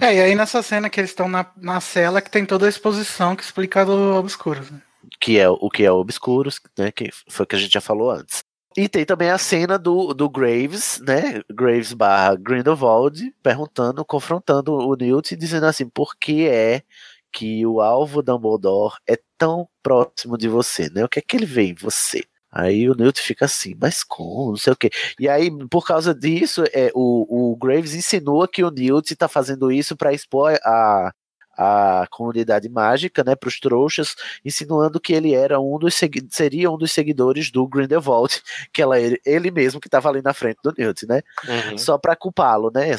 É, e aí nessa cena que eles estão na, na cela que tem toda a exposição que explica do Obscuros. Né? Que é o que é o obscuros, né? Que foi o que a gente já falou antes. E tem também a cena do, do Graves, né? Graves barra Grindelwald, perguntando, confrontando o Newt, dizendo assim, por que é que o alvo Dumbledore é tão próximo de você, né? O que é que ele vê em você? Aí o Newt fica assim, mas como? Não sei o quê. E aí, por causa disso, é, o, o Graves insinua que o Newt tá fazendo isso para expor a, a comunidade mágica, né, para os trouxas, insinuando que ele era um dos seria um dos seguidores do Grindelwald, que ela, ele, ele mesmo que estava ali na frente do Newt, né? Uhum. Só para culpá-lo, né?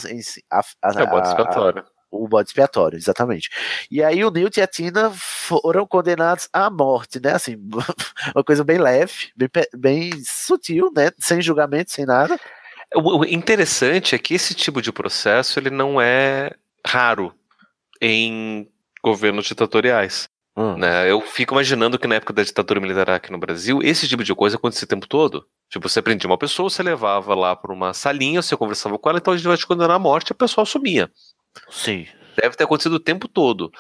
a- a- É o bode a- expiatório. o bode expiatório, exatamente. E aí o Newt e a Tina foram condenados à morte, né? Assim, uma coisa bem leve, bem, bem sutil, né? Sem julgamento, sem nada. O o interessante é que esse tipo de processo ele não é raro em governos ditatoriais. Hum. Né? Eu fico imaginando que na época da ditadura militar aqui no Brasil, esse tipo de coisa acontecia o tempo todo. Tipo, você prendia uma pessoa, você levava lá para uma salinha, você conversava com ela, então a gente vai te condenar à morte, a pessoa assumia. Sim. Deve ter acontecido o tempo todo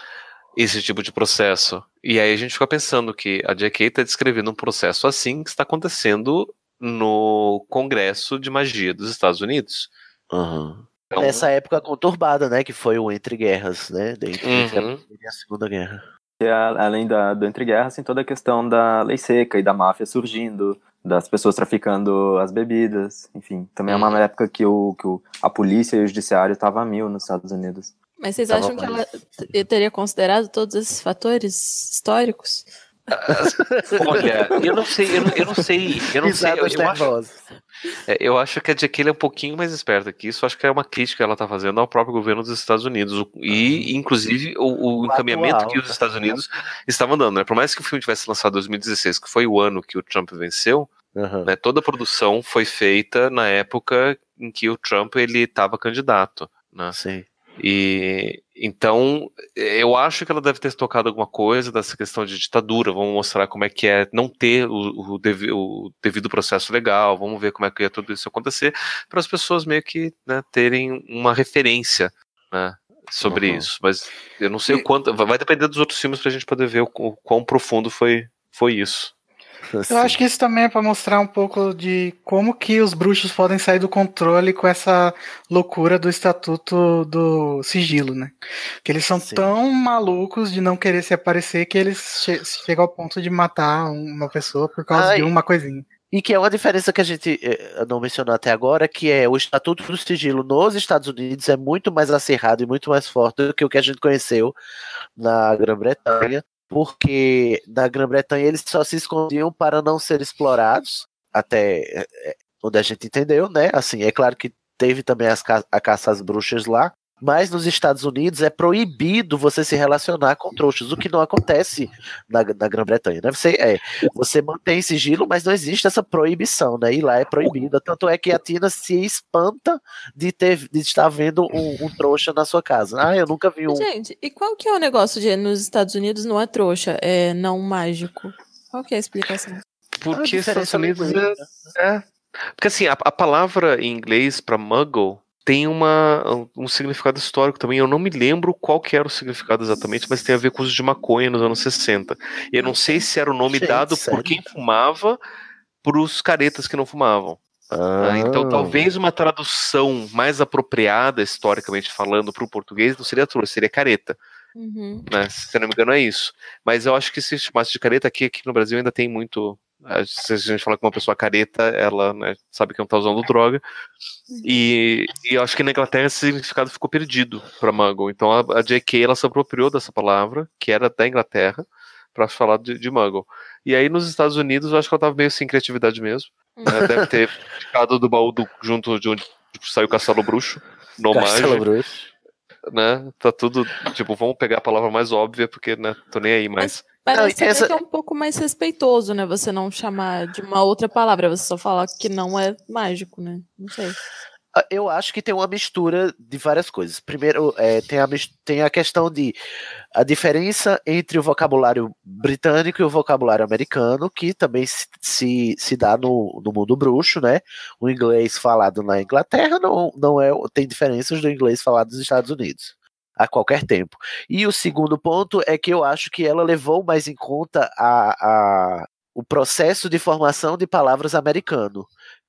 esse tipo de processo. E aí a gente fica pensando que a J.K. está descrevendo um processo assim que está acontecendo no Congresso de Magia dos Estados Unidos. Uhum. Então- Nessa época conturbada, né? Que foi o Entre Guerras, né? Entre Uhum. Primeira e a Segunda Guerra. E a- além da, do entre guerras, tem toda a questão da lei seca e da máfia surgindo, das pessoas traficando as bebidas, enfim. Também é uma época que, o, que o, a polícia e o judiciário estavam a mil nos Estados Unidos. Mas vocês Tava acham que ela teria considerado todos esses fatores históricos? Olha, eu não sei, eu não, eu não sei, eu não sei. Eu, eu acho, é, eu acho que a J.K. é um pouquinho mais esperta que isso. Acho que é uma crítica que ela está fazendo ao próprio governo dos Estados Unidos. E, inclusive, o, o encaminhamento atual, que os? Estados Unidos estavam dando. Né? Por mais que o filme tivesse lançado em 2016, que foi o ano que o Trump venceu, Uhum. né, toda a produção foi feita na época em que o Trump ele estava candidato. Né? Sim. E então eu acho que ela deve ter tocado alguma coisa dessa questão de ditadura. Vamos mostrar como é que é não ter o, o o devido processo legal. Vamos ver como é que ia tudo isso acontecer para as pessoas meio que né, terem uma referência né, sobre Uhum. isso. Mas eu não sei o quanto. Vai depender dos outros filmes para a gente poder ver o, o quão profundo foi, foi isso. Eu acho que isso também é pra mostrar um pouco de como que os bruxos podem sair do controle com essa loucura do estatuto do sigilo, né? Que eles são Sim. tão malucos de não querer se aparecer que eles che chegam ao ponto de matar uma pessoa por causa Ai. de uma coisinha. E que é uma diferença que a gente eh, não mencionou até agora, que é o Estatuto do Sigilo nos Estados Unidos é muito mais acirrado e muito mais forte do que o que a gente conheceu na Grã-Bretanha, porque na Grã-Bretanha eles só se escondiam para não ser explorados, até eh, eh, onde a gente entendeu, né? Assim, é claro que teve também as a caça às bruxas lá, mas nos Estados Unidos é proibido você se relacionar com trouxas, o que não acontece na, na Grã-Bretanha, né? Você, é, você mantém sigilo, mas não existe essa proibição, né? E lá é proibida. Tanto é que a Tina se espanta de, ter, de estar vendo um, um trouxa na sua casa. Ah, eu nunca vi um. Gente, e qual que é o negócio de nos Estados Unidos não é trouxa, é não mágico? Qual que é a explicação? Porque Ah, Estados diferença Unidos é, é. Porque assim, a, a palavra em inglês para muggle tem uma, um significado histórico também. Eu não me lembro qual que era o significado exatamente, mas tem a ver com o uso de maconha nos anos 60. E eu não sei se era o nome Gente, dado sério? por quem fumava para os caretas que não fumavam. Ah, então talvez uma tradução mais apropriada, historicamente falando, para o português não seria trouxa, seria careta. Uhum. Né? Se eu não me engano é isso. Mas eu acho que se chamasse de careta aqui, aqui no Brasil ainda tem muito. Eh, Se a gente fala que uma pessoa careta, ela né, sabe que não tá usando droga. E, e eu acho que na Inglaterra esse significado ficou perdido para Muggle. Então a, a J.K. ela se apropriou dessa palavra, que era da Inglaterra, para falar de, de Muggle. E aí nos Estados Unidos eu acho que ela tava meio sem criatividade mesmo. né? Deve ter ficado do baú do, junto de onde saiu o Castelo Bruxo, no Castelo Mage, Bruxo. né? Tá tudo, tipo, vamos pegar a palavra mais óbvia, porque, né, tô nem aí, mas... Parece Não, essa- que é um pouco mais respeitoso, né? Você não chamar de uma outra palavra, você só falar que não é mágico, né? Não sei. Ah, Eu acho que tem uma mistura de várias coisas. Primeiro, é, tem, a, tem a questão de a diferença entre o vocabulário britânico e o vocabulário americano, que também se, se, se dá no, no mundo bruxo, né? O inglês falado na Inglaterra não, não é tem diferenças do inglês falado nos Estados Unidos a qualquer tempo. E o segundo ponto é que eu acho que ela levou mais em conta a, a, o processo de formação de palavras americano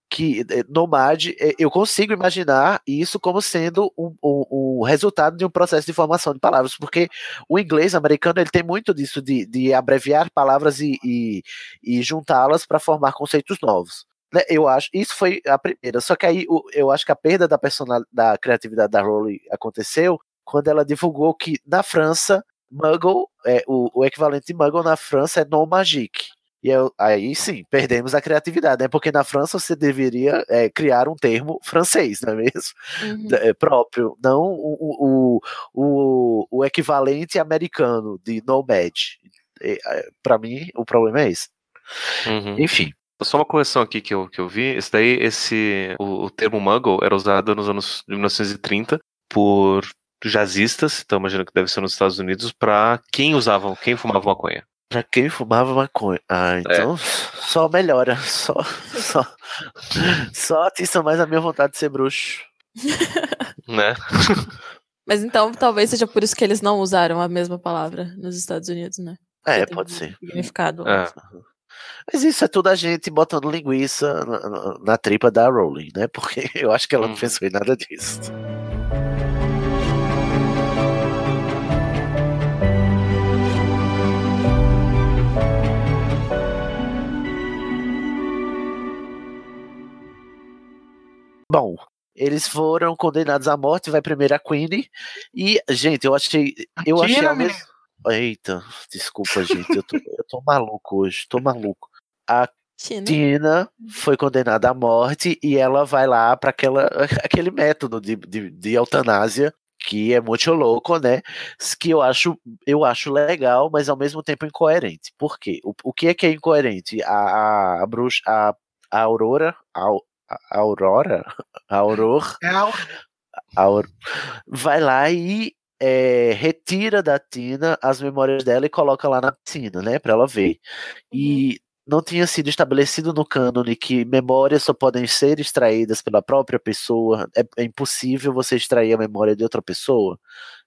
que eh, Nomad, eh, eu consigo imaginar isso como sendo um, um, um resultado de um processo de formação de palavras, porque o inglês americano ele tem muito disso de, de abreviar palavras e, e, e juntá-las para formar conceitos novos. Né, Eu acho, isso foi a primeira. Só que aí o- eu acho que a perda da personal, da criatividade da Rowling aconteceu quando ela divulgou que na França, Muggle, é, o, o equivalente de Muggle na França é Non Magique. E eu- aí sim, perdemos a criatividade, né? Porque na França você deveria é, criar um termo francês, não é mesmo? Uhum. D- é, próprio, não o, o, o, o equivalente americano de nomad. Para mim, o problema é esse. Uhum. Enfim. Só uma correção aqui que eu, que eu vi. Esse daí, esse, o, o termo Muggle era usado nos anos de 1930 por jazzistas, então imagino que deve ser nos Estados Unidos, para quem usava, quem fumava maconha. Pra quem fumava maconha. Ah, então só melhora. Só, só, só atiça mais a minha vontade de ser bruxo. Né? Mas então talvez seja por isso que eles não usaram a mesma palavra nos Estados Unidos, né? É, Tem pode um ser. Significado. É. Mas isso é tudo a gente botando linguiça na, na- na tripa da Rowling, né? Porque eu acho que ela não Hum. pensou em nada disso. Bom, eles foram condenados à morte, vai primeiro a Queenie. E, gente, eu achei. Eu achei ao mesmo. Eita, desculpa, gente. Eu tô, eu tô maluco hoje, tô maluco. A Tina. Tina foi condenada à morte e ela vai lá para aquele método de, de, de eutanásia que é muito louco, né? Que eu acho, eu acho legal, mas ao mesmo tempo incoerente. Por quê? O, o que é que é incoerente? A, a, a bruxa, a, a Aurora, a, a Aurora, a Aurora, É a a Aur- vai lá e é, retira da Tina as memórias dela e coloca lá na piscina, né, para ela ver. E não tinha sido estabelecido no cânone que memórias só podem ser extraídas pela própria pessoa. É, é impossível você extrair a memória de outra pessoa.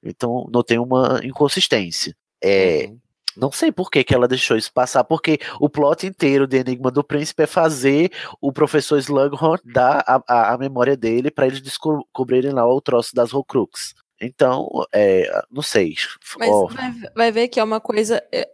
Então não tem uma inconsistência. É, não sei por que, que ela deixou isso passar, porque o plot inteiro de Enigma do Príncipe é fazer o professor Slughorn dar a, a, a memória dele para eles descobrirem lá o troço das Horcrux. Então, é, não sei. Mas Ó, vai, vai ver que é uma coisa é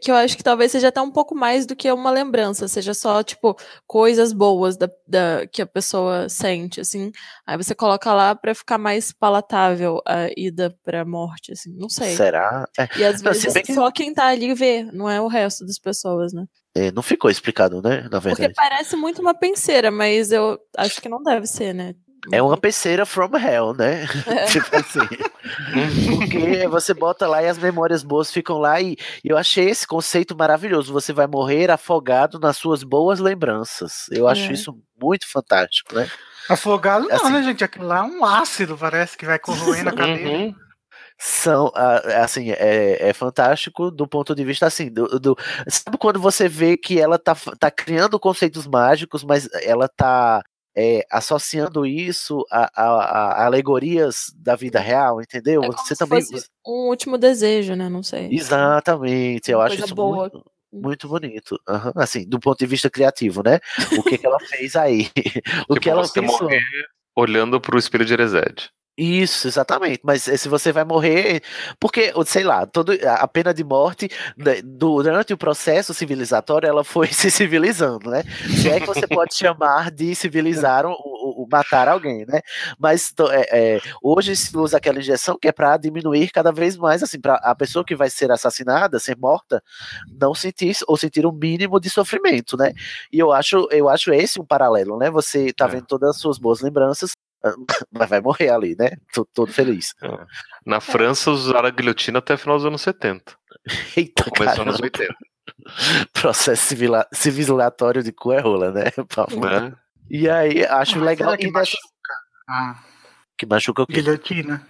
que eu acho que talvez seja até um pouco mais do que uma lembrança, seja só, tipo, coisas boas da, da- que a pessoa sente, assim. Aí você coloca lá pra ficar mais palatável a ida pra morte, assim. Não sei. será? É, E às vezes que- só quem tá ali vê, não é o resto das pessoas, né? é, não ficou explicado, né? Na Porque verdade. parece muito uma penseira, mas eu acho que não deve ser, né? É uma peceira from hell, né? É. tipo assim. Porque você bota lá e as memórias boas ficam lá. E, e eu achei esse conceito maravilhoso. Você vai morrer afogado nas suas boas lembranças. Eu acho É. isso muito fantástico, né? Afogado não, Assim- né, gente? Aquilo lá é um ácido, parece que vai corroendo a cadeira. Uhum. são ah, assim é, é fantástico do ponto de vista assim do, do- sabe quando você vê que ela tá, tá criando conceitos mágicos mas ela tá é, associando isso a, a- a alegorias da vida real entendeu É como você se também fosse um último desejo, né? Não sei. exatamente eu Uma acho isso boa. muito muito bonito, Aham, assim, do ponto de vista criativo, né? O que, que ela fez aí? o que Tipo, ela você pensou? morrer olhando pro espelho de Eresed. Isso, exatamente. Mas eh, se você vai morrer, porque, sei lá, todo, a pena de morte, né, durante o processo civilizatório, ela foi se civilizando, né? Se é que você pode chamar de civilizar o, o- o matar alguém, né? Mas to- é, é, hoje se usa aquela injeção que é para diminuir cada vez mais, assim, para a pessoa que vai ser assassinada, ser morta, não sentir ou sentir um mínimo de sofrimento, né? E eu acho, eu acho esse um paralelo, né? Você tá vendo todas as suas boas lembranças, mas vai morrer ali, né? Tô todo feliz. Na França, usaram a guilhotina até o final dos anos 70. Eita, Começou nos caramba. 80. Processo civila- civilizatório de cu é rola, né? Paulo? Né? E aí, acho Ah, legal. que dessa- Ah, que machuca o quê? guilhotina.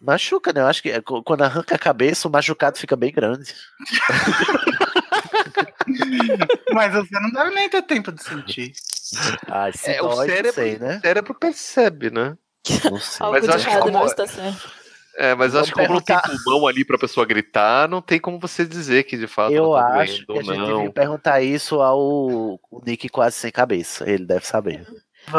Machuca, né? Eu acho que é, quando arranca a cabeça, o machucado fica bem grande. Mas você não deve nem ter tempo de sentir. Ah, se É, o dói, não cérebro, sei, né? o cérebro percebe, né? Não sei. Algo Mas de eu acho que como- não está certo. É, mas eu acho que como não tem pulmão ali pra pessoa gritar, não tem como você dizer que de fato Eu tá acho doendo que a ou gente não. devia perguntar isso ao o Nick quase sem cabeça. Ele deve saber.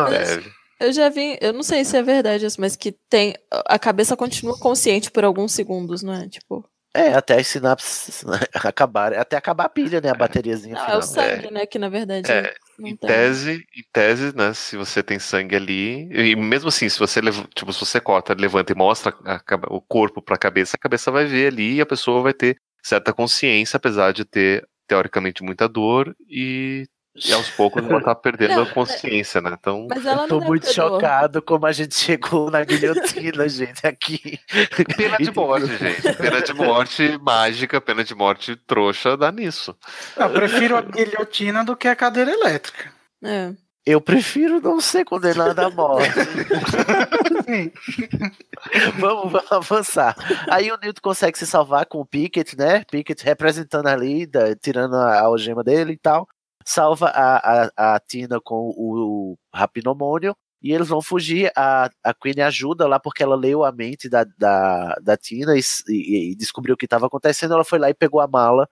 Deve. Eu já vi, eu não sei se é verdade isso, mas que tem. A cabeça continua consciente por alguns segundos, não é? Tipo. É, até as sinapses acabarem, até acabar a pilha, né? A bateriazinha Não, é o sangue, né? Que na verdade É, não Em tese, em tese, né, se você tem sangue ali, e mesmo assim, se você tipo, se você corta, levanta e mostra a o corpo para a cabeça, a cabeça vai ver ali e a pessoa vai ter certa consciência, apesar de ter teoricamente muita dor e, e aos poucos ela tá perdendo Não, a consciência, né? Então, Mas ela Eu tô muito chocado como a gente chegou na guilhotina, gente, aqui. pena de morte, gente. Pena de morte mágica, pena de morte trouxa dá nisso. Eu prefiro a guilhotina do que a cadeira elétrica. É. Eu prefiro não ser condenado à morte. vamos, vamos avançar. Aí o Newton consegue se salvar com o Pickett, né? Pickett representando ali, da- tirando a, a algema dele e tal. Salva a, a, a Tina com o, o rapinomônio. E eles vão fugir. A, a Queen ajuda lá porque ela leu a mente da, da, da Tina e, e- e descobriu o que estava acontecendo. Ela foi lá e pegou a mala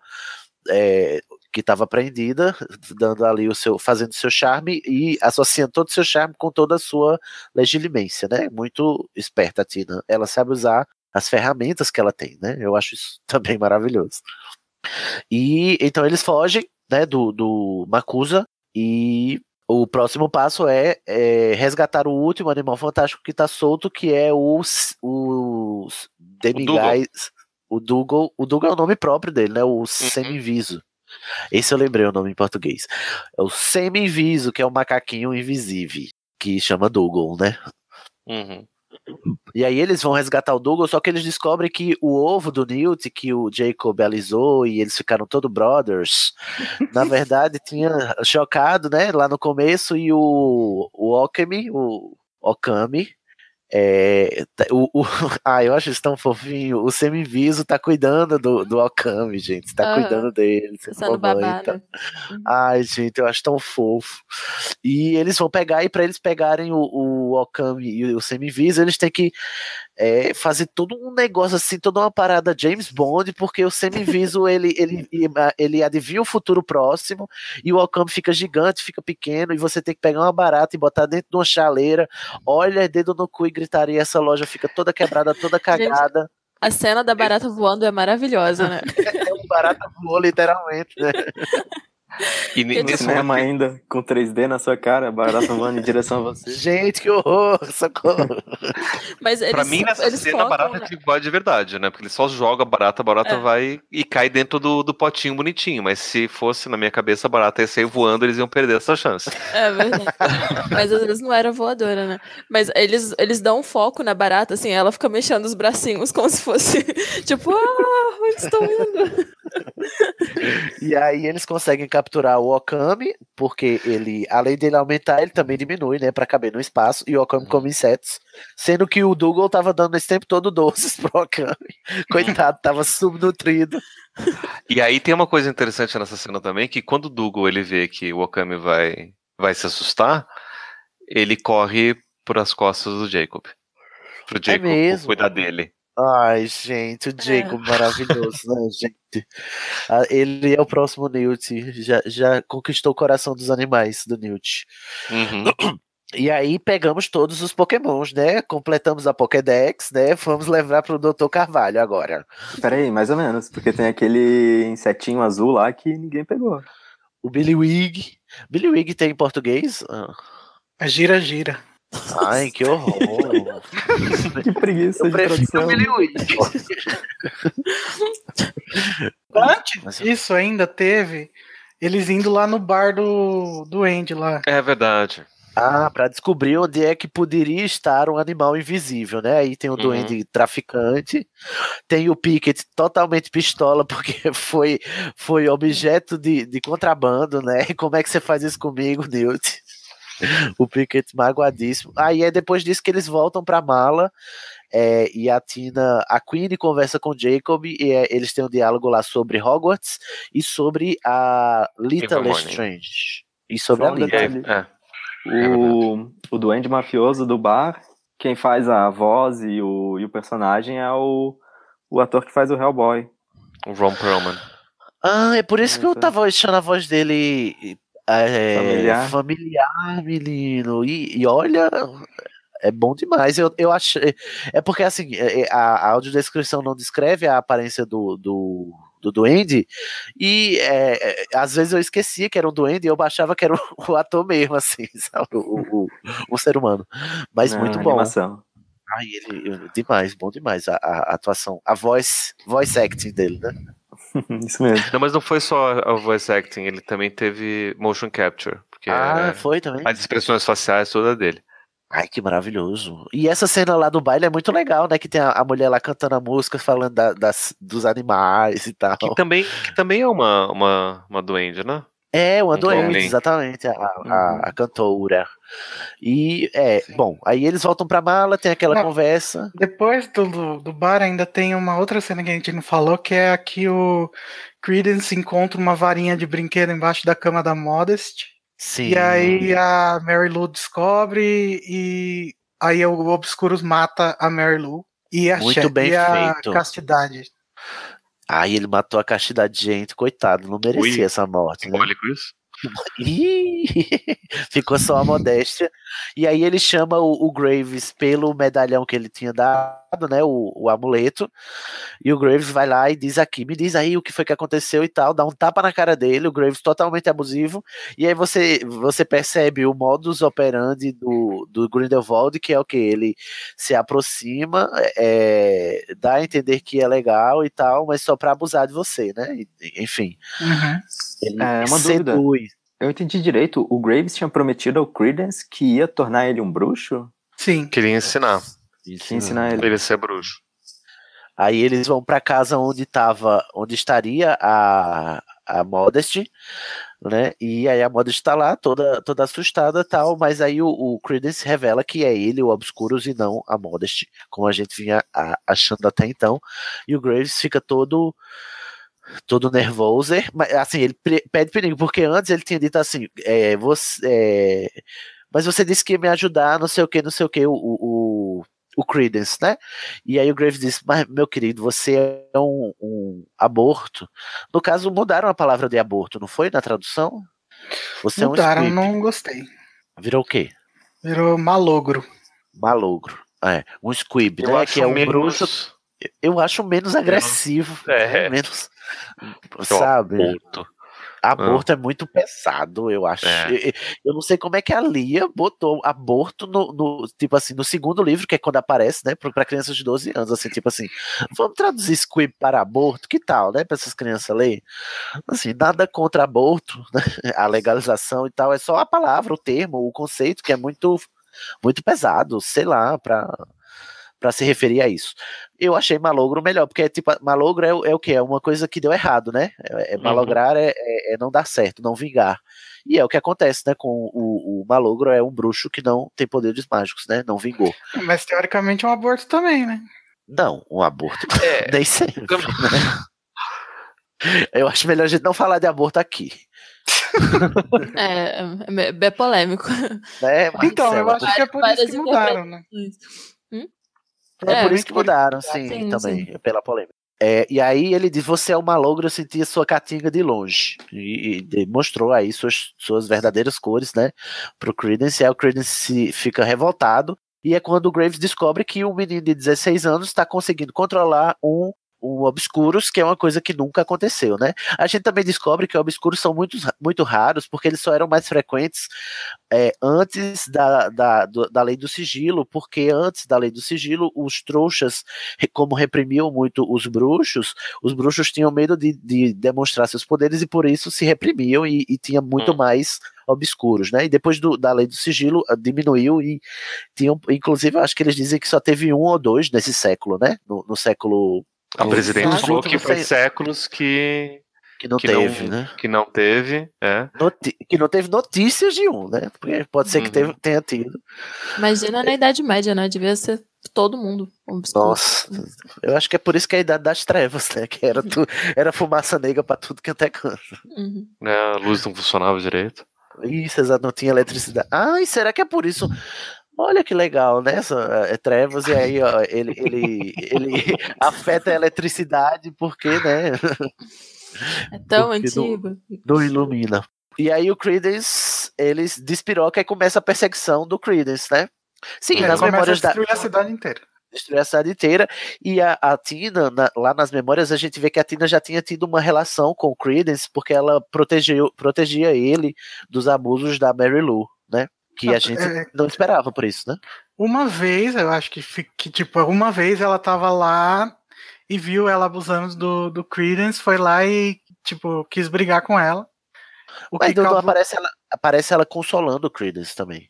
é, que estava prendida, dando ali o seu, fazendo seu charme e associando todo o seu charme com toda a sua legilimência, né? Muito esperta a Tina. Ela sabe usar as ferramentas que ela tem, né? Eu acho isso também maravilhoso. E então eles fogem, né, do, do Makusa e o próximo passo é, é resgatar o último animal fantástico que está solto, que é o, o Demigais, o Dougal. O Dougal é o nome próprio dele, né? O Semiviso. Esse eu lembrei o nome em português. É o Semiviso, que é o macaquinho invisível, que chama Dougal, né? Uhum. E aí eles vão resgatar o Dougal, só que eles descobrem que o ovo do Newt, que o Jacob alisou e eles ficaram todo brothers, na verdade tinha chocado, né, lá no começo, e o, o Okami, o Okami, é, o, o- ah, eu acho isso tão fofinho, o Semiviso tá cuidando do, do Okami, gente, tá Aham. cuidando dele, Sendo tá. Ai, gente, eu acho tão fofo. E eles vão pegar, e para eles pegarem o, o Okami e o Semiviso, eles têm que é, fazer todo um negócio assim, toda uma parada James Bond, porque o Semiviso ele, ele, ele adivinha o futuro próximo, e o Okami fica gigante, fica pequeno, e você tem que pegar uma barata e botar dentro de uma chaleira, olha, dedo no cu e gritaria, essa loja fica toda quebrada, toda cagada. A cena da barata voando é maravilhosa, né? É barata voou, literalmente, né? E No cinema ainda, com 3D na sua cara, barata voando em direção a você. Gente, que horror! Socorro! Mas eles, Pra mim, nessa eles cena, a focam, barata né? é tipo de verdade, né? Porque ele só joga a barata, a barata É. vai e cai dentro do, do potinho bonitinho. Mas se fosse na minha cabeça, a barata ia sair voando, eles iam perder essa chance. É verdade. Mas às vezes não era voadora, né? Mas eles, eles dão um foco na barata, assim, ela fica mexendo os bracinhos como se fosse, tipo, ah, onde estou indo? E aí eles conseguem capturar o Okami, porque ele, além dele aumentar, ele também diminui, né, Pra caber no espaço, e o Okami come insetos, sendo que o Dougal tava dando esse tempo todo doces pro Okami. Coitado, tava subnutrido. E aí tem uma coisa interessante nessa cena também, que quando o Dougal ele vê que o Okami vai, vai se assustar, ele corre por as costas do Jacob. Pro Jacob mesmo? cuidar dele. Ai, gente, o Jacob maravilhoso, né, gente? Ah, Ele é o próximo Newt, já, já conquistou o coração dos animais do Newt. Uhum. E aí pegamos todos os pokémons, né? Completamos a Pokédex, né? Vamos levar pro Dr. Carvalho agora. Peraí, mais ou menos, porque tem aquele insetinho azul lá que ninguém pegou. O Billy Wig. Billy Wig tem em português? Ah. A gira, gira. Ai, que horror. Que preguiça Eu de prefiro tradução. Antes disso ainda teve eles indo lá no bar do, do Andy lá. É verdade. Ah, pra descobrir onde é que poderia estar um animal invisível, né? Aí tem o Uhum. duende traficante, tem o Pickett totalmente pistola, porque foi, foi objeto de, de contrabando, né? E como é que você faz isso comigo, Newt? O Pickett magoadíssimo. Aí é depois disso que eles voltam pra mala. é, e a Tina, a Queen conversa com o Jacob e é, eles têm um diálogo lá sobre Hogwarts e sobre a Little Hermione. Strange. E sobre Só a Little. detalhe. É. O, o duende mafioso do bar, quem faz a voz e o, e o personagem é o, o ator que faz o Hellboy. O Ron Perlman. Ah, é por isso que eu Isso. tava achando a voz dele é, Familiar. familiar, menino. E, e olha, é bom demais. Eu, eu achei. É porque assim, é, é, a, a audiodescrição não descreve a aparência do, do, do duende. E é, é, às vezes eu esquecia que era um duende e eu baixava que era o, o ator mesmo, assim, sabe? O, o, o- ser humano. Mas muito bom. animação. Ai, ele, demais, bom demais a, a- atuação, a voice, voice acting dele, né? Isso mesmo. Não, mas não foi só a voice acting, ele também teve motion capture. Porque Ah, é, foi também. as expressões faciais toda dele. Ai, que maravilhoso. E essa cena lá do baile é muito legal, né? Que tem a, a mulher lá cantando a música, falando da- das, dos animais e tal. Que também, que também é uma, uma, uma duende, né? É, uma Um doente, Goblin. exatamente, a, a, a cantora. E, é, bom, aí eles voltam pra mala, tem aquela Não. conversa. Depois do, do, bar ainda tem uma outra cena que a gente não falou, que é aqui o Credence encontra uma varinha de brinquedo embaixo da cama da Modest. Sim. E aí a Mary Lou descobre e aí o Obscuros mata a Mary Lou e a, Muito Che- bem e a feito. Castidade. Aí ele matou a castidade de gente, coitado, não merecia Ui. essa morte. Né? Simbólico isso? Ficou só a modéstia. E aí ele chama o, o Graves pelo medalhão que ele tinha dado, né? O, o amuleto. E o Graves vai lá e diz aqui, me diz aí o que foi que aconteceu e tal, dá um tapa na cara dele, o Graves totalmente abusivo. E aí você, você percebe o modus operandi do, do Grindelwald, que é o que? Ele se aproxima, é, dá a entender que é legal e tal, mas só pra abusar de você, né? Enfim. Uhum. Ele É, uma dúvida. seduz. Eu entendi direito, o Graves tinha prometido ao Credence que ia tornar ele um bruxo? Sim. Queria ensinar. Ia ensinar ele. Ele a ser bruxo. Aí eles vão pra casa onde tava, onde estaria a, a Modesty, né? E aí a Modesty tá lá, toda, toda assustada e tal, mas aí o, o Credence revela que é ele, o Obscuros, e não a Modesty, como a gente vinha a- achando até então. E o Graves fica todo todo nervoso, mas assim, ele pede perigo, porque antes ele tinha dito assim, é, você, é, mas você disse que ia me ajudar, não sei o que, não sei o que, o, o, o Credence, né? E aí o Graves disse, mas meu querido, você é um, um aborto. No caso, mudaram a palavra de aborto, não foi na tradução? Você Mudaram, é um não gostei. Virou o quê? Virou malogro. Malogro. É, um squib, Eu né? Que é um menos- bruxo. Eu acho menos agressivo. É. Menos. Então, Sabe? aborto. Aborto é muito pesado, eu acho. É. Eu, eu não sei como é que a Lia botou aborto no, no- tipo assim, no segundo livro, que é quando aparece, né, para crianças de 12 anos, assim, tipo assim, vamos traduzir squib para aborto, que tal, né, para essas crianças lerem? Assim, nada contra aborto, né, a legalização e tal, é só a palavra, o termo, o conceito que é muito muito pesado, sei lá, para para se referir a isso. Eu achei malogro melhor, porque tipo, malogro é, o- é o que? É uma coisa que deu errado, né? É, é malograr é, é- é não dar certo, não vingar. E é o que acontece, né? Com o, o malogro é um bruxo que não tem poderes mágicos, né? Não vingou. Mas teoricamente é um aborto também, né? Não, um aborto. É. Nem sempre. né? Eu acho melhor a gente não falar de aborto aqui. É, é, é polêmico. Né, Então, eu acho que é por isso que mudaram, né? É, por É, isso que mudaram, sim, Sim, também, pela polêmica. É, e aí ele diz: Você é um malogro, eu senti a sua catinga de longe. E, e demonstrou aí suas, suas verdadeiras cores, né? Pro Credence. E aí o Credence fica revoltado. E é quando o Graves descobre que um menino de 16 anos está conseguindo controlar um, um Obscuros, que é uma coisa que nunca aconteceu, né? A gente também descobre que Obscuros são muito, muito raros, porque eles só eram mais frequentes é, antes da, da, da lei do sigilo, porque antes da lei do sigilo, os trouxas, como reprimiam muito os bruxos, os bruxos tinham medo de, de demonstrar seus poderes e por isso se reprimiam e, e tinha muito Hum. mais obscuros, né? E depois do- da lei do sigilo ah, diminuiu e tinham, inclusive, acho que eles dizem que só teve um ou dois nesse século, né? No, no século A presidente falou que faz você- séculos que, que não que teve, não, né? que não teve, é. Noti- que não teve notícias de um, né? Porque pode ser que Uhum. teve- tenha tido. Imagina na Idade Média, né? Devia ser todo mundo. obscuro. Nossa, eu acho que é por isso que é a idade das trevas, né? Que era, tu, era fumaça negra pra tudo que até canto. Uhum. né, A luz não funcionava direito. Isso, exato, não tinha eletricidade. Ai, será que é por isso? Olha que legal, né? Essa, é, trevas, e aí, ó, ele, ele, ele afeta a eletricidade porque, né? É tão Porque não- antigo. Não ilumina. E aí o Credence, eles despiroca e começa a perseguição do Credence, né? Sim, É, nas começa a memórias da. destruir a cidade inteira. destruir a cidade inteira. E a, a Tina, na- lá nas memórias, a gente vê que a Tina já tinha tido uma relação com o Credence, porque ela protegeu, protegia ele dos abusos da Mary Lou, né? Que a Ah, gente é. não esperava por isso, né? Uma vez, eu acho que, que tipo, uma vez ela tava lá e viu ela abusando do, do Credence, foi lá e, tipo, quis brigar com ela. O Mas não causou- aparece, ela, aparece ela consolando o Credence também.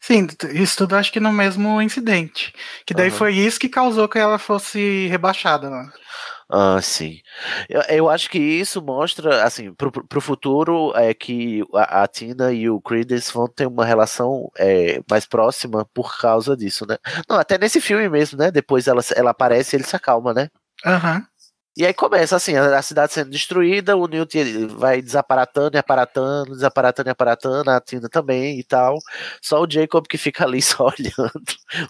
Sim, isso tudo acho que no mesmo incidente. Que daí Aham. foi isso que causou que ela fosse rebaixada, né? Ah, sim. Eu, eu acho que isso mostra, assim, pro, pro futuro é que a, a Tina e o Creedence vão ter uma relação é, mais próxima por causa disso, né? Não, até nesse filme mesmo, né? Depois ela, ela aparece e ele se acalma, né? Aham. E aí começa assim, a, cidade sendo destruída, o Newt vai desaparatando e aparatando, desaparatando e aparatando, a Tina também e tal. Só o Jacob que fica ali só olhando.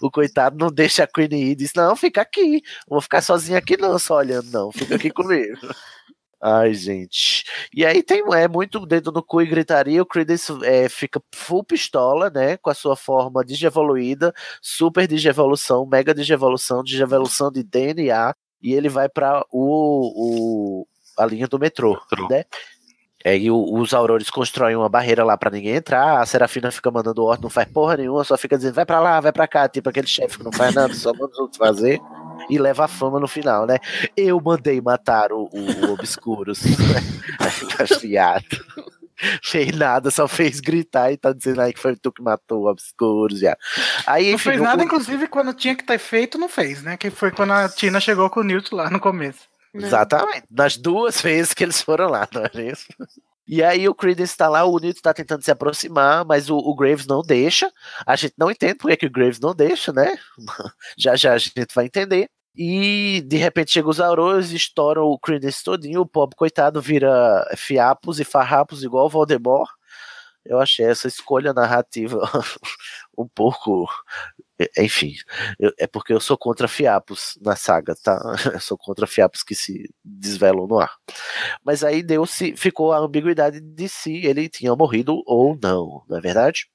O coitado não deixa a Queen ir, diz, não, fica aqui, vou ficar sozinho aqui não, só olhando não, fica aqui comigo. Ai, gente. E aí tem é muito dedo no cu e gritaria. O Creedence é, fica full pistola, né? Com a sua forma digievoluída, super digievolução, mega digievolução, digievolução de DNA. E ele vai para o, o, a linha do metrô, né? É, e o- os aurores constroem uma barreira lá pra ninguém entrar. A Serafina fica mandando ordem, não faz porra nenhuma, só fica dizendo vai pra lá, vai pra cá, tipo aquele chefe que não faz nada, só manda os outros fazer. E leva a fama no final, né? Eu mandei matar o, o, o Obscuros. Aí fica fiado. Fez nada, só fez gritar e tá dizendo aí que foi tu que matou o Obscuros já. Aí, Não enfim, fez o- nada, inclusive, quando tinha que ter feito, não fez, né? Que foi quando a Tina chegou com o Newt lá no começo. Exatamente. Das duas vezes que eles foram lá, não é isso? E aí o Creedence tá lá, o Newt tá tentando se aproximar, mas o, o Graves não deixa. A gente não entende por que que o Graves não deixa, né? já já a gente vai entender. E de repente chega os Aurores, estouram o Creedence todinho, o pobre coitado vira fiapos e farrapos igual o Voldemort. Eu achei essa escolha narrativa um pouco. Enfim, eu- é porque eu sou contra fiapos na saga, tá? Eu sou contra fiapos que se desvelam no ar. Mas aí deu-se, ficou a ambiguidade de se ele tinha morrido ou não, não é verdade?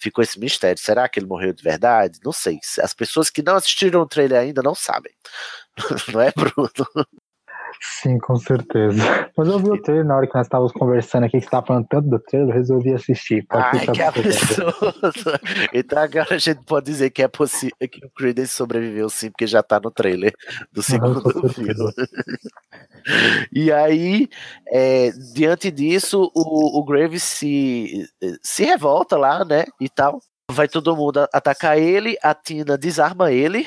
Ficou esse mistério. Será que ele morreu de verdade? Não sei. As pessoas que não assistiram o trailer ainda não sabem. Não é, Bruno? Sim, com certeza. Mas eu vi o trailer na hora que nós estávamos conversando aqui, que você tava falando tanto do trailer, eu resolvi assistir. Ai, que absurdo. Então agora a gente pode dizer que é possível que o Creedence sobreviveu sim, porque já tá no trailer do segundo com filme. E aí, é, diante disso, o, o Graves se, se revolta lá, né? E tal. Vai todo mundo atacar ele, a Tina desarma ele.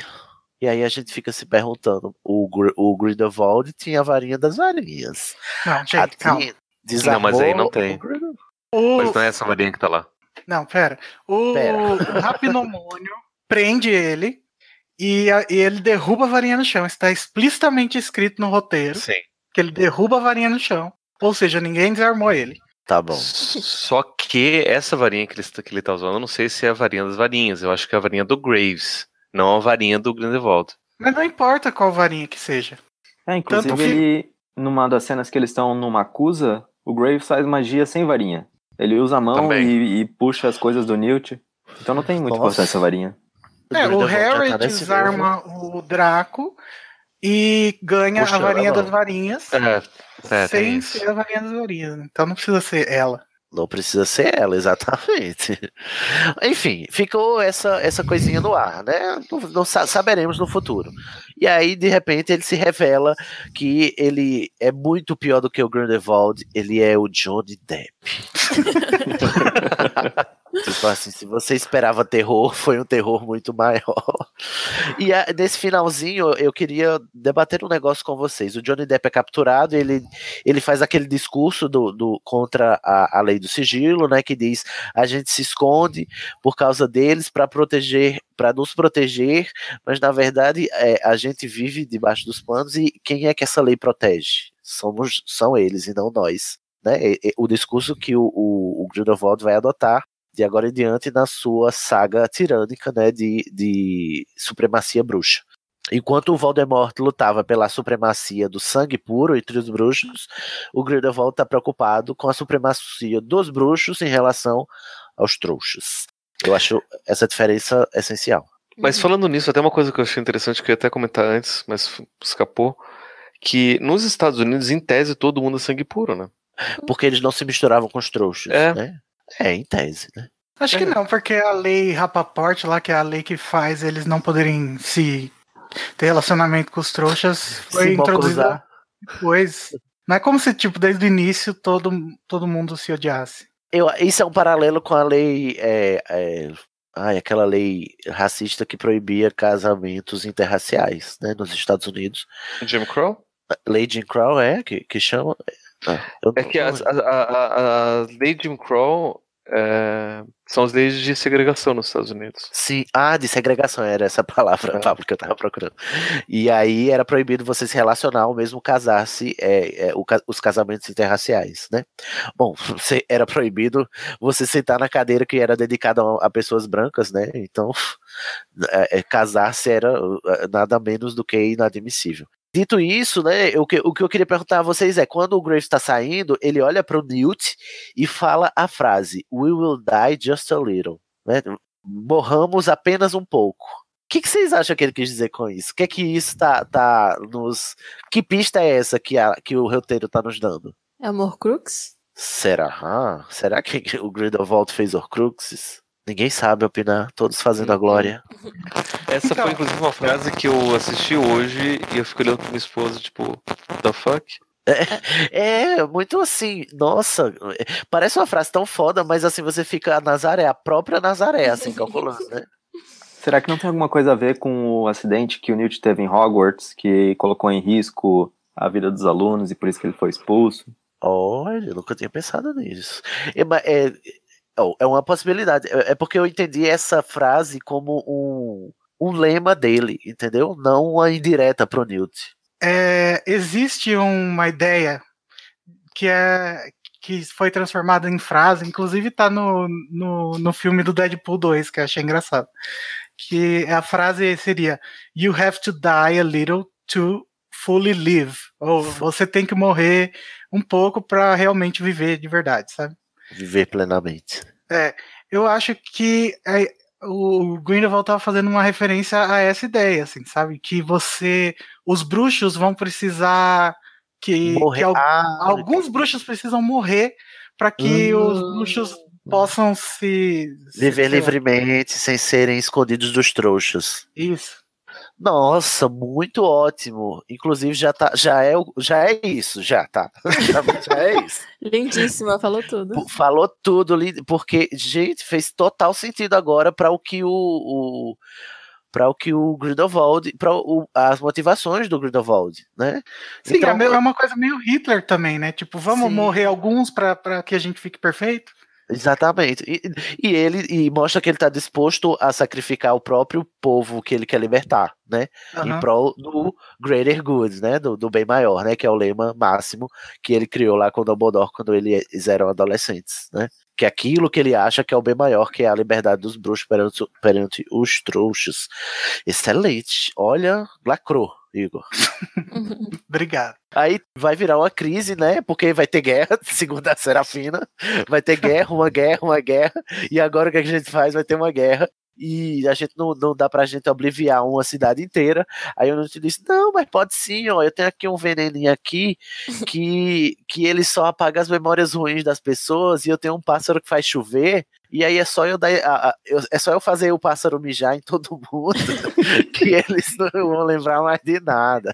E aí a gente fica se perguntando: o, Gr- o Grindelwald tinha a varinha das varinhas. Não, gente, calma. Não, desarmou mas aí não tem. o. Mas não é essa varinha que tá lá. Não, pera. O, Pera. o Rapnomônio prende ele e, a- e ele derruba a varinha no chão. Está explicitamente escrito no roteiro Sim. que ele derruba a varinha no chão. Ou seja, ninguém desarmou ele. Tá bom. Só que essa varinha que ele, está- que ele tá usando, eu não sei se é a varinha das varinhas. Eu acho que é a varinha do Graves, não a varinha do Grindelwald. Mas não importa qual varinha que seja. É, inclusive Tanto que- ele, numa das cenas que eles estão numa acusa, o Graves faz magia sem varinha. Ele usa a mão e, e puxa as coisas do Newt. Então não tem muito Nossa. importância essa varinha. É, o Harry tá nesse desarma o Draco e ganha Puxa a varinha das varinhas É, é sem ser a varinha das varinhas. Então não precisa ser ela. Não precisa ser ela, exatamente. Enfim, ficou essa, essa coisinha no ar, né? Não, não sa- saberemos no futuro. E aí, de repente, ele se revela que ele é muito pior do que o Grindelwald, ele é o Johnny Depp. Tipo assim, se você esperava terror, foi um terror muito maior. E a- nesse finalzinho, eu queria debater um negócio com vocês. O Johnny Depp é capturado, ele, ele faz aquele discurso do, do- contra a, a lei do sigilo, né? Que diz a gente se esconde por causa deles para proteger, para nos proteger, mas na verdade é, a gente vive debaixo dos panos e quem é que essa lei protege? Somos, são eles e não nós. Né? O discurso que o, o, o Grindelwald vai adotar de agora em diante na sua saga tirânica né, de, de supremacia bruxa. Enquanto o Voldemort lutava pela supremacia do sangue puro entre os bruxos, o Grindelwald está preocupado com a supremacia dos bruxos em relação aos trouxas. Eu acho essa diferença essencial. Mas falando nisso, até uma coisa que eu achei interessante que eu ia até comentar antes, mas escapou. Que nos Estados Unidos, em tese, todo mundo é sangue puro, né? Porque eles não se misturavam com os trouxas, É. né? É, em tese, né? Acho que não, porque a lei Rapaport lá, que é a lei que faz eles não poderem se ter relacionamento com os trouxas, foi Se introduzida depois. Não é como se, tipo, desde o início todo, todo mundo se odiasse. Eu, isso é um paralelo com a lei. É, é, ai, aquela lei racista que proibia casamentos interraciais, né? Nos Estados Unidos. Jim Crow? Lady Jim Crow é que, que chama. Ah, É não- que a, a, a, leis de Jim Crow é, são as leis de segregação nos Estados Unidos. Sim, ah, de segregação era essa palavra, Pablo, que eu tava procurando. E aí era proibido você se relacionar ou mesmo casar-se, é, é, os casamentos interraciais, né? Bom, era proibido você sentar na cadeira que era dedicada a, a pessoas brancas, né? Então, é, é, casar-se era uh, nada menos do que inadmissível. Dito isso, né, o que, o que eu queria perguntar a vocês é, quando o Graves está saindo, ele olha para o Newt e fala a frase, We will die just a little, né? morramos apenas um pouco. O que, que vocês acham que ele quis dizer com isso? O que é que isso tá, tá nos. Que pista é essa que, a, que o roteiro tá nos dando? É Amor Crux? Será? Ah, será que o Grindelwald fez Horcruxes? Ninguém sabe opinar, todos fazendo a glória. Essa Então- foi inclusive uma frase que eu assisti hoje e eu fico olhando pra minha esposa, tipo, the fuck? É, muito assim, nossa, parece uma frase tão foda, mas assim, você fica a Nazaré, a própria Nazaré, assim, calculando, né? Será que não tem alguma coisa a ver com o acidente que o Newt teve em Hogwarts, que colocou em risco a vida dos alunos e por isso que ele foi expulso? Olha, eu nunca tinha pensado nisso. É, é, é uma possibilidade. É é porque eu entendi essa frase como um, um lema dele, entendeu? Não uma indireta pro Newt. É, existe uma ideia que é que foi transformada em frase, inclusive tá no, no, no filme do Deadpool 2, que eu achei engraçado. Que a frase seria You have to die a little to fully live. Ou você tem que morrer um pouco para realmente viver de verdade, sabe? Viver plenamente. É, eu acho que é, o Grindelwald estava fazendo uma referência a essa ideia, assim, sabe? Que você, os bruxos vão precisar que, que al- Ah, alguns bruxos precisam morrer para que Hum. os bruxos possam se se- viver lá, livremente sem serem escondidos dos trouxas. Isso. Nossa, muito ótimo. Inclusive já tá, já é, já é isso, já tá. já é isso. Lindíssima, falou tudo. Falou tudo, porque, gente, fez total sentido agora para o que o, o para o que o Grindelwald, para as motivações do Grindelwald, né? Sim, Então, é meio- é uma coisa meio Hitler também, né? Tipo, vamos Sim. morrer alguns para que a gente fique perfeito? Exatamente. E, e ele e mostra que ele está disposto a sacrificar o próprio povo que ele quer libertar, né? Em Aham. prol do greater good, né? Do, do bem maior, né? Que é o lema máximo que ele criou lá com o Dumbledore quando eles eram adolescentes, né? Que é aquilo que ele acha que é o bem maior, que é a liberdade dos bruxos perante, perante os trouxas. Excelente. Olha, lacrou, Igor. Obrigado. Aí vai virar uma crise, né? Porque vai ter guerra, segundo a Serafina. Vai ter guerra, uma guerra, uma guerra. E agora o que a gente faz? Vai ter uma guerra. E a gente não, não dá pra gente obliviar uma cidade inteira. Aí eu te disse: Não, mas pode sim, ó. Eu tenho aqui um veneninho aqui que, que ele só apaga as memórias ruins das pessoas. E eu tenho um pássaro que faz chover. E aí é só eu dar. a- a- eu- é só eu fazer o pássaro mijar em todo mundo. que eles não vão lembrar mais de nada.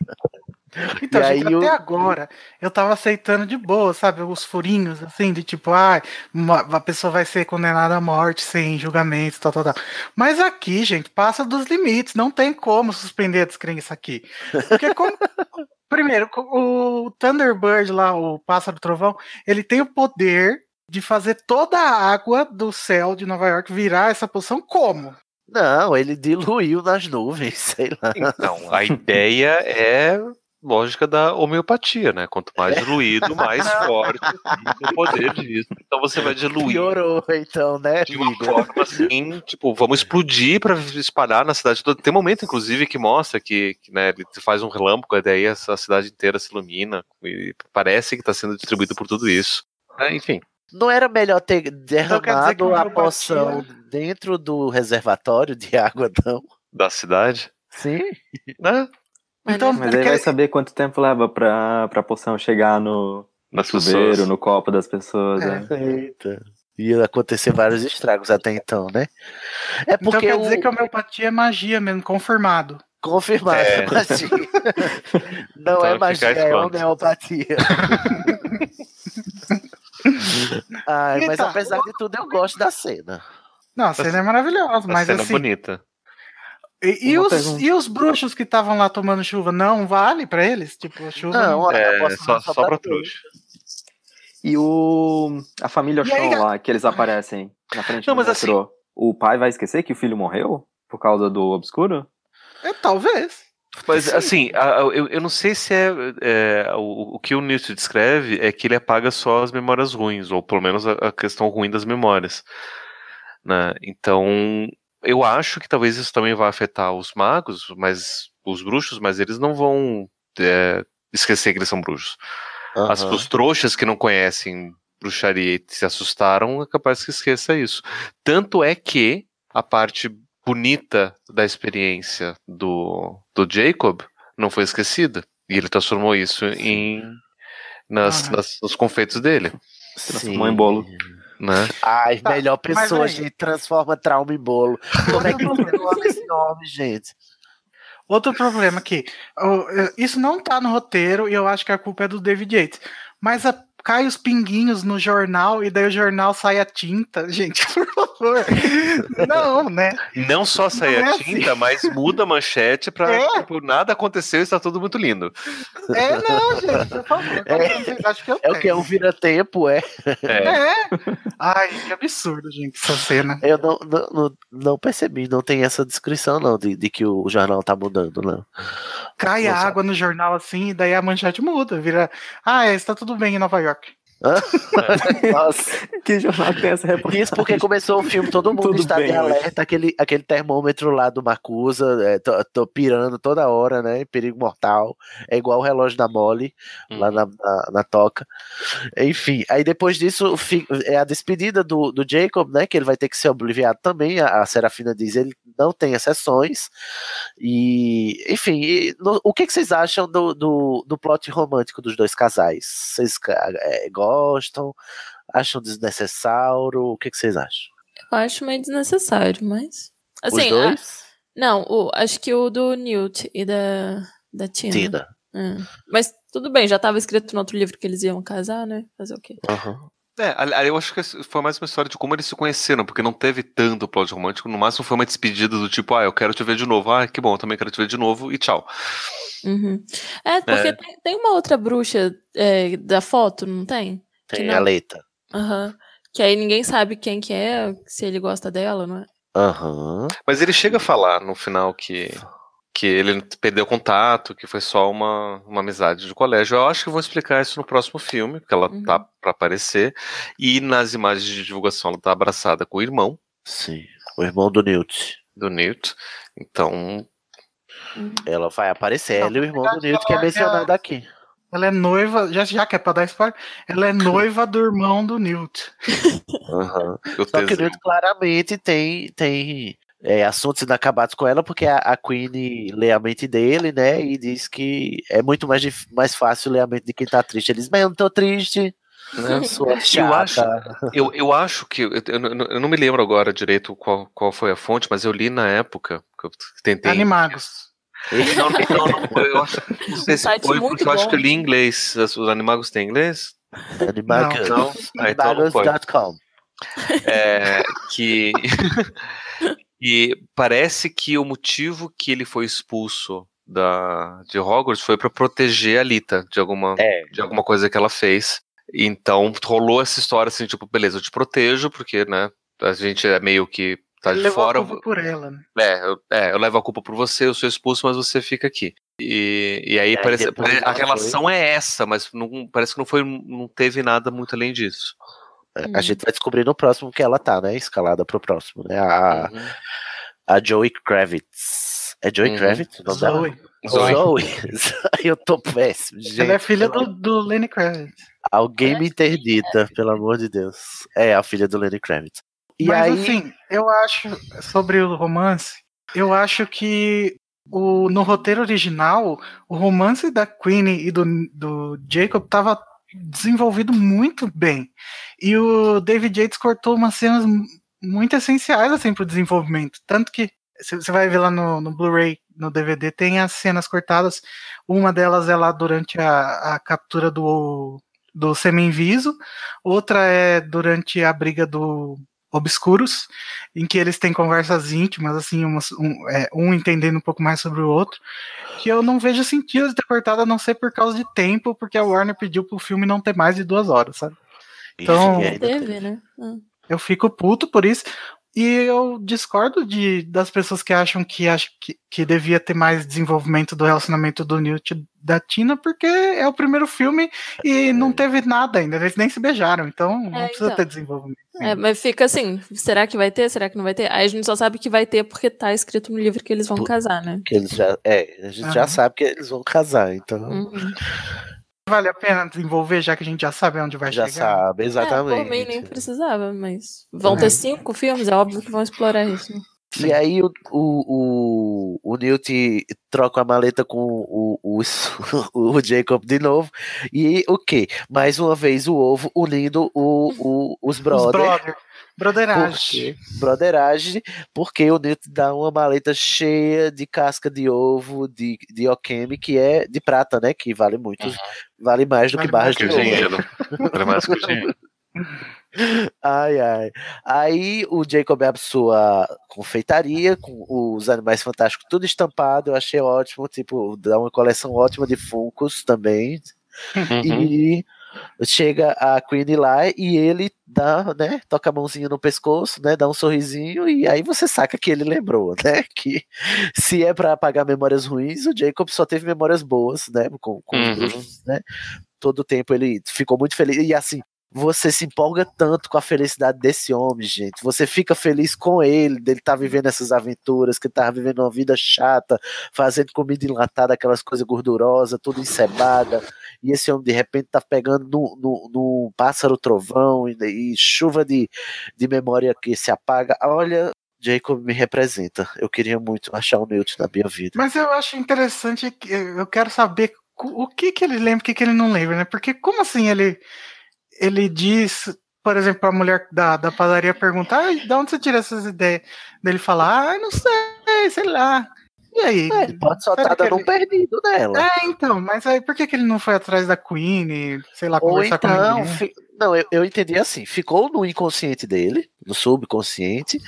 Então, E gente, aí até o- agora eu tava aceitando de boa, sabe? Os furinhos, assim, de tipo, ah, uma- a pessoa vai ser condenada à morte sem julgamento, tal, tal, tal. Mas aqui, gente, passa dos limites, não tem como suspender a descrença aqui. Porque como. Primeiro, o Thunderbird lá, o pássaro trovão, ele tem o poder de fazer toda a água do céu de Nova York virar essa poção como? Não, ele diluiu nas nuvens, sei lá. Então, a ideia é lógica da homeopatia, né? Quanto mais diluído, mais forte o poder disso. Então você vai diluir Piorou, então, né, de uma forma assim, tipo, vamos explodir para espalhar na cidade toda. Tem um momento, inclusive, que mostra que, que, né, ele faz um relâmpago e daí essa cidade inteira se ilumina e parece que está sendo distribuído por tudo isso. É, enfim, Não era melhor ter Então derramado o a homeopatia- poção dentro do reservatório de água, não? da cidade, Sim. né? Mas Então, Mas aí vai saber quanto tempo leva pra, pra poção chegar no, no chuveiro, pessoas. no copo das pessoas. É. né? Eita. Ia acontecer vários estragos até então, né? É Então porque quer o... dizer que a homeopatia é magia mesmo, confirmado. confirmado É. magia. Não Então é magia, é homeopatia. Ai, mas apesar de tudo, eu gosto da cena. Não, a cena é maravilhosa, A mas cena assim, bonita. E, e os, e os bruxos que estavam lá tomando chuva, não vale pra eles? Tipo, a chuva Não, É, eu posso só, não só pra pra trouxa. E o. A família aí, Shaw lá, que eles aparecem na frente Não, do mas assim- metrô. O pai vai esquecer que o filho morreu? Por causa do obscuro? É, talvez. Mas assim, a- a- eu, eu não sei se é, é, o, o que o Newton descreve é que ele apaga só as memórias ruins, ou pelo menos a, a questão ruim das memórias. né? Então, eu acho que talvez isso também vai afetar os magos, mas os bruxos, mas eles não vão é, esquecer que eles são bruxos. As, Aham. os trouxas que não conhecem bruxaria e se assustaram, é capaz que esqueça isso. Tanto é que a parte bonita da experiência do, do Jacob não foi esquecida. E ele transformou isso em nas, Aham. nas- nos confeitos dele. Transformou em bolo. Né? Ai, Tá, melhor pessoa, aí- gente. Transforma trauma em bolo. Como é que você coloca esse nome, gente? Outro problema aqui. eh, Isso não tá no roteiro e eu acho que a culpa é do David Yates. Mas a- cai os pinguinhos no jornal e daí o jornal sai a tinta. Gente, por favor. Não, né? Não só sai Não é a assim. tinta, mas muda a manchete pra É. tipo, nada aconteceu e está tudo muito lindo. É, não, gente, por favor. É. Acham que eu É o que é um vira-tempo, é. É. É. Ai, que absurdo, gente, essa cena. Eu não, não, não, não percebi, não tem essa descrição, não, de, de que o jornal tá mudando, não. Cai a Nossa. água no jornal assim, e daí a manchete muda, vira. Ah, é, está tudo bem em Nova York. Nossa. Que jornal que tem essa reportagem? Isso porque começou o filme, todo mundo Tudo está bem de alerta, aquele, aquele termômetro lá do Macusa, é, tô, tô pirando toda hora, né? Perigo mortal. É igual o relógio da Molly, lá na, na, na toca. Enfim, aí depois disso é a despedida do, do Jacob, né? Que ele vai ter que ser obliviado também. A, a Serafina diz ele não tem exceções. E, enfim, e no- o que, que vocês acham do, do, do plot romântico dos dois casais? Vocês é, gostam? Acham desnecessário? O que, que vocês acham? Eu acho meio desnecessário, mas. Os Assim, a- dois? não, o, acho que o do Newt e da, da Tina. Tina. É. Mas tudo bem, já estava escrito no outro livro que eles iam casar, né? Fazer o quê? É, ali- ali eu acho que foi mais uma história de como eles se conheceram, porque não teve tanto plot romântico, no máximo foi uma despedida do tipo, ah, eu quero te ver de novo, ah, que bom, eu também quero te ver de novo, e tchau. Uhum. É, porque É. Tem, tem uma outra bruxa é, da foto, não tem? Que Tem não- a Leita. Aham. Que aí ninguém sabe quem que é, se ele gosta dela, não é? Aham. Mas ele chega a falar no final que, que ele perdeu contato, que foi só uma, uma amizade de colégio. Eu acho que vão explicar isso no próximo filme, porque ela tá pra aparecer. E nas imagens de divulgação ela tá abraçada com o irmão. Sim, o irmão do Newt. Do Newt. Então, Ela vai aparecer, Não, ela e o irmão do Newt, que é ela mencionado aqui. Ela é noiva, já, já que é pra dar spoiler, ela é noiva do irmão do Newt. Aham. o Só que o. Newt claramente tem, tem é, assuntos inacabados com ela, porque a, a Queen lê a mente dele, né? E diz que é muito mais, mais fácil ler a mente de quem tá triste. Ele diz, mas eu não tô triste. Né? Sua Eu acho, eu, eu acho que. Eu, eu não- eu não me lembro agora direito qual, qual foi a fonte, mas eu li na época que eu tentei. Animagos. Não, não, não, eu acho, não sei se foi, muito porque eu acho bom. que eu li em inglês. Os os animagos têm inglês? Animagos. Não. Ah, então não. É, que. e parece que o motivo que ele foi expulso da, de Hogwarts foi para proteger a Lita de alguma, É. de alguma coisa que ela fez. Então rolou essa história assim, tipo, beleza, eu te protejo, porque, né, a gente é meio que tá de levou fora. a culpa por ela, né? É eu, é, eu levo a culpa por você, eu sou expulso, mas você fica aqui. E, e aí aí parece, a ela relação é essa, mas não, parece que não foi, não teve nada muito além disso. É, A gente vai descobrir no próximo que ela tá, né? Escalada pro próximo, né? A, Uhum. a Joey Kravitz. É Joey Uhum. Kravitz? o nome dela? Zoe. Zoe. Zoe. Eu tô péssimo, gente. Ela é filha do, do Lenny Kravitz. Alguém me interdita, pelo amor de Deus. É, a filha do Lenny Kravitz. E Mas aí, assim, eu acho, sobre o romance, eu acho que o, no roteiro original, o romance da Queen e do, do Jacob tava desenvolvido muito bem. E o David Yates cortou umas cenas mu- muito essenciais assim pro desenvolvimento. Tanto que você vai ver lá no, no Blu-ray, no DVD, tem as cenas cortadas. Uma delas é lá durante a, a captura do, do semi-inviso, outra é durante a briga do obscuros, em que eles têm conversas íntimas, assim, umas- um, é, um entendendo um pouco mais sobre o outro, que eu não vejo sentido de ter cortado a não ser por causa de tempo, porque a Warner pediu pro filme não ter mais de duas horas, sabe? Então, E ainda Teve, né? Ah. eu fico puto por isso. E eu discordo de, das pessoas que acham que, acham que, que devia ter mais desenvolvimento do relacionamento do Newt e da Tina, porque é o primeiro filme e não teve nada ainda, eles nem se beijaram, então não É, precisa então. ter desenvolvimento. É, mas fica assim, será que vai ter? Será que não vai ter? Aí a gente só sabe que vai ter porque tá escrito no livro que eles vão casar, né? que eles já, é, a gente já Aham. sabe que eles vão casar, então Uhum. Vale a pena desenvolver, já que a gente já sabe onde vai já chegar. sabe, É, exatamente. por mim nem precisava, mas vão É. ter cinco filmes, é óbvio que vão explorar isso. né? E aí o, o, o, o Newt troca a maleta com o, o, o Jacob de novo. E o quê? Mais uma vez o ovo unindo o, o, os Os brothers. brother, brotheragem. Porque, broderagem, porque o Newt dá uma maleta cheia de casca de ovo de, de Okemi, que é de prata, né? Que vale muito, vale mais do Vale que barras Que de o ouro. Vale mais que o dinheiro. Ai, ai. Aí o Jacob abre sua confeitaria com os animais fantásticos tudo estampado. Eu achei ótimo. Tipo, dá uma coleção ótima de Funkos também. Uhum. E chega a Queen lá e ele dá, né? Toca a mãozinha no pescoço, né? Dá um sorrisinho e aí você saca que ele lembrou, né? Que se é pra apagar memórias ruins, o Jacob só teve memórias boas, né? Com, com Uhum. né? Todo o tempo ele ficou muito feliz. E assim, você se empolga tanto com a felicidade desse homem, gente. Você fica feliz com ele, dele estar vivendo essas aventuras, que ele tava vivendo uma vida chata, fazendo comida enlatada, aquelas coisas gordurosas, tudo encebada. E esse homem, de repente, tá pegando no, no, no pássaro trovão e, e chuva de, de memória que se apaga. Olha, Jacob me representa. Eu queria muito achar o Newt na minha vida. Mas eu acho interessante, eu quero saber o que que ele lembra, o que que ele não lembra, né? Porque como assim ele ele diz, por exemplo, a mulher da, da padaria perguntar, "Ai, de onde você tira essas ideias? Dele falar, ah, não sei, sei lá. E aí? É, ele pode só estar dando um perdido nela. É, então, mas aí por que, que ele não foi atrás da Queen sei lá, conversar com então, ninguém? fi- não, eu, eu entendi assim, ficou no inconsciente dele, no subconsciente,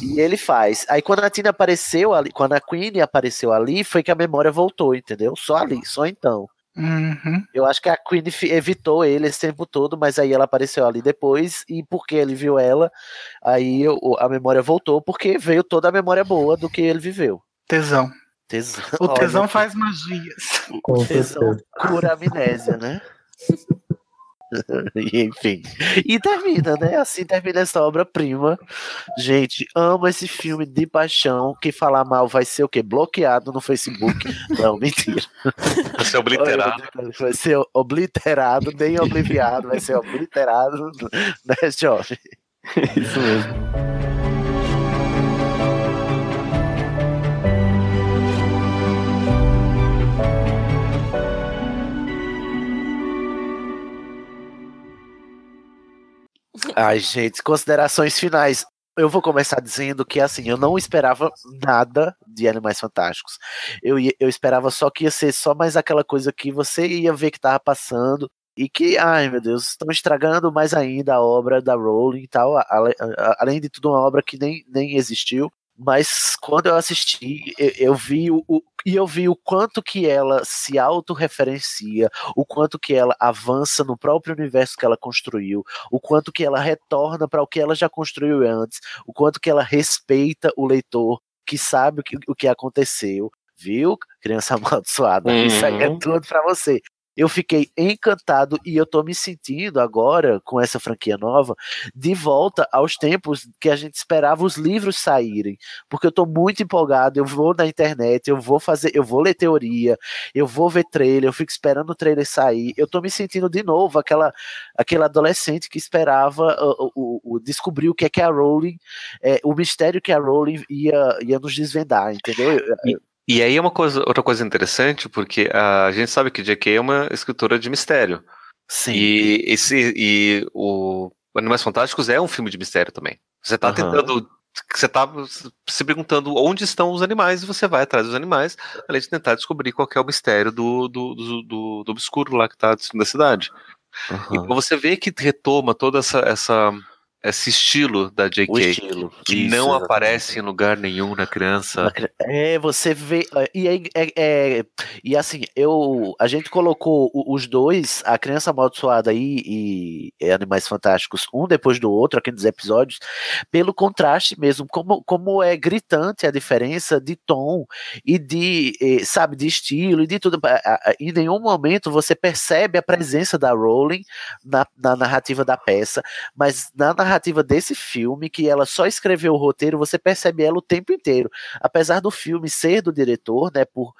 e ele faz. Aí quando a Tina apareceu ali, quando a Queen apareceu ali, foi que a memória voltou, entendeu? Só ali, só então. Uhum. Eu acho que a Queen evitou ele esse tempo todo, mas aí ela apareceu ali depois, e porque ele viu ela, aí a memória voltou, porque veio toda a memória boa do que ele viveu. Tesão. Tesão. O tesão Olha, faz magias. Com tesão cura a amnésia, né? E, Enfim. E termina, né? Assim termina essa obra-prima. Gente, amo esse filme de paixão. Quem falar mal vai ser o quê? Bloqueado no Facebook. Não, mentira. Vai ser obliterado. Vai ser obliterado, nem obliviado, vai ser obliterado, né, jovem? Isso mesmo. Ai, gente, considerações finais. Eu vou começar dizendo que, assim, eu não esperava nada de Animais Fantásticos. Eu, eu esperava só que ia ser só mais aquela coisa que você ia ver que tava passando e que, ai meu Deus, estão estragando mais ainda a obra da Rowling e tal. Além de tudo, uma obra que nem, nem existiu. Mas quando eu assisti, eu, eu vi o, o- e eu vi o quanto que ela se autorreferencia, o quanto que ela avança no próprio universo que ela construiu, o quanto que ela retorna para o que ela já construiu antes, o quanto que ela respeita o leitor, que sabe o que, o que aconteceu, viu? Criança amaldiçoada, isso aí é Uhum. tudo para você. Eu fiquei encantado e eu tô me sentindo agora, com essa franquia nova, de volta aos tempos que a gente esperava os livros saírem. Porque eu tô muito empolgado, eu vou na internet, eu vou fazer, eu vou ler teoria, eu vou ver trailer, eu fico esperando o trailer sair. Eu tô me sentindo de novo aquela, aquele adolescente que esperava uh, o, o- descobrir o que é que a Rowling, é, o mistério que a Rowling ia, ia nos desvendar, entendeu? Eu- eu- E aí é uma coisa, outra coisa interessante, porque a gente sabe que J.K. é uma escritora de mistério. Sim. E, esse, e o Animais Fantásticos é um filme de mistério também. Você tá Aham. tentando. Você tá se perguntando onde estão os animais e você vai atrás dos animais, além de tentar descobrir qual é o mistério do, do, do, do, do obscuro lá que tá da cidade. Aham. Então você vê que retoma toda essa, essa, esse estilo da JK. O estilo. Que Isso, não exatamente. aparece em lugar nenhum na criança. É, você vê. E, é, é- é- e assim, eu, a gente colocou os dois, a Criança Amaldiçoada e, e Animais Fantásticos, um depois do outro, aqui nos episódios, pelo contraste mesmo, como, como é gritante a diferença de tom e de, eh, sabe, de estilo e de tudo. Em nenhum momento você percebe a presença da Rowling na, na narrativa da peça, mas na narrativa desse filme, que ela só escreveu o roteiro, você percebe ela o tempo inteiro. Apesar do filme ser do diretor, né, por,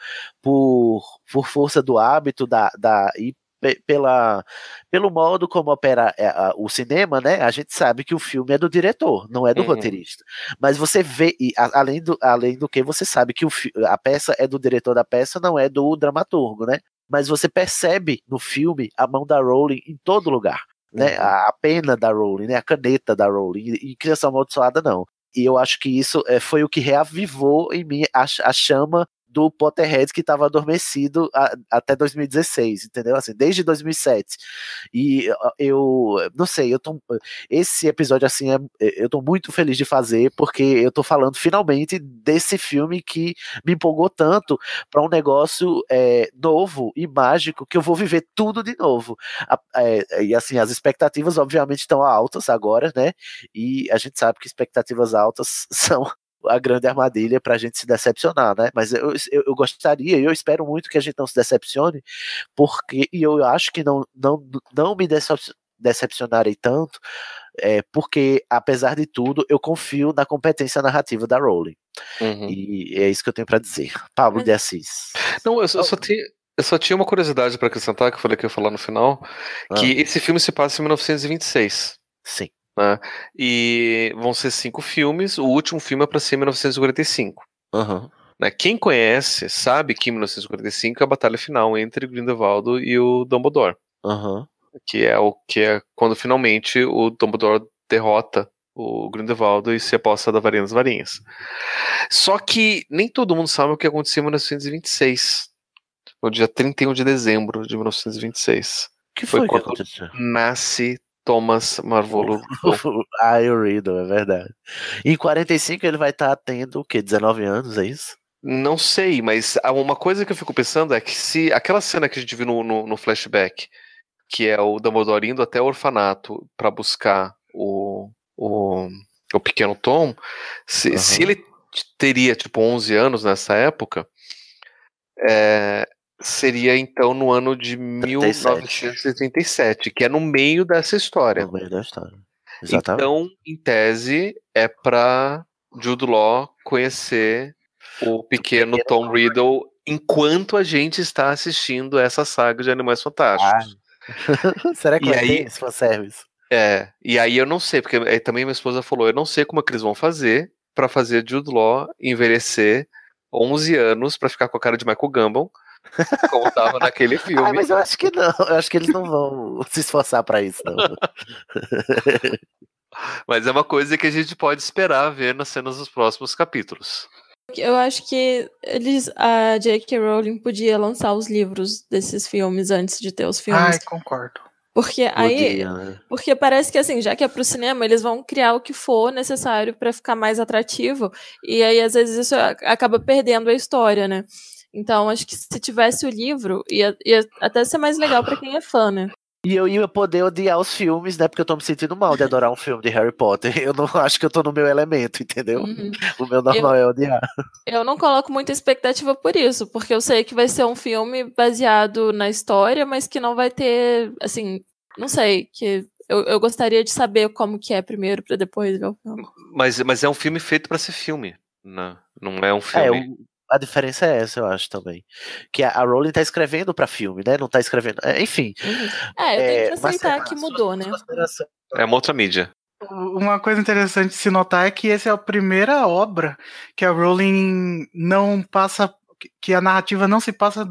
por, por força do hábito da, da, e pe- pela, pelo modo como opera é, o cinema, né, a gente sabe que o filme é do diretor, não é do Uhum. roteirista. Mas você vê, e além, do, além do que, você sabe que o, a peça é do diretor da peça, não é do dramaturgo, né? Mas você percebe no filme a mão da Rowling em todo lugar né? A, a pena da Rowling, né? A caneta da Rowling. E, Criança Amaldiçoada, não. E eu acho que isso eh, foi o que reavivou em mim a, a chama do Potterhead que estava adormecido a- até 2016, entendeu? Assim, desde 2007. E eu não sei, eu tô, esse episódio assim é, eu tô muito feliz de fazer porque eu tô falando finalmente desse filme que me empolgou tanto para um negócio é, novo e mágico que eu vou viver tudo de novo. A- é, e assim, as expectativas obviamente estão altas agora, né? E a gente sabe que expectativas altas são a grande armadilha para a gente se decepcionar, né? Mas eu, eu, eu gostaria, eu espero muito que a gente não se decepcione, porque e eu acho que não, não, não me decep- decepcionarei tanto, é, porque apesar de tudo, eu confio na competência narrativa da Rowling. Uhum. E é isso que eu tenho para dizer. Pablo de Assis. Não, eu, só- eu só tinha, eu só tinha uma curiosidade pra acrescentar, que eu falei que eu ia falar no final, que esse filme se passa em 1926. Sim. Né? E vão ser cinco filmes, o último filme é pra ser em 1945. Aham. Né? Quem conhece sabe que em 1945 é a batalha final entre Grindelwald e o Dumbledore. Aham. Que é o que é quando finalmente o Dumbledore derrota o Grindelwald e se aposta da varinha das varinhas. Só que nem todo mundo sabe o que aconteceu em 1926. No dia 31 de dezembro de 1926. que foi que quando aconteceu? nasce Thomas Marvolo. ah, o Riddle, é verdade. Em 45 ele vai estar tendo o quê? 19 anos, é isso? Não sei, mas uma coisa que eu fico pensando é que se aquela cena que a gente viu no, no, no flashback, que é o Dumbledore indo até o orfanato para buscar o, o, o pequeno Tom, se, Aham. se ele teria tipo 11 anos nessa época, é, seria então no ano de 1937, que é no meio dessa história. No meio da história. Exatamente. Então, em tese, é para Jude Law conhecer o pequeno Tom Riddle enquanto a gente está assistindo essa saga de Animais Fantásticos. Será que E vai aí- ter esse fanservice? É, e aí eu não sei, porque aí também minha esposa falou, eu não sei como é que eles vão fazer para fazer Jude Law envelhecer 11 anos para ficar com a cara de Michael Gambon, como tava naquele filme. Ah, mas eu acho que não. Eu acho que eles não vão se esforçar pra isso, não. Mas é uma coisa que a gente pode esperar ver nas cenas dos próximos capítulos. Eu acho que eles, a J.K. Rowling podia lançar os livros desses filmes antes de ter os filmes. Ai, concordo. Porque aí. Podia, né? Porque parece que assim, já que é pro cinema, eles vão criar o que for necessário pra ficar mais atrativo. E aí, às vezes, isso acaba perdendo a história, né? Então, acho que se tivesse o livro, ia, ia até ser mais legal pra quem é fã, né? E eu ia poder odiar os filmes, né? Porque eu tô me sentindo mal de adorar um filme de Harry Potter. Eu não acho que eu tô no meu elemento, entendeu? Uhum. O meu normal é odiar. Eu não coloco muita expectativa por isso, porque eu sei que vai ser um filme baseado na história, mas que não vai ter, assim, não sei, que eu, eu gostaria de saber como que é primeiro pra depois ver o filme. Mas, mas é um filme feito para ser filme. Não, não é um É, filme. A diferença é essa, eu acho também. Que a, a Rowling tá escrevendo pra filme, né? Não tá escrevendo. é, enfim. É, eu É, tenho que mas aceitar é, que mudou, né? É uma outra mídia. Uma coisa interessante de se notar é que essa é a primeira obra que a Rowling não passa. que a narrativa não se passa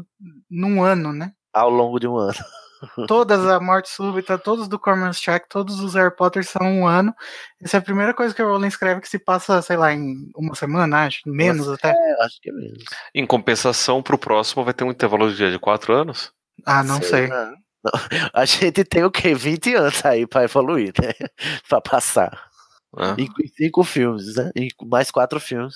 num ano, né? Ao longo de um ano. Todas a Morte Súbita, todos do Cormoran Strike, todos os Harry Potter são um ano. Essa é a primeira coisa que a Rowling escreve que se passa, sei lá, em uma semana, acho, menos até. É, acho que é mesmo. Em compensação, pro próximo vai ter um intervalo de, de quatro anos? Ah, não sei. né? Não, a gente tem o quê? 20 anos aí pra evoluir, né? pra passar. Ah. E cinco filmes, né? E mais quatro filmes.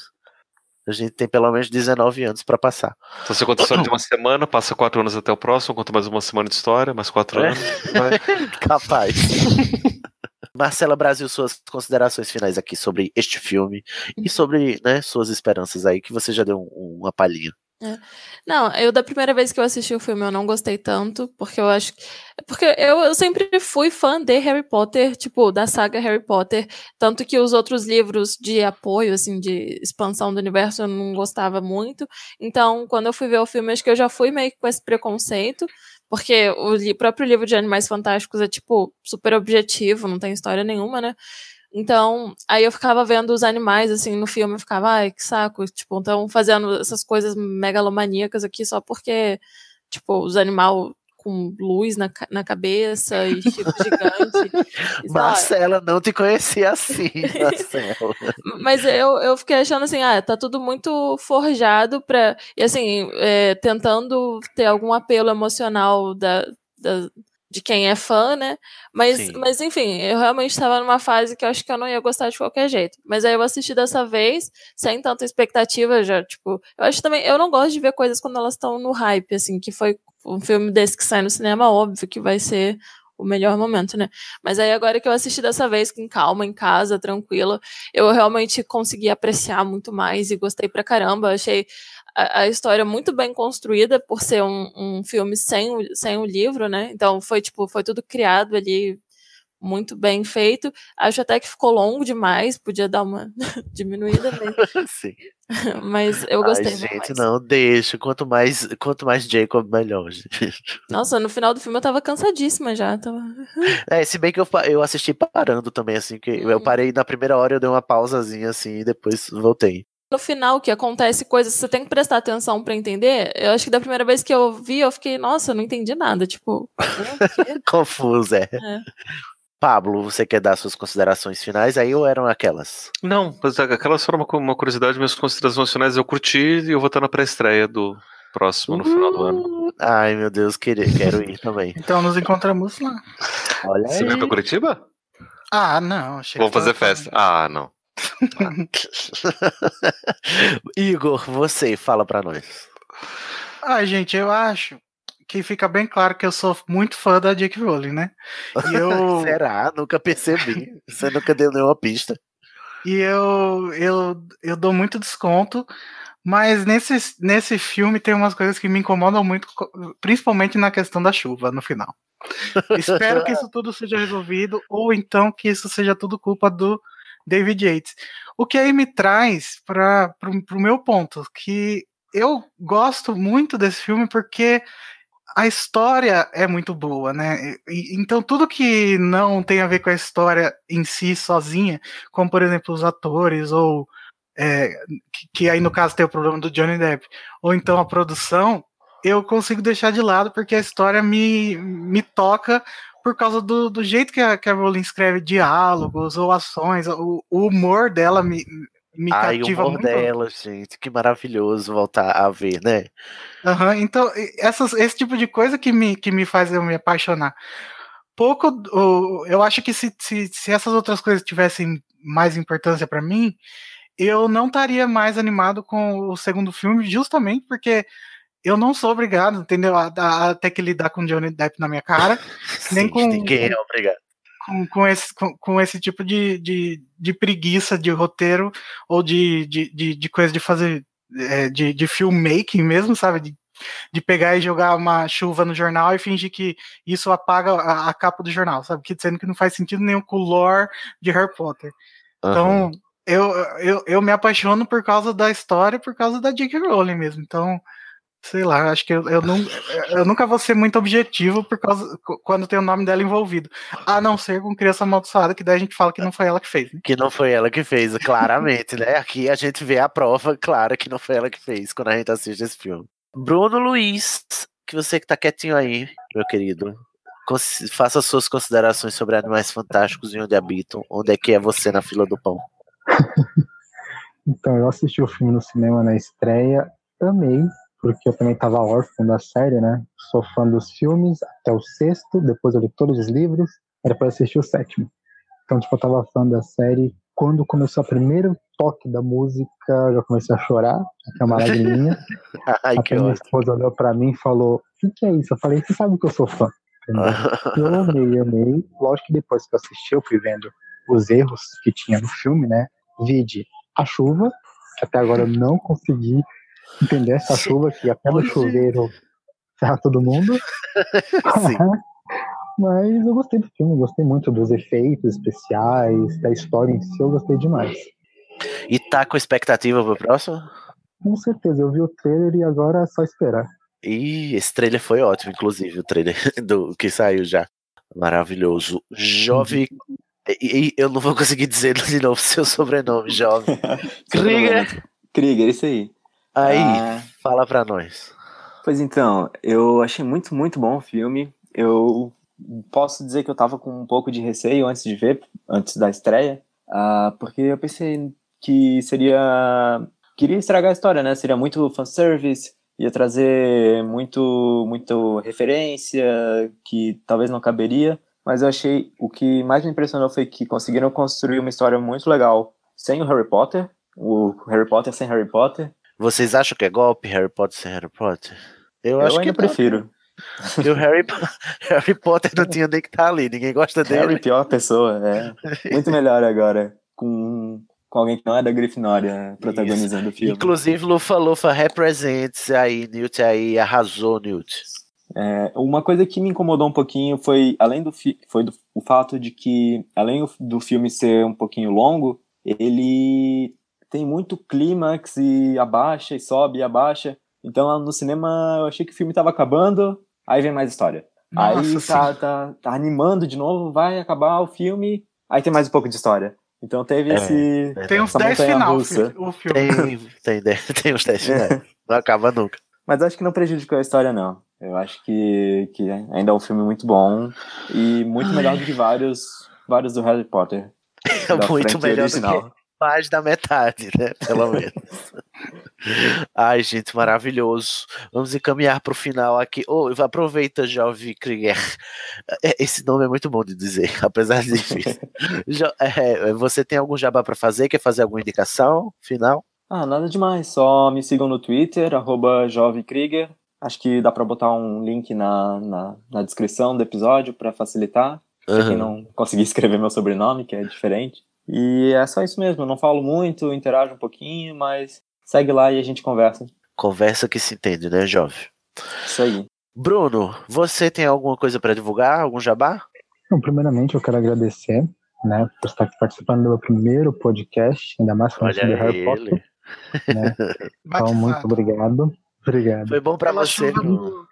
A gente tem pelo menos 19 anos pra passar. Então você conta a história de uma semana, passa quatro anos até o próximo, conta mais uma semana de história, mais quatro É. anos. vai. Capaz. Marcela Brasil, suas considerações finais aqui sobre este filme e sobre né, suas esperanças aí, que você já deu um- uma palhinha. Não, eu da primeira vez que eu assisti o filme eu não gostei tanto, porque eu acho que. Porque eu, eu sempre fui fã de Harry Potter, tipo, da saga Harry Potter. Tanto que os outros livros de apoio, assim, de expansão do universo, eu não gostava muito. Então, quando eu fui ver o filme, acho que eu já fui meio que com esse preconceito. Porque o li- próprio livro de Animais Fantásticos é, tipo, super objetivo, não tem história nenhuma, né? Então, aí eu ficava vendo os animais, assim, no filme, eu ficava, ai, que saco, tipo, então fazendo essas coisas megalomaníacas aqui só porque, tipo, os animais com luz na, na cabeça e chifre gigante. e. Marcela, não te conhecia assim, Marcela. Mas eu, eu fiquei achando assim, ah, tá tudo muito forjado pra. E assim, é, tentando ter algum apelo emocional da, da- de quem é fã, né? Mas, Sim. mas enfim, eu realmente estava numa fase que eu acho que eu não ia gostar de qualquer jeito. Mas aí eu assisti dessa vez, sem tanta expectativa, já, tipo. Eu acho também. Eu não gosto de ver coisas quando elas estão no hype, assim, que foi um filme desse que sai no cinema, óbvio que vai ser o melhor momento, né? Mas aí agora que eu assisti dessa vez com calma, em casa, tranquila, eu realmente consegui apreciar muito mais e gostei pra caramba. Achei a, a história muito bem construída por ser um, um filme sem, o- sem o livro, né? Então foi tipo, foi tudo criado ali muito bem feito. Acho até que ficou longo demais, podia dar uma diminuída, mas, Sim. mas eu gostei. Ai, gente, mais. não, deixa. Quanto mais, quanto mais Jacob, melhor. gente. Nossa, no final do filme eu tava cansadíssima já. Tava... É, se bem que eu, eu assisti parando também, assim, que Uhum. eu parei na primeira hora, eu dei uma pausazinha, assim, e depois voltei. No final que acontece coisas que você tem que prestar atenção pra entender. Eu acho que da primeira vez que eu vi, eu fiquei, nossa, eu não entendi nada. Tipo? Confuso, é. É. Pablo, você quer dar suas considerações finais aí ou eram aquelas? Não, mas aquela só era uma, cu- uma curiosidade, minhas considerações finais eu curti e eu vou estar na pré-estreia do próximo, no final do ano. Ai, meu Deus, quero, quero ir também. Então nos encontramos lá. Olha Você aí. vem pra Curitiba? Ah, não. achei Vamos fazer festa. Ah, não. Igor, você fala pra nós. Ah, gente, eu acho que fica bem claro que eu sou muito fã da Jake Rowling, né? E eu, Será? Nunca percebi. Você nunca deu nenhuma pista. e eu, eu, eu dou muito desconto, mas nesse, nesse filme tem umas coisas que me incomodam muito, principalmente na questão da chuva no final. Espero que isso tudo seja resolvido, ou então que isso seja tudo culpa do David Yates. O que aí me traz para o meu ponto, que eu gosto muito desse filme porque a história é muito boa, né? E- então tudo que não tem a ver com a história em si sozinha, como por exemplo os atores ou é, que, que aí no caso tem o problema do Johnny Depp, ou então a produção, eu consigo deixar de lado porque a história me, me toca por causa do, do jeito que a, que a Rowling escreve diálogos ou ações, o, o humor dela me, me Ai, o cativa humor muito. dela, gente. Que maravilhoso voltar a ver, né? Aham, então, essas, esse tipo de coisa que me, que me faz eu me apaixonar. Pouco, o- eu acho que se, se, se essas outras coisas tivessem mais importância pra mim, eu não estaria mais animado com o segundo filme, justamente porque eu não sou obrigado, entendeu? A, a- a ter que lidar com Johnny Depp na minha cara, nem Sim, com, ninguém é obrigado. com, com esse, com, com esse tipo de, de, de preguiça de roteiro ou de, de, de, de coisa de fazer é, de, de filmmaking mesmo, sabe? De, de pegar e jogar uma chuva no jornal e fingir que isso apaga a, a capa do jornal, sabe? Que sendo que não faz sentido nenhum com o lore de Harry Potter. Então, eu, eu, eu me apaixono por causa da história, por causa da J.K. Rowling mesmo. Então, sei lá, acho que eu, eu, não, eu nunca vou ser muito objetivo por causa quando tem o nome dela envolvido. A não ser com criança amaldiçoada, que daí a gente fala que não foi ela que fez. Né? Que não foi ela que fez, claramente, né? Aqui a gente vê a prova clara que não foi ela que fez quando a gente assiste esse filme. Bruno Luiz, que você que tá quietinho aí, meu querido, faça suas considerações sobre animais fantásticos e onde habitam. Onde é que é você na fila do pão? Então, eu assisti o filme no cinema na estreia, amei. Porque eu também estava órfão da série, né? Sou fã dos filmes até o sexto, depois eu li todos os livros, era para assistir o sétimo. Então, tipo, eu tava fã da série. Quando começou o primeiro toque da música, eu já comecei a chorar, aqui é uma lagriminha. Ai, Até que minha ótimo. esposa olhou pra mim e falou: O que, que é isso? Eu falei: Você sabe que eu sou fã. Eu amei, amei. Lógico que depois que eu assisti, eu fui vendo os erros que tinha no filme, né? Vide a chuva, que até agora eu não consegui entender essa chuva, que até no chuveiro ferra todo mundo. Mas eu gostei do filme, gostei muito dos efeitos especiais, da história em si, eu gostei demais. E tá com expectativa pro próximo? Com certeza, eu vi o trailer e agora é só esperar. Ih, esse trailer foi ótimo, inclusive, o trailer do que saiu já. Maravilhoso. Jovem. E, e eu não vou conseguir dizer de novo seu sobrenome, jovem. Krieger. Krieger, isso aí. Aí, Ah. fala pra nós. Pois então, eu achei muito, muito bom o filme. Eu posso dizer que eu tava com um pouco de receio antes de ver, antes da estreia, ah, porque eu pensei que seria. Queria estragar a história, né? Seria muito fanservice, ia trazer muito, muito referência que talvez não caberia, mas eu achei. O que mais me impressionou foi que conseguiram construir uma história muito legal sem o Harry Potter, o Harry Potter sem Harry Potter. Vocês acham que é golpe Harry Potter sem Harry Potter? Eu, Eu, acho que não, prefiro. Porque o Harry, Harry Potter não tinha nem que estar ali, ninguém gosta dele. Harry, pior pessoa, é. Muito melhor agora, com, com alguém que não é da Grifinória protagonizando o filme. Inclusive, Lufa Lufa represents aí, Newt aí, arrasou, Newt. É, uma coisa que me incomodou um pouquinho foi, além do, foi do, o fato de que, além do filme ser um pouquinho longo, ele tem muito clímax e abaixa e sobe e abaixa. Então, lá no cinema, eu achei que o filme tava acabando, aí vem mais história. aí Nossa, tá, sim. tá, tá animando de novo, vai acabar o filme, aí tem mais um pouco de história. Então teve É, esse. Tem uns essa 10 montanha final o russa. o filme. Tem, tem, dez- tem uns 10 finais. Não acaba nunca. Mas acho que não prejudicou a história, não. Eu acho que, que ainda é um filme muito bom e muito melhor do que vários, vários do Harry Potter. É muito melhor original. do que mais da metade, né? Pelo menos. Ai, gente, maravilhoso. Vamos encaminhar para o final aqui. Oh, aproveita, Jovem Krieger. É, Esse nome é muito bom de dizer, apesar de difícil. Jo- é, você tem algum jabá para fazer? Quer fazer alguma indicação final? Ah, nada demais. Só me sigam no Twitter, arroba jovemkrieger. Acho que dá pra botar um link na, na, na descrição do episódio pra facilitar. Pra quem não conseguir escrever meu sobrenome, que é diferente. E é só isso mesmo. Eu não falo muito, interajo um pouquinho, mas segue lá e a gente conversa. Conversa que se entende, né, jovem? Isso aí. Bruno, você tem alguma coisa para divulgar? Algum jabá? Então, primeiramente, eu quero agradecer né, por estar aqui participando do meu primeiro podcast, ainda mais falando Olha sobre Harry ele. Potter. Né? Então, muito obrigado. Obrigado. Foi bom para você. chuva do-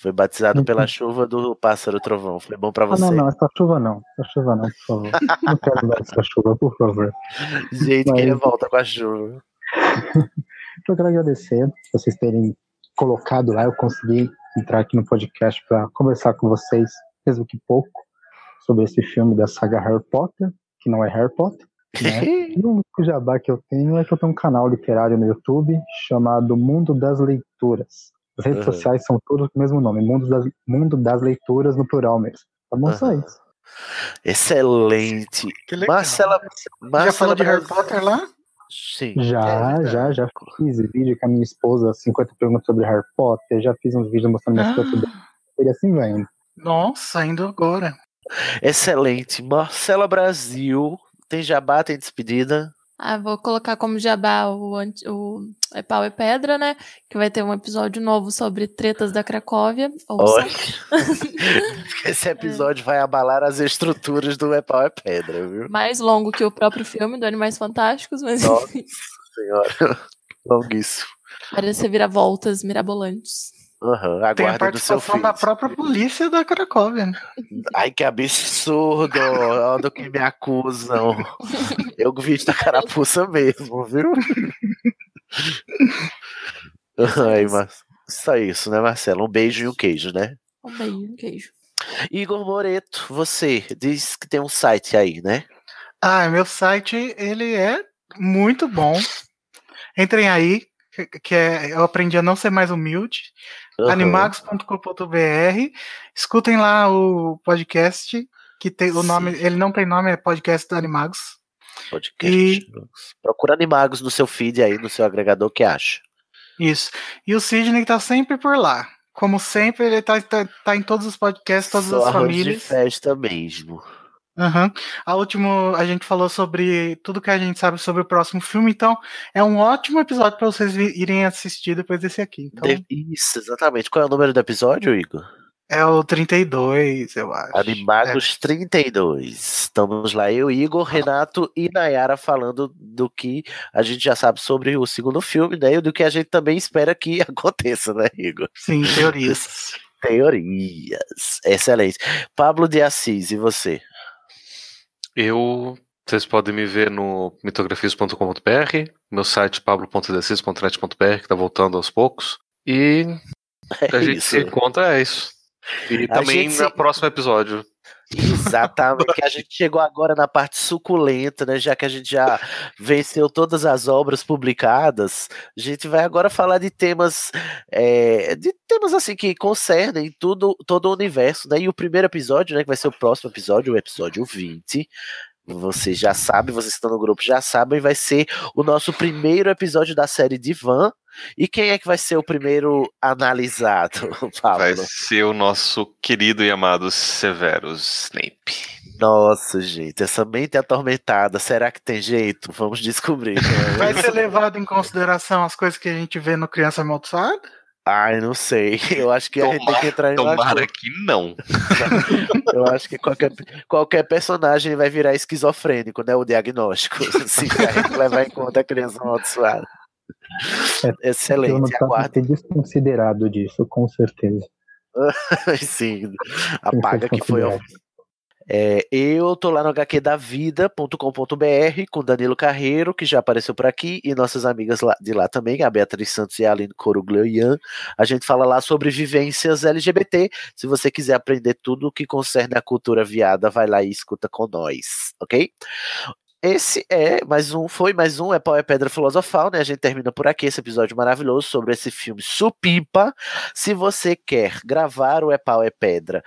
Foi batizado pela chuva do pássaro trovão. Foi bom para Ah, você. não, não, essa chuva não. Essa chuva não, por favor. Não quero dar essa chuva, por favor. Gente, Mas- que revolta com a chuva. Então, eu quero agradecer vocês terem colocado lá. Eu consegui entrar aqui no podcast para conversar com vocês, mesmo que pouco, sobre esse filme da saga Harry Potter, que não é Harry Potter. Né? E o único jabá que eu tenho é que eu tenho um canal literário no YouTube chamado Mundo das Leituras. As redes Uhum. sociais são todas com o mesmo nome, Mundo das, Mundo das Leituras no plural mesmo. Tá bom? Só Uhum. isso. Excelente. Que legal. Marcela, Marcela Já falou de Harry Potter lá? Sim. Já, já, já fiz vídeo com a minha esposa, 50 perguntas sobre Harry Potter, já fiz uns vídeos mostrando minhas Ah. fotos dele, e assim vai indo. Nossa, indo agora. Excelente. Marcela Brasil. Tem jabá, tem despedida. Ah, vou colocar como jabá o, o É Pau e Pedra, né? Que vai ter um episódio novo sobre tretas da Cracóvia. Olha. Esse episódio vai abalar as estruturas do É Pau é Pedra, viu? Mais longo que o próprio filme do Animais Fantásticos, mas Nossa enfim, senhora. Longuíssimo. várias reviravoltas mirabolantes. Tem a do seu participação da própria polícia da Cracóvia. né? Ai, que absurdo! Olha do que me acusam. Eu visto a carapuça mesmo, viu? Ai, mas só isso, né, Marcelo? Um beijo e um queijo, né? Um beijo, um queijo. Igor Moreto, você diz que tem um site aí, né? Ah, meu site, ele é muito bom. Entrem aí, que, que é eu aprendi a não ser mais humilde. Aham. animagos.com.br. Escutem lá o podcast que tem o nome, ele não tem nome, é podcast do Animagos. Podcast. Procura Animagos no seu feed aí, no seu agregador que acha. Isso. E o Sidney tá sempre por lá. Como sempre, ele tá, tá, tá em todos os podcasts, todas Só as arroz de famílias. festa mesmo. Aham. A último a gente falou sobre tudo que a gente sabe sobre o próximo filme, então é um ótimo episódio para vocês irem assistir depois desse aqui. Então, Isso, exatamente. Qual é o número do episódio, Igor? é o 32, eu acho. Animagos 32. Estamos lá, eu, Igor, Renato e Nayara falando do que a gente já sabe sobre o segundo filme, né? E do que a gente também espera que aconteça, né, Igor? Sim, teorias. Teorias. Excelente. Pablo de Assis, e você? Eu. Vocês podem me ver no mitografias.com.br, meu site pablo.decis.net.br, que tá voltando aos poucos. E a É gente isso. se encontra, é isso. E A também gente se- no próximo episódio. Exatamente, que a gente chegou agora na parte suculenta, né? Já que a gente já venceu todas as obras publicadas, a gente vai agora falar de temas, é, de temas assim que concernem tudo, todo o universo, né? E o primeiro episódio, né? Que vai ser o próximo episódio, o episódio 20. Vocês já sabem, vocês estão no grupo já sabem, vai ser o nosso primeiro episódio da série Divan. E quem é que vai ser o primeiro analisado, Pablo? Vai ser o nosso querido e amado Severus Snape. Nossa, gente, essa mente atormentada, será que tem jeito? Vamos descobrir. né? Vai ser levado em consideração as coisas que a gente vê no Criança Amaldiçoada? Ai, não sei. Eu acho que a gente tem que entrar em Tomara que não. Eu acho que qualquer, qualquer personagem vai virar esquizofrênico, né? O diagnóstico. Se a gente levar em conta a criança amaldiçoada. Eu não Excelente, tava aguardo. ter desconsiderado disso, com certeza. Sim, apaga que foi ao É, eu tô lá no hqdavida.com.br com Danilo Carreiro, que já apareceu por aqui, e nossas amigas lá- de lá também, a Beatriz Santos e a Aline Coruglioian. A gente fala lá sobre vivências LGBT. Se você quiser aprender tudo o que concerne a cultura viada, vai lá e escuta com nós, ok? Esse é mais um, foi mais um É Pau é Pedra Filosofal, né? A gente termina por aqui esse episódio maravilhoso sobre esse filme Supimpa. Se você quer gravar o É Pau é Pedra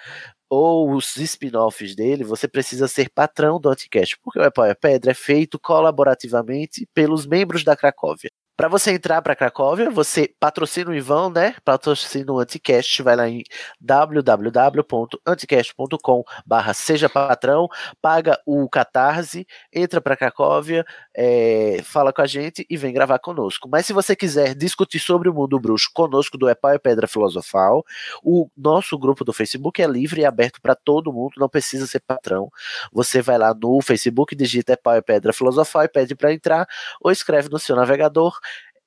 ou os spin-offs dele, você precisa ser patrão do Anticast, porque o É Pau é Pedra é feito colaborativamente pelos membros da Cracóvia. Para você entrar para Cracóvia, você patrocina o Ivan, né? Patrocina o Anticast, vai lá em www.anticast.com barra seja patrão, paga o Catarse, entra para Cracóvia, é, fala com a gente e vem gravar conosco. Mas se você quiser discutir sobre o mundo bruxo conosco do Epau e Pedra Filosofal, o nosso grupo do Facebook é livre e aberto para todo mundo, não precisa ser patrão. Você vai lá no Facebook, digita Epau e Pedra Filosofal e pede para entrar, ou escreve no seu navegador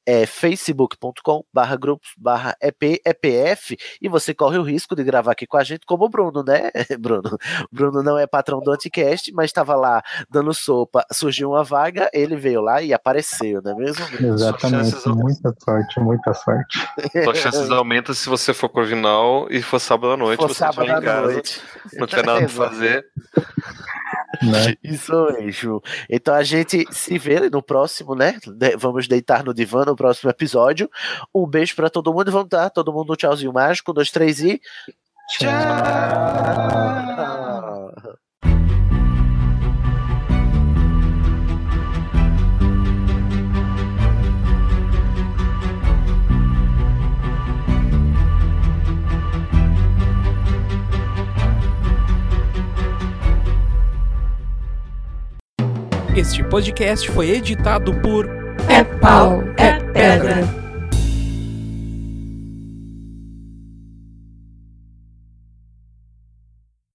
é facebook.com barra grupos barra EP, EPF e você corre o risco de gravar aqui com a gente como o Bruno, né, Bruno? Bruno não é patrão do Anticast, mas estava lá dando sopa, surgiu uma vaga, ele veio lá e apareceu, não é mesmo? Bruno? Exatamente. Muita sorte, muita sorte. Suas chances aumentam se você for pro Vinal e for sábado à noite, For você sábado à casa, noite. não tiver nada pra fazer. Né? Isso mesmo. Então a gente se vê no próximo, né? De- Vamos deitar no divã no próximo episódio. Um beijo pra todo mundo e vamos dar todo mundo um tchauzinho mágico. Um, dois, três e. Tchau! Este podcast foi editado por É Pau, É Pedra.